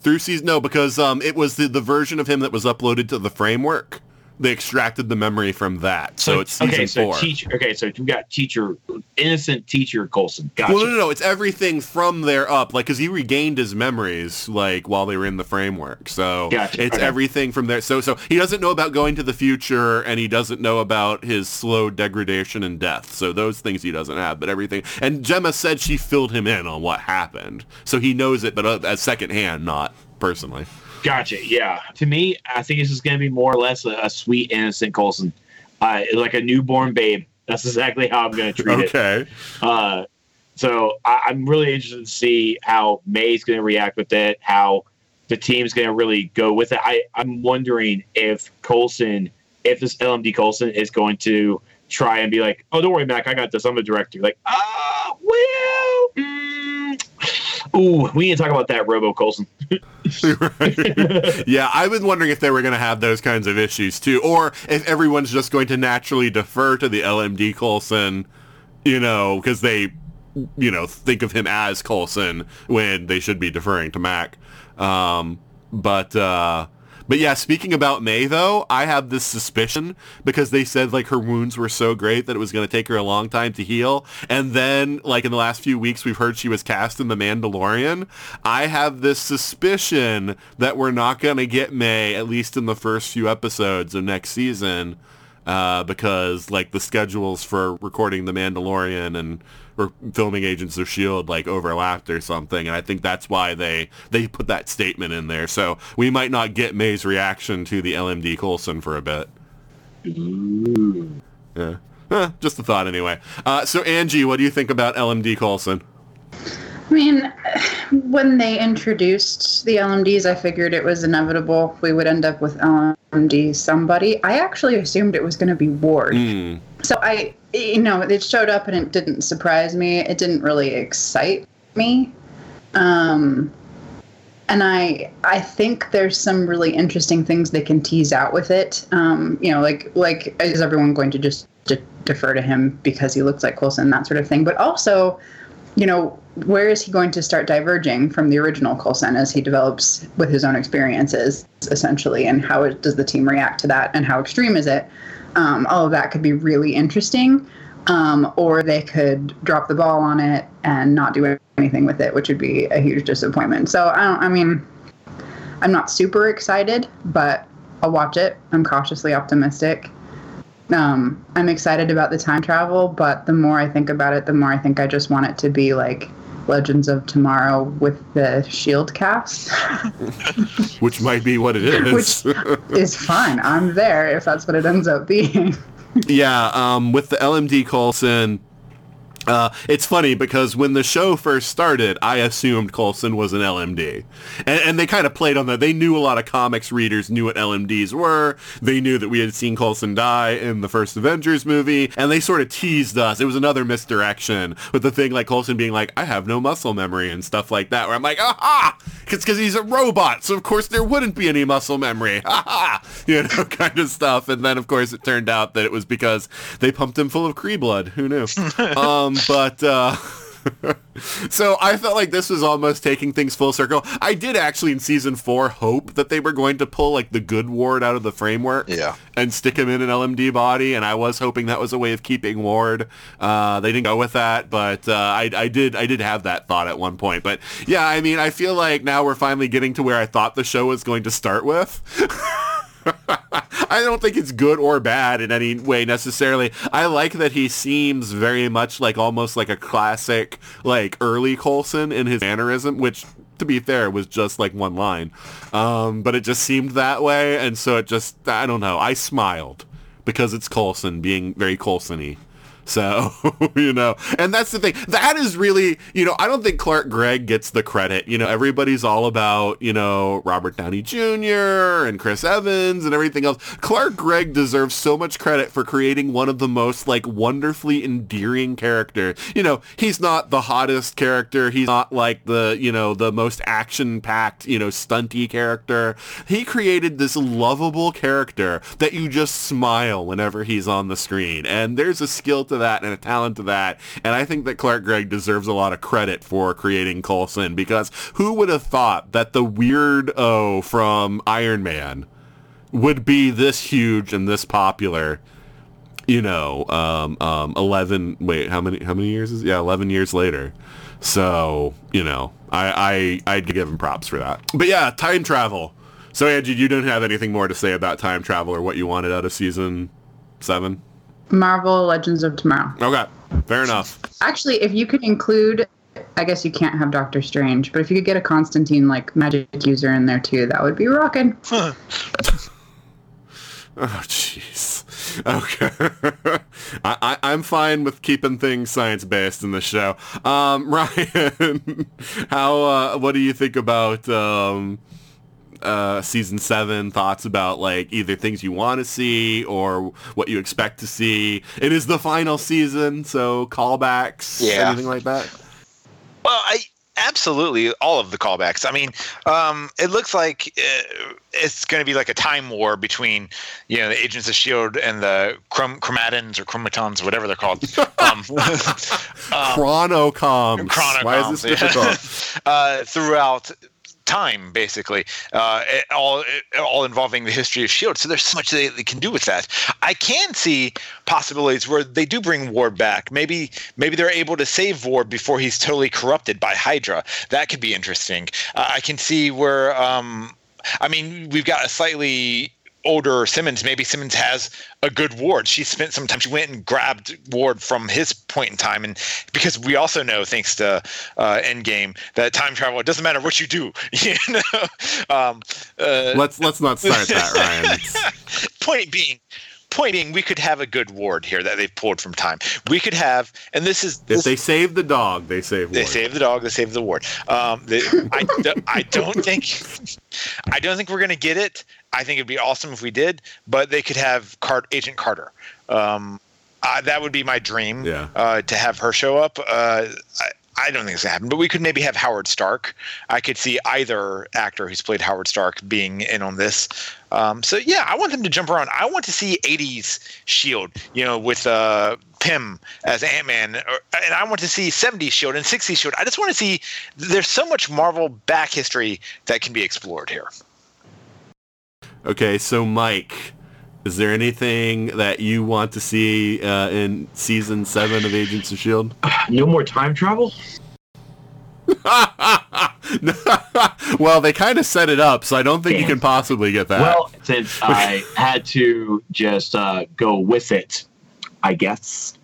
Through season no, because um, it was the, the version of him that was uploaded to the framework. They extracted the memory from that, so, it's season okay, so four. teacher. Okay, so we got teacher, innocent teacher Coulson. Gotcha. Well, no, no, no. It's everything from there up, like because he regained his memories, like while they were in the framework. So Gotcha, it's okay. everything from there. So, so he doesn't know about going to the future, and he doesn't know about his slow degradation and death. So those things he doesn't have, but everything. And Jemma said she filled him in on what happened, so he knows it, but uh, as secondhand, not personally. Gotcha. Yeah. To me, I think this is going to be more or less a, a sweet, innocent Coulson, uh, like a newborn babe. That's exactly how I'm going to treat it. Okay. Uh, so I, I'm really interested to see how May's going to react with it, how the team's going to really go with it. I, I'm wondering if Coulson, if this LMD Coulson is going to try and be like, oh, don't worry, Mack, I got this. I'm the director. Like, ah, well, mm, ooh, we need to talk about that Robo Coulson. yeah, I've been wondering if they were going to have those kinds of issues too, or if everyone's just going to naturally defer to the LMD Coulson, you know, because they, you know, think of him as Coulson when they should be deferring to Mack. Um, but uh, but yeah, speaking about May though, I have this suspicion because they said like her wounds were so great that it was going to take her a long time to heal. And then like in the last few weeks we've heard she was cast in The Mandalorian. I have this suspicion that we're not going to get May at least in the first few episodes of next season. Uh, because like the schedules for recording The Mandalorian and or filming Agents of Shield like overlapped or something, and I think that's why they they put that statement in there. So we might not get May's reaction to the LMD Coulson for a bit. Yeah, Eh, just a thought anyway. Uh, so Anji, what do you think about LMD Coulson? I mean, when they introduced the LMDs, I figured it was inevitable we would end up with LMD somebody. I actually assumed it was going to be Ward. Mm. So I, you know, it showed up and it didn't surprise me. It didn't really excite me. Um, and I, I think there's some really interesting things they can tease out with it. Um, you know, like like is everyone going to just de- defer to him because he looks like Coulson, that sort of thing. But also, you know, where is he going to start diverging from the original Coulson as he develops with his own experiences, essentially, and how it, does the team react to that, and how extreme is it? Um, all of that could be really interesting. Um, or they could drop the ball on it and not do anything with it, which would be a huge disappointment. So I don't. I mean, I'm not super excited, but I'll watch it. I'm cautiously optimistic. Um, I'm excited about the time travel, but the more I think about it, the more I think I just want it to be like Legends of Tomorrow with the Shield cast, Which might be what it is. which is fine. I'm there if that's what it ends up being. yeah, um, with the LMD Coulson, uh, it's funny because when the show first started, I assumed Coulson was an LMD. And, and they kind of played on that. They knew a lot of comics readers knew what LMDs were. They knew that we had seen Coulson die in the first Avengers movie. And they sort of teased us. It was another misdirection with the thing like Coulson being like, I have no muscle memory and stuff like that. Where I'm like, aha! Because he's a robot. So, of course, there wouldn't be any muscle memory. Ha You know, kind of stuff. And then, of course, it turned out that it was because they pumped him full of Kree blood. Who knew? um, but uh, so I felt like this was almost taking things full circle. I did actually in season four hope that they were going to pull like the good Ward out of the framework, Yeah. and stick him in an LMD body, and I was hoping that was a way of keeping Ward. Uh, they didn't go with that, but uh, I, I did I did have that thought at one point. But yeah, I mean, I feel like now we're finally getting to where I thought the show was going to start with. I don't think it's good or bad in any way necessarily. I like that he seems very much like almost like a classic like early Coulson in his mannerism, which to be fair was just like one line. Um, but it just seemed that way and so it just I don't know. I smiled because it's Coulson being very Coulson-y. So, you know, and that's the thing. That is really, you know, I don't think Clark Gregg gets the credit. You know, everybody's all about, you know, Robert Downey Jr. and Chris Evans and everything else. Clark Gregg deserves so much credit for creating one of the most like wonderfully endearing characters. You know, he's not the hottest character. He's not like the, you know, the most action-packed, you know, stunty character. He created this lovable character that you just smile whenever he's on the screen. And there's a skill to that and a talent to that. And I think that Clark Gregg deserves a lot of credit for creating Coulson because who would have thought that the weird O from Iron Man would be this huge and this popular? You know, um, um, eleven. Wait, how many? How many years is? Yeah, eleven years later. So you know, I I I'd give him props for that. But yeah, time travel. So Anji, you don't have anything more to say about time travel or what you wanted out of season seven? Marvel Legends of Tomorrow. Okay, fair enough. Actually, if you could include, I guess you can't have Doctor Strange, but if you could get a Constantine like magic user in there too, that would be rocking. Oh, jeez. Okay. I, I, I'm fine with keeping things science-based in the show. Um, Ryan, how, uh, what do you think about, um, uh, season seven thoughts about like either things you want to see or what you expect to see. It is the final season, so callbacks, Yeah. anything like that. Well, I absolutely all of the callbacks. I mean, um, it looks like uh, it's going to be like a time war between you know the Agents of Shield and the chrom- chromatins or chromatons, whatever they're called. Um, um, Chronicoms. Chronicoms, Why is this yeah. difficult? uh, throughout time, basically, uh, all all involving the history of Shield. So there's so much they, they can do with that. I can see possibilities where they do bring Ward back. Maybe maybe they're able to save Ward before he's totally corrupted by Hydra. That could be interesting. Uh, I can see where. Um, I mean, we've got a slightly older Simmons. Maybe Simmons has a good Ward. She spent some time. She went and grabbed Ward from his point in time, and because we also know, thanks to uh, Endgame, that time travel it doesn't matter what you do. You know. Um, uh, let's let's not start that, Ryan. Point being. Point being, we could have a good ward here that they've pulled from time. We could have, and this is if they save the dog, they save. they save the dog. They save the ward. Um, they, I, I don't think, I don't think we're gonna get it. I think it'd be awesome if we did, but they could have Cart, Agent Carter. Um, uh, that would be my dream. Yeah. Uh, to have her show up. Uh, I, I don't think it's gonna happen, but we could maybe have Howard Stark. I could see either actor who's played Howard Stark being in on this. Um, so yeah, I want them to jump around. I want to see '80s Shield, you know, with uh, Pym as Ant Man, and I want to see '70s Shield and '60s Shield. I just want to see. There's so much Marvel back history that can be explored here. Okay, so Mike, is there anything that you want to see uh, in season seven of Agents of Shield? No more time travel? well, they kind of set it up, so I don't think you can possibly get that. Well, since I had to just uh, go with it, I guess.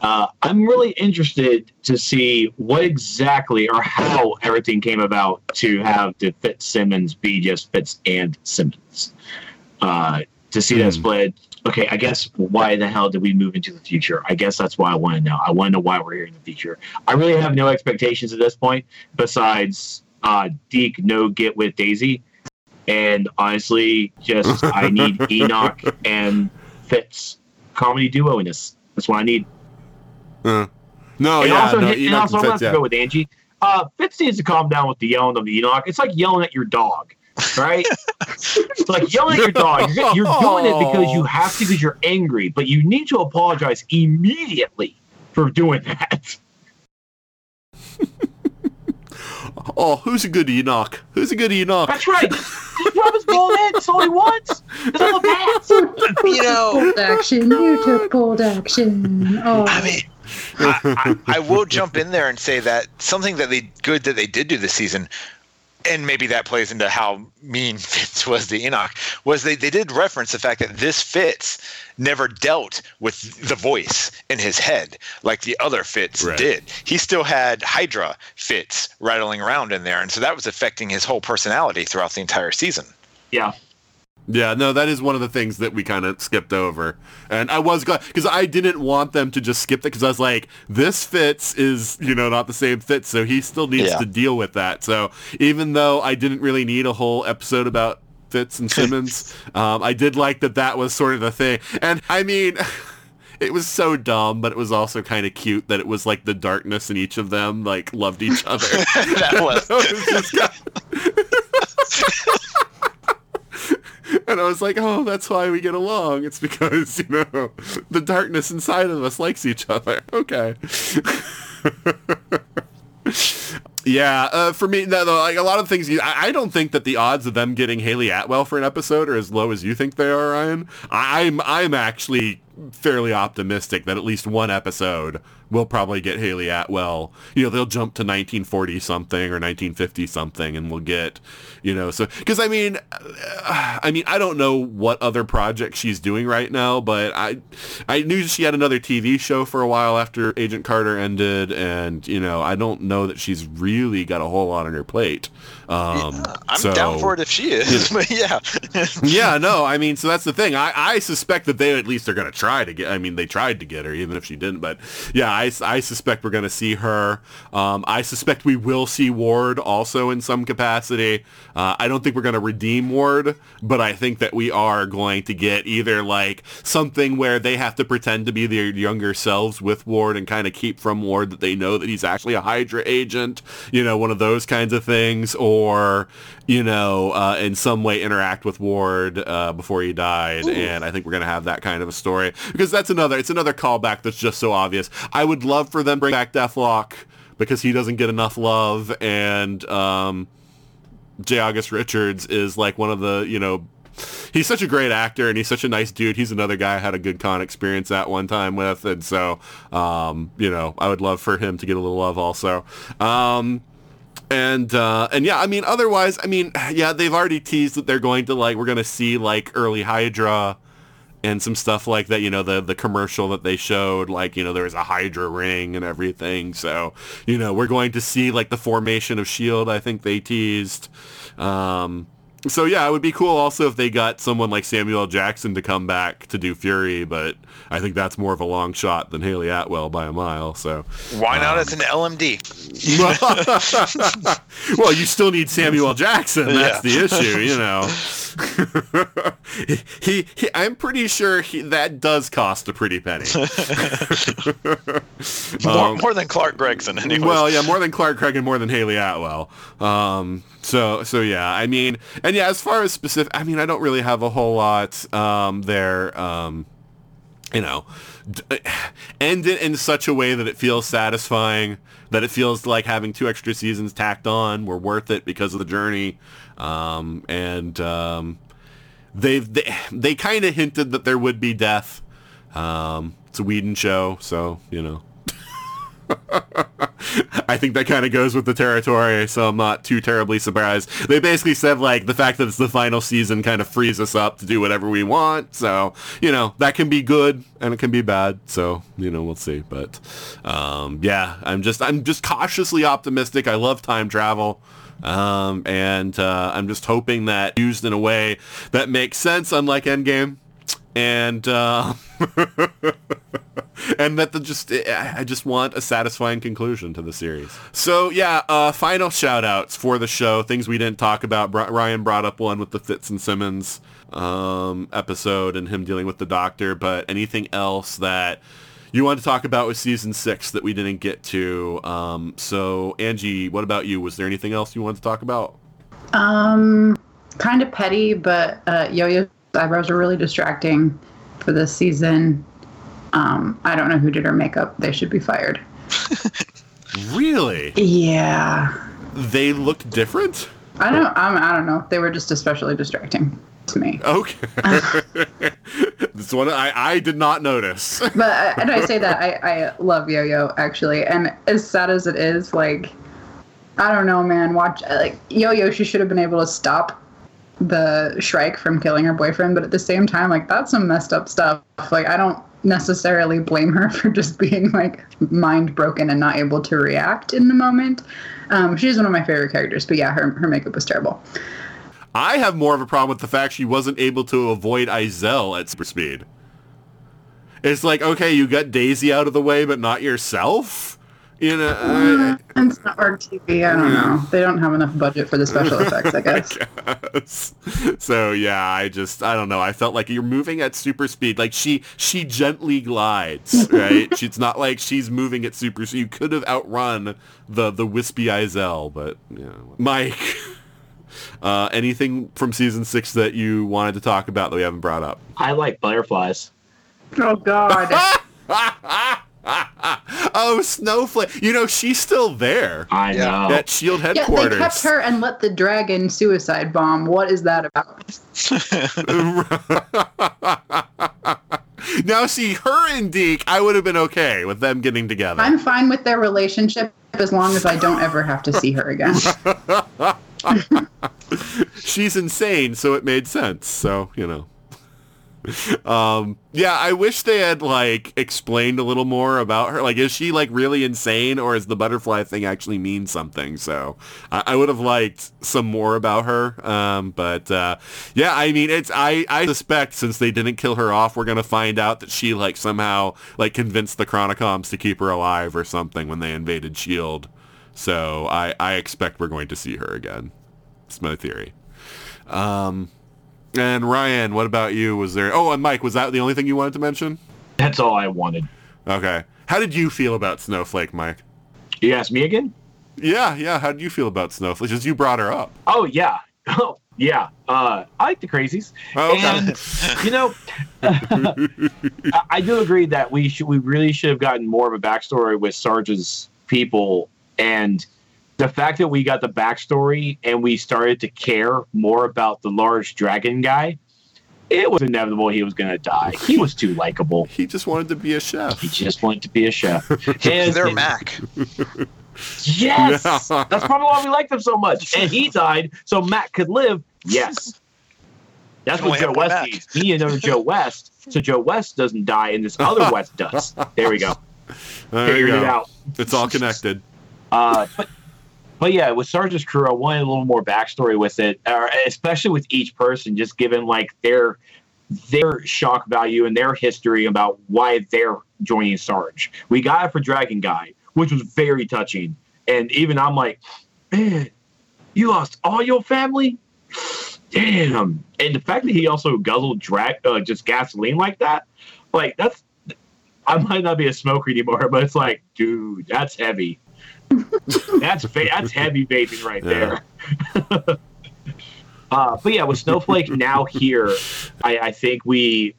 Uh, I'm really interested to see what exactly or how everything came about to have the Fitzsimmons be just Fitz and Simmons. Uh, to see that Hmm. split. Okay, I guess why the hell did we move into the future? I guess that's why I want to know. I want to know why we're here in the future. I really have no expectations at this point, besides uh, Deke no get with Daisy, and honestly, just I need Enoch and Fitz comedy duo in this. That's what I need. Uh, no, and yeah, also, no, and also I'm and gonna have to yeah. go with Angie. Uh, Fitz needs to calm down with the yelling of the Enoch. It's like yelling at your dog, right? it's like yelling at your dog. You're, you're doing it because you have to because you're angry, but you need to apologize immediately for doing that. Oh, who's a good Enoch? Who's a good Enoch? That's right. Just rub his bald head. That's all he wants. That's all it bats. You know, Bold action. You took bold action. Oh, I mean, I, I, I will jump in there and say that something that they good that they did do this season, and maybe that plays into how mean Fitz was to Enoch, was they, they did reference the fact that this Fitz never dealt with the voice in his head like the other Fitz Right. did. He still had Hydra Fitz rattling around in there, and so that was affecting his whole personality throughout the entire season. Yeah. Yeah, no, that is one of the things that we kind of skipped over. And I was glad because I didn't want them to just skip that because I was like, this Fitz is, you know, not the same Fitz, so he still needs Yeah. to deal with that. So even though I didn't really need a whole episode about Fitz and Simmons, um, I did like that that was sort of the thing. And I mean, it was so dumb, but it was also kind of cute that it was like the darkness in each of them like loved each other. that was. It was and I was like, oh, that's why we get along. It's because, you know, the darkness inside of us likes each other. Okay. yeah, uh, for me, no, like a lot of things, I, I don't think that the odds of them getting Hayley Atwell for an episode are as low as you think they are, Ryan. I, I'm, I'm actually fairly optimistic that at least one episode will probably get Hayley Atwell. You know, they'll jump to 1940 something or 1950 something, and we'll get, you know, so because I mean, uh, I mean, I don't know what other project she's doing right now, but I, I knew she had another TV show for a while after Agent Carter ended, and you know, I don't know that she's really got a whole lot on her plate. Um, I'm so- down for it if she is. but yeah. yeah, no, I mean, so that's the thing. I, I suspect that they at least are going to try to get, I mean, they tried to get her, even if she didn't. But yeah, I, I suspect we're going to see her. Um, I suspect we will see Ward also in some capacity. Uh, I don't think we're going to redeem Ward, but I think that we are going to get either like something where they have to pretend to be their younger selves with Ward and kind of keep from Ward that they know that he's actually a Hydra agent, you know, one of those kinds of things, or, you know, uh, in some way interact with Ward uh, before he died. And I think we're going to have that kind of a story because that's another, it's another callback that's just so obvious. I would love for them bring back Deathlok because he doesn't get enough love and, um, J. August Richards is like one of the, you know, he's such a great actor and he's such a nice dude. He's another guy I had a good con experience at one time with. And so, um, you know, I would love for him to get a little love also. Um, and uh, and yeah, I mean, otherwise, I mean, yeah, they've already teased that they're going to like we're gonna see like early Hydra and some stuff like that. You know, the the commercial that they showed, like you know, there was a Hydra ring and everything. So you know, we're going to see like the formation of Shield. I think they teased. Um, so yeah, it would be cool also if they got someone like Samuel L. Jackson to come back to do Fury, but I think that's more of a long shot than Hayley Atwell by a mile. So Why not as an LMD? well, you still need Samuel L. Jackson. That's Yeah. the issue, you know. he, he, I'm pretty sure he, that does cost a pretty penny. More, Um, more than Clark Gregson, anyways. well, yeah, more than Clark Gregg and more than Hayley Atwell. Um, so, so yeah, I mean, and yeah, as far as specific, I mean, I don't really have a whole lot um, there. Um, you know, d- end it in such a way that it feels satisfying, that it feels like having two extra seasons tacked on were worth it because of the journey. Um, and um, they've they, they kind of hinted that there would be death. Um, it's a Whedon show, so you know. I think that kind of goes with the territory, so I'm not too terribly surprised. They basically said like the fact that it's the final season kind of frees us up to do whatever we want. So you know that can be good and it can be bad. So you know we'll see. But um, yeah, I'm just I'm just cautiously optimistic. I love time travel. Um, and uh, I'm just hoping that used in a way that makes sense, unlike Endgame, and uh, and that the just I just want a satisfying conclusion to the series. So yeah, uh, final shout outs for the show. Things we didn't talk about. Ryan brought up one with the Fitz and Simmons um, episode and him dealing with the doctor. But anything else that you want to talk about with season six that we didn't get to? Um, so Angie, what about you? Was there anything else you wanted to talk about? Um, kind of petty, but uh, Yo-Yo's eyebrows are really distracting for this season. Um, I don't know who did her makeup. They should be fired. Really? Yeah, They looked different. I don't. I'm, I don't know. They were just especially distracting to me. Okay. this one I, I did not notice. But uh, and I say that I, I love Yo-Yo actually, and as sad as it is, like I don't know, man. Watch like Yo-Yo. She should have been able to stop the Shrike from killing her boyfriend, but at the same time, like that's some messed up stuff. Like I don't necessarily blame her for just being like mind broken and not able to react in the moment. Um, she's one of my favorite characters, but yeah, her her makeup was terrible. I have more of a problem with the fact she wasn't able to avoid Izel at super speed. It's like, okay, you got Daisy out of the way, but not yourself. You know, I- And it's network TV. I don't know. They don't have enough budget for the special effects, I guess. guess. So yeah, I just I don't know. I felt like you're moving at super speed. Like she she gently glides, right? She's not like she's moving at super. So you could have outrun the the wispy Izel, but you know. Mike. Uh, anything from season six that you wanted to talk about that we haven't brought up? I like butterflies. Oh God. oh, Snowflake. You know, she's still there I know. at Shield Yeah, they headquarters. kept her and let the dragon suicide bomb. What is that about? now, see, her and Deke, I would have been okay with them getting together. I'm fine with their relationship as long as I don't ever have to see her again. She's insane, so it made sense. So, you know. Um, yeah, I wish they had like explained a little more about her. Like, is she like really insane, or is the butterfly thing actually mean something? So, I, I would have liked some more about her. Um, but uh, yeah, I mean, it's I I suspect since they didn't kill her off, we're gonna find out that she like somehow like convinced the Chronicoms to keep her alive or something when they invaded Shield. So I I expect we're going to see her again. It's my theory. Um, and Ryan, what about you? Was there? Oh, and Mike, was that the only thing you wanted to mention? That's all I wanted. Okay. How did you feel about Snowflake, Mike? You ask me again? Yeah, yeah. How did you feel about Snowflake? Just you brought her up. Oh yeah. Oh yeah. Uh, I like the crazies. Oh, okay. And you know, I, I do agree that we should we really should have gotten more of a backstory with Sarge's people, and the fact that we got the backstory and we started to care more about the large dragon guy. It was inevitable he was going to die. He was too likable. He just wanted to be a chef. He just wanted to be a chef. And- They're Mack. Yes, Yeah. that's probably why we liked him so much. And he died so Mack could live. Yes, that's what Joe West Mack. needs. He needs another Joe West, so Joe West doesn't die, and this other West does. There we go. There you Figured it out. It's all connected. Uh, but but yeah, with Sarge's crew, I wanted a little more backstory with it, uh, especially with each person, just given like their their shock value and their history about why they're joining Sarge. We got it for Dragon Guy, which was very touching, and even I'm like, man, you lost all your family. Damn! And the fact that he also guzzled drag, uh, just gasoline like that, like that's I might not be a smoker anymore, but it's like, dude, that's heavy. that's that's heavy vaping right there. uh, but yeah, with Snowflake now here, I, I think we,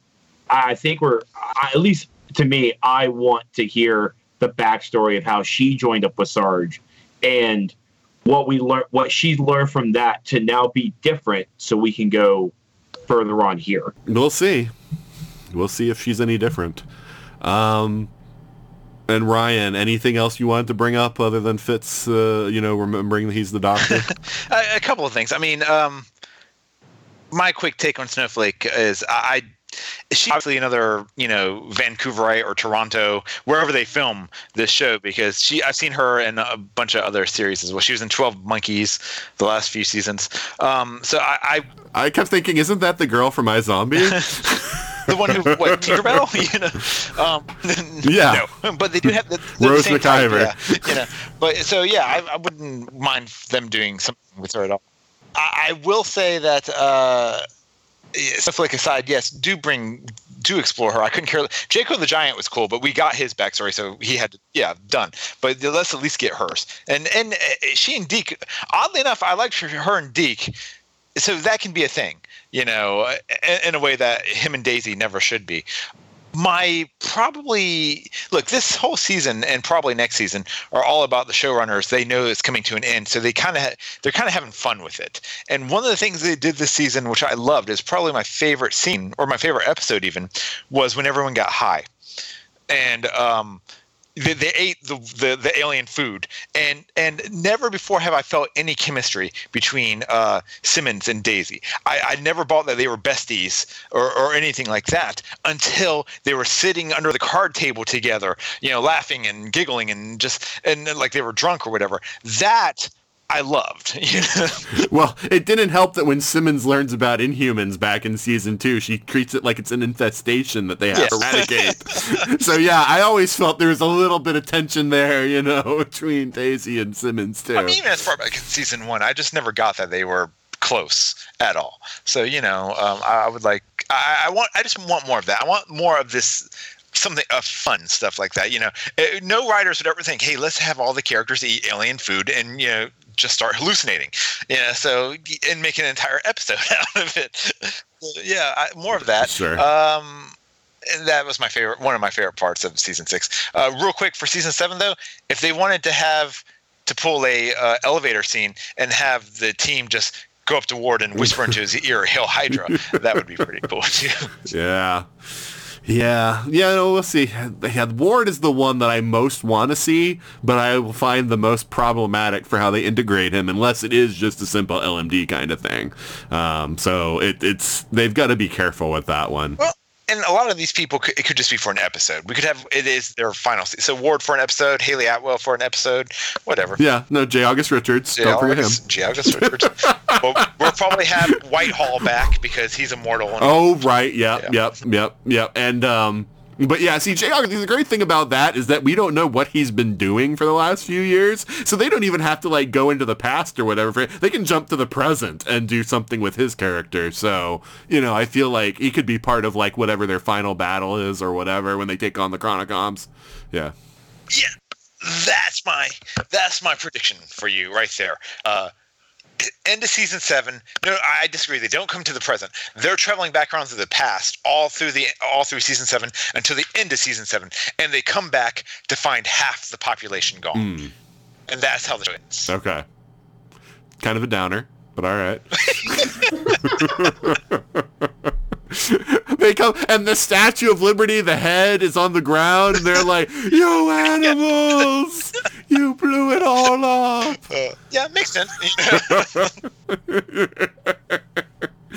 I think we're I, at least to me, I want to hear the backstory of how she joined up with Sarge, and what we learned, what she learned from that to now be different, so we can go further on here. We'll see. We'll see if she's any different. Um, and Ryan, anything else you wanted to bring up other than Fitz, uh, you know, remembering that he's the doctor? a, a couple of things. I mean, um, my quick take on Snowflake is I. She's obviously another, you know, Vancouverite or Toronto, wherever they film this show, because she I've seen her in a bunch of other series as well. She was in Twelve Monkeys the last few seasons. Um, so I, I I kept thinking, isn't that the girl from iZombie? the one who what Tinkerbell, you know, um, Yeah. no, but they do have the, the Rose same type, yeah, you know, but so yeah, I, I wouldn't mind them doing something with her at all. I, I will say that uh, stuff like aside, yes, do bring do explore her. I couldn't care. Jaco the Giant was cool, but we got his backstory, so he had to yeah done. But let's at least get hers. And and uh, she and Deke, oddly enough, I liked her, her and Deke so that can be a thing, you know, in, a way that him and Daisy never should be. My probably look this whole season and probably next season are all about the showrunners. They know it's coming to an end, so they kind of they're kind of having fun with it. And one of the things they did this season, which I loved, is probably my favorite scene or my favorite episode even, was when everyone got high, and um, they, they ate the, the the alien food, and and never before have I felt any chemistry between uh, Simmons and Daisy. I, I never bought that they were besties or, or anything like that until they were sitting under the card table together, you know, laughing and giggling and just and like they were drunk or whatever. That I loved. You know? Well, it didn't help that when Simmons learns about Inhumans back in season two, she treats it like it's an infestation that they have to eradicate. so yeah, I always felt there was a little bit of tension there, you know, between Daisy and Simmons too. I mean, even as far back as season one, I just never got that they were close at all. So you know, um, I, I would like, I, I want, I just want more of that. I want more of this. Something of fun stuff like that, you know. Uh, No writers would ever think, "Hey, let's have all the characters eat alien food and you know just start hallucinating." Yeah, so and make an entire episode out of it. So, yeah, I, more of that. Sure. Um, and that was my favorite, one of my favorite parts of season six. Uh, real quick for season seven, though, if they wanted to have to pull a uh, elevator scene and have the team just go up to Ward and whisper into his ear, "Hail Hydra," that would be pretty cool too. Yeah. Yeah, yeah, no, we'll see. Yeah, Ward is the one that I most want to see, but I will find the most problematic for how they integrate him, unless it is just a simple LMD kind of thing. Um, so it, it's they've got to be careful with that one. Well, and a lot of these people, could, it could just be for an episode. We could have it is their final. So Ward for an episode, Hayley Atwell for an episode, whatever. Yeah, no, J. August Richards. J. Don't forget him. August- J. August Richards. we'll, we'll probably have Whitehall back because he's immortal. Oh, right. Yep, Yeah. yep, yep, yep. And um, but yeah, see, August, the great thing about that is that we don't know what he's been doing for the last few years, so they don't even have to like go into the past or whatever. They can jump to the present and do something with his character. So you know, I feel like he could be part of like whatever their final battle is or whatever when they take on the Chronicoms. Yeah. yeah, that's my that's my prediction for you right there. Uh, end of season seven. No, I disagree. They don't come to the present. They're traveling back around to the past all through the all through season seven until the end of season seven, and they come back to find half the population gone, hmm. and that's how the show ends. Okay. Kind of a downer, but all right. they come and the Statue of Liberty, the head is on the ground, and they're like, "You animals! You blew it all up!" Uh, yeah, makes sense.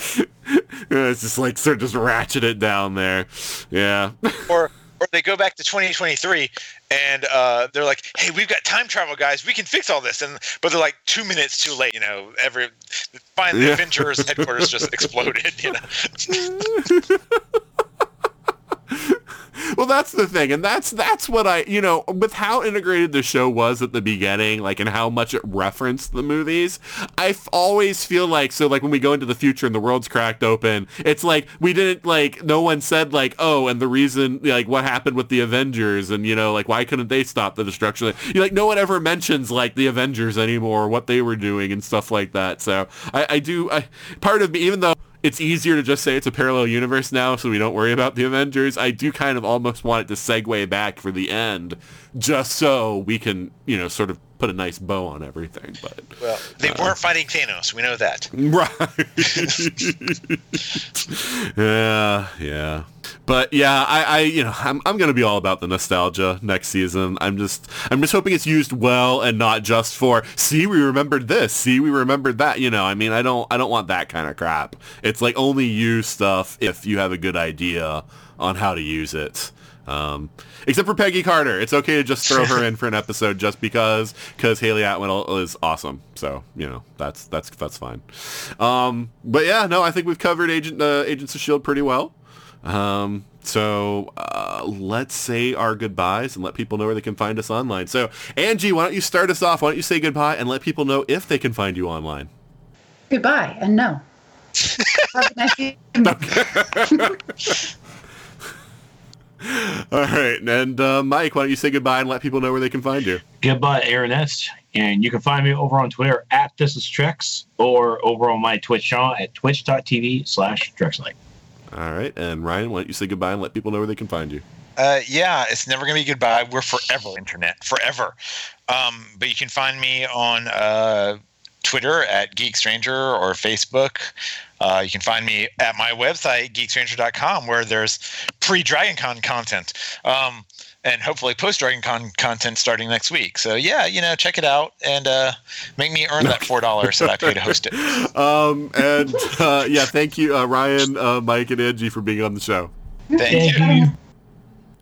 Yeah, it's just like sort of just ratchet it down there. Yeah. or or they go back to 2023 and uh, they're like, "Hey, we've got time travel, guys. We can fix all this." And but they're like two minutes too late. You know, every finally, Yeah. Avengers headquarters just exploded. You know, Well, that's the thing, and that's that's what I, you know, with how integrated the show was at the beginning, like, and how much it referenced the movies. I f- always feel like, so, like, when we go into the future and the world's cracked open, it's like we didn't like, no one said like, oh, and the reason, like, what happened with the Avengers, and you know, like, why couldn't they stop the destruction? You like, no one ever mentions like the Avengers anymore, what they were doing and stuff like that. So, I, I do, I part of me, even though it's easier to just say it's a parallel universe now, so we don't worry about the Avengers. I do kind of almost want it to segue back for the end, just so we can, you know, sort of put a nice bow on everything. But well, uh, they weren't fighting Thanos. We know that. right, yeah, yeah. But yeah, I, I, you know, I'm, I'm gonna be all about the nostalgia next season. I'm just, I'm just hoping it's used well and not just for, see, we remembered this, see, we remembered that. You know, I mean, I don't, I don't want that kind of crap. It's like only use stuff if you have a good idea on how to use it. Um, except for Peggy Carter, it's okay to just throw her in for an episode just because, because Hayley Atwell is awesome. So you know, that's that's that's fine. Um, but yeah, no, I think we've covered Agent uh, Agents of Shield pretty well. Um, so uh, let's say our goodbyes and let people know where they can find us online. So Angie, why don't you start us off? Why don't you say goodbye and let people know if they can find you online? Goodbye and no. Have a nice evening. All right, and uh, Mike, why don't you say goodbye and let people know where they can find you? Goodbye, Aaron S. And you can find me over on Twitter at This Is Trex or over on my Twitch channel at twitch.tv slash Trexlite. All right, and Ryan, why don't you say goodbye and let people know where they can find you? Uh, yeah, it's never gonna be goodbye. We're forever internet, forever. Um, but you can find me on uh, Twitter at Geek Stranger or Facebook. Uh, you can find me at my website geekstranger.com where there's pre-DragonCon content. Um, and hopefully post DragonCon content starting next week. So yeah, you know, check it out and uh, make me earn that four dollars that I pay to host it. Um, and uh, yeah, thank you, uh, Ryan, uh, Mike, and Angie for being on the show. Thank you.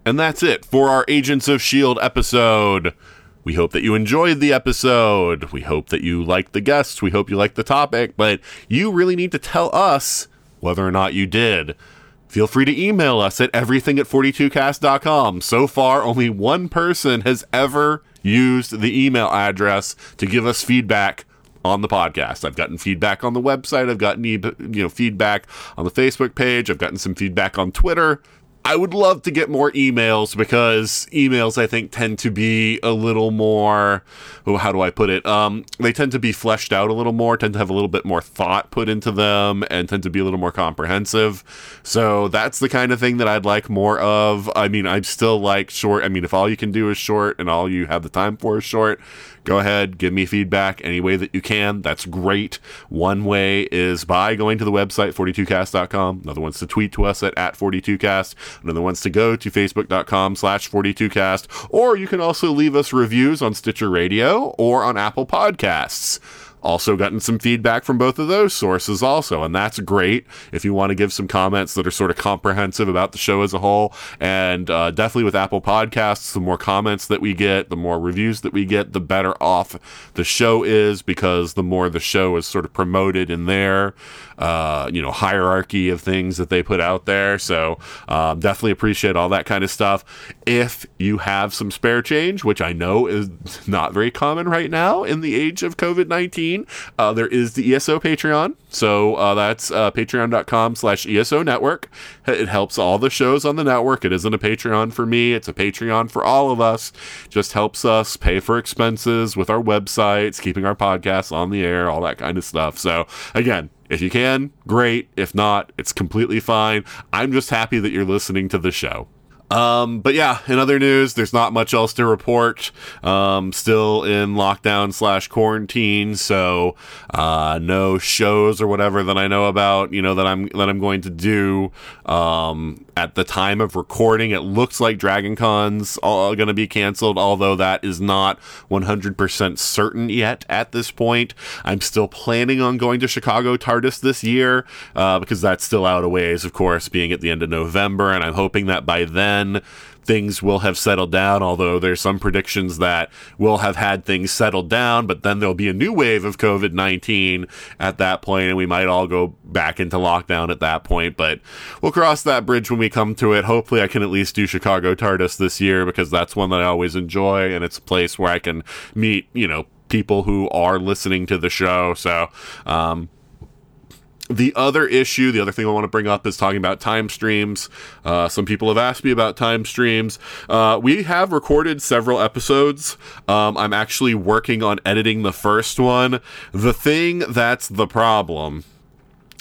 And that's it for our Agents of S.H.I.E.L.D. Episode. We hope that you enjoyed the episode. We hope that you liked the guests. We hope you liked the topic, but you really need to tell us whether or not you did. Feel free to email us at everything at 42cast.com. So far, only one person has ever used the email address to give us feedback on the podcast. I've gotten feedback on the website. I've gotten you know feedback on the Facebook page. I've gotten some feedback on Twitter. I would love to get more emails because emails I think tend to be a little more oh, how do I put it? Um, they tend to be fleshed out a little more, tend to have a little bit more thought put into them and tend to be a little more comprehensive. So that's the kind of thing that I'd like more of. I mean, I'm still like short. I mean, if all you can do is short and all you have the time for is short, go ahead, give me feedback any way that you can. That's great. One way is by going to the website, 42cast.com. Another one's to tweet to us at, at 42cast. Another one's to go to facebook.com slash 42cast. Or you can also leave us reviews on Stitcher Radio or on Apple Podcasts. Also, gotten some feedback from both of those sources, also, and that's great if you want to give some comments that are sort of comprehensive about the show as a whole. And uh, definitely with Apple Podcasts, the more comments that we get, the more reviews that we get, the better off the show is because the more the show is sort of promoted in their, uh, you know, hierarchy of things that they put out there. So, um, definitely appreciate all that kind of stuff. If you have some spare change, which I know is not very common right now in the age of COVID 19, uh, there is the ESO Patreon. So uh, that's uh, patreon.com slash ESO network. It helps all the shows on the network. It isn't a Patreon for me, it's a Patreon for all of us. Just helps us pay for expenses with our websites, keeping our podcasts on the air, all that kind of stuff. So again, if you can, great. If not, it's completely fine. I'm just happy that you're listening to the show. Um, but yeah, in other news, there's not much else to report. Um, still in lockdown slash quarantine, so uh, no shows or whatever that I know about. You know that I'm that I'm going to do. Um, at the time of recording, it looks like Dragon Con's all going to be canceled, although that is not 100% certain yet at this point. I'm still planning on going to Chicago TARDIS this year uh, because that's still out of ways, of course, being at the end of November, and I'm hoping that by then then things will have settled down. Although there's some predictions that we'll have had things settled down, but then there'll be a new wave of COVID 19 at that point, and we might all go back into lockdown at that point. But we'll cross that bridge when we come to it. Hopefully, I can at least do Chicago TARDIS this year because that's one that I always enjoy, and it's a place where I can meet, you know, people who are listening to the show. So, um, the other issue, the other thing I want to bring up is talking about time streams. Uh, some people have asked me about time streams. Uh, we have recorded several episodes. Um, I'm actually working on editing the first one. The thing that's the problem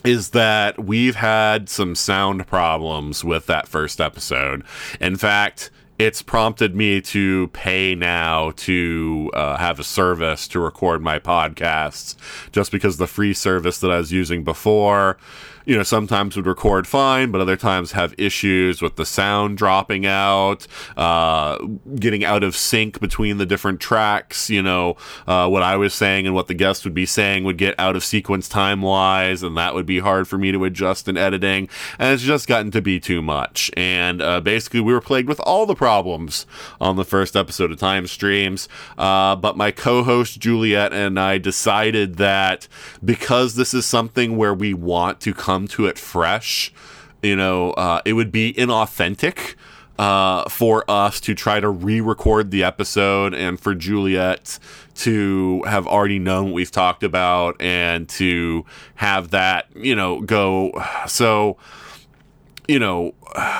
is that we've had some sound problems with that first episode. In fact, it's prompted me to pay now to uh, have a service to record my podcasts just because the free service that I was using before you know, sometimes would record fine, but other times have issues with the sound dropping out, uh, getting out of sync between the different tracks. You know, uh, what I was saying and what the guest would be saying would get out of sequence time wise, and that would be hard for me to adjust in editing. And it's just gotten to be too much. And uh, basically, we were plagued with all the problems on the first episode of Time Streams. Uh, but my co host Juliet and I decided that because this is something where we want to come to it fresh, you know, uh, it would be inauthentic uh, for us to try to re-record the episode and for Juliet to have already known what we've talked about and to have that, you know, go. So you know,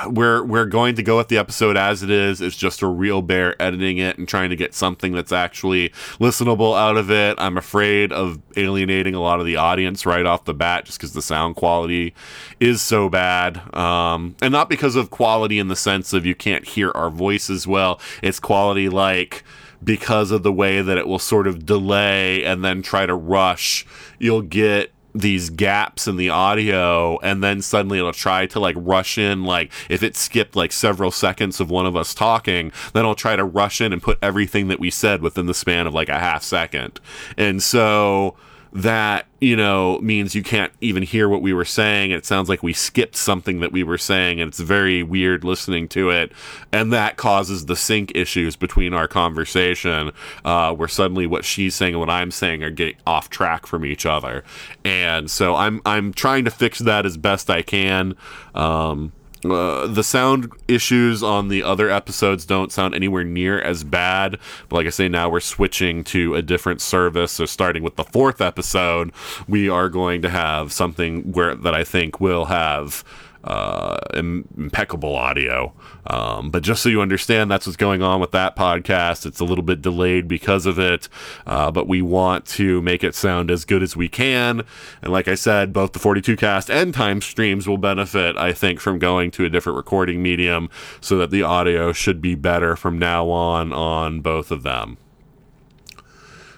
we're we're going to go with the episode as it is. It's just a real bear editing it and trying to get something that's actually listenable out of it. I'm afraid of alienating a lot of the audience right off the bat, just because the sound quality is so bad, um, and not because of quality in the sense of you can't hear our voices well. It's quality like because of the way that it will sort of delay and then try to rush. You'll get these gaps in the audio and then suddenly it'll try to like rush in like if it skipped like several seconds of one of us talking then it'll try to rush in and put everything that we said within the span of like a half second. And so that you know means you can't even hear what we were saying. It sounds like we skipped something that we were saying and it's very weird listening to it. And that causes the sync issues between our conversation uh, where suddenly what she's saying and what i'm saying are getting off track from each other. And so i'm i'm trying to fix that as best i can. Um, uh, the sound issues on the other episodes don't sound anywhere near as bad. But like I say, now we're switching to a different service. So starting with the fourth episode, we are going to have something where that I think will have uh, Im- impeccable audio. Um, but just so you understand, that's what's going on with that podcast. It's a little bit delayed because of it, uh, but we want to make it sound as good as we can. And like I said, both the 42 cast and time streams will benefit, I think, from going to a different recording medium so that the audio should be better from now on on both of them.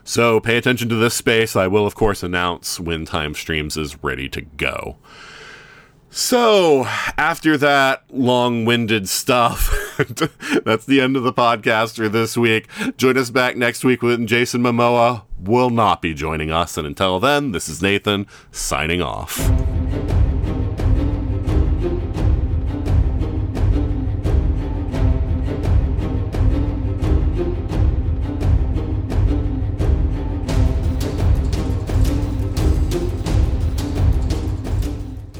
So pay attention to this space. I will, of course, announce when Time Streams is ready to go. So, after that long winded stuff, that's the end of the podcast for this week. Join us back next week when Jason Momoa will not be joining us. And until then, this is Nathan signing off.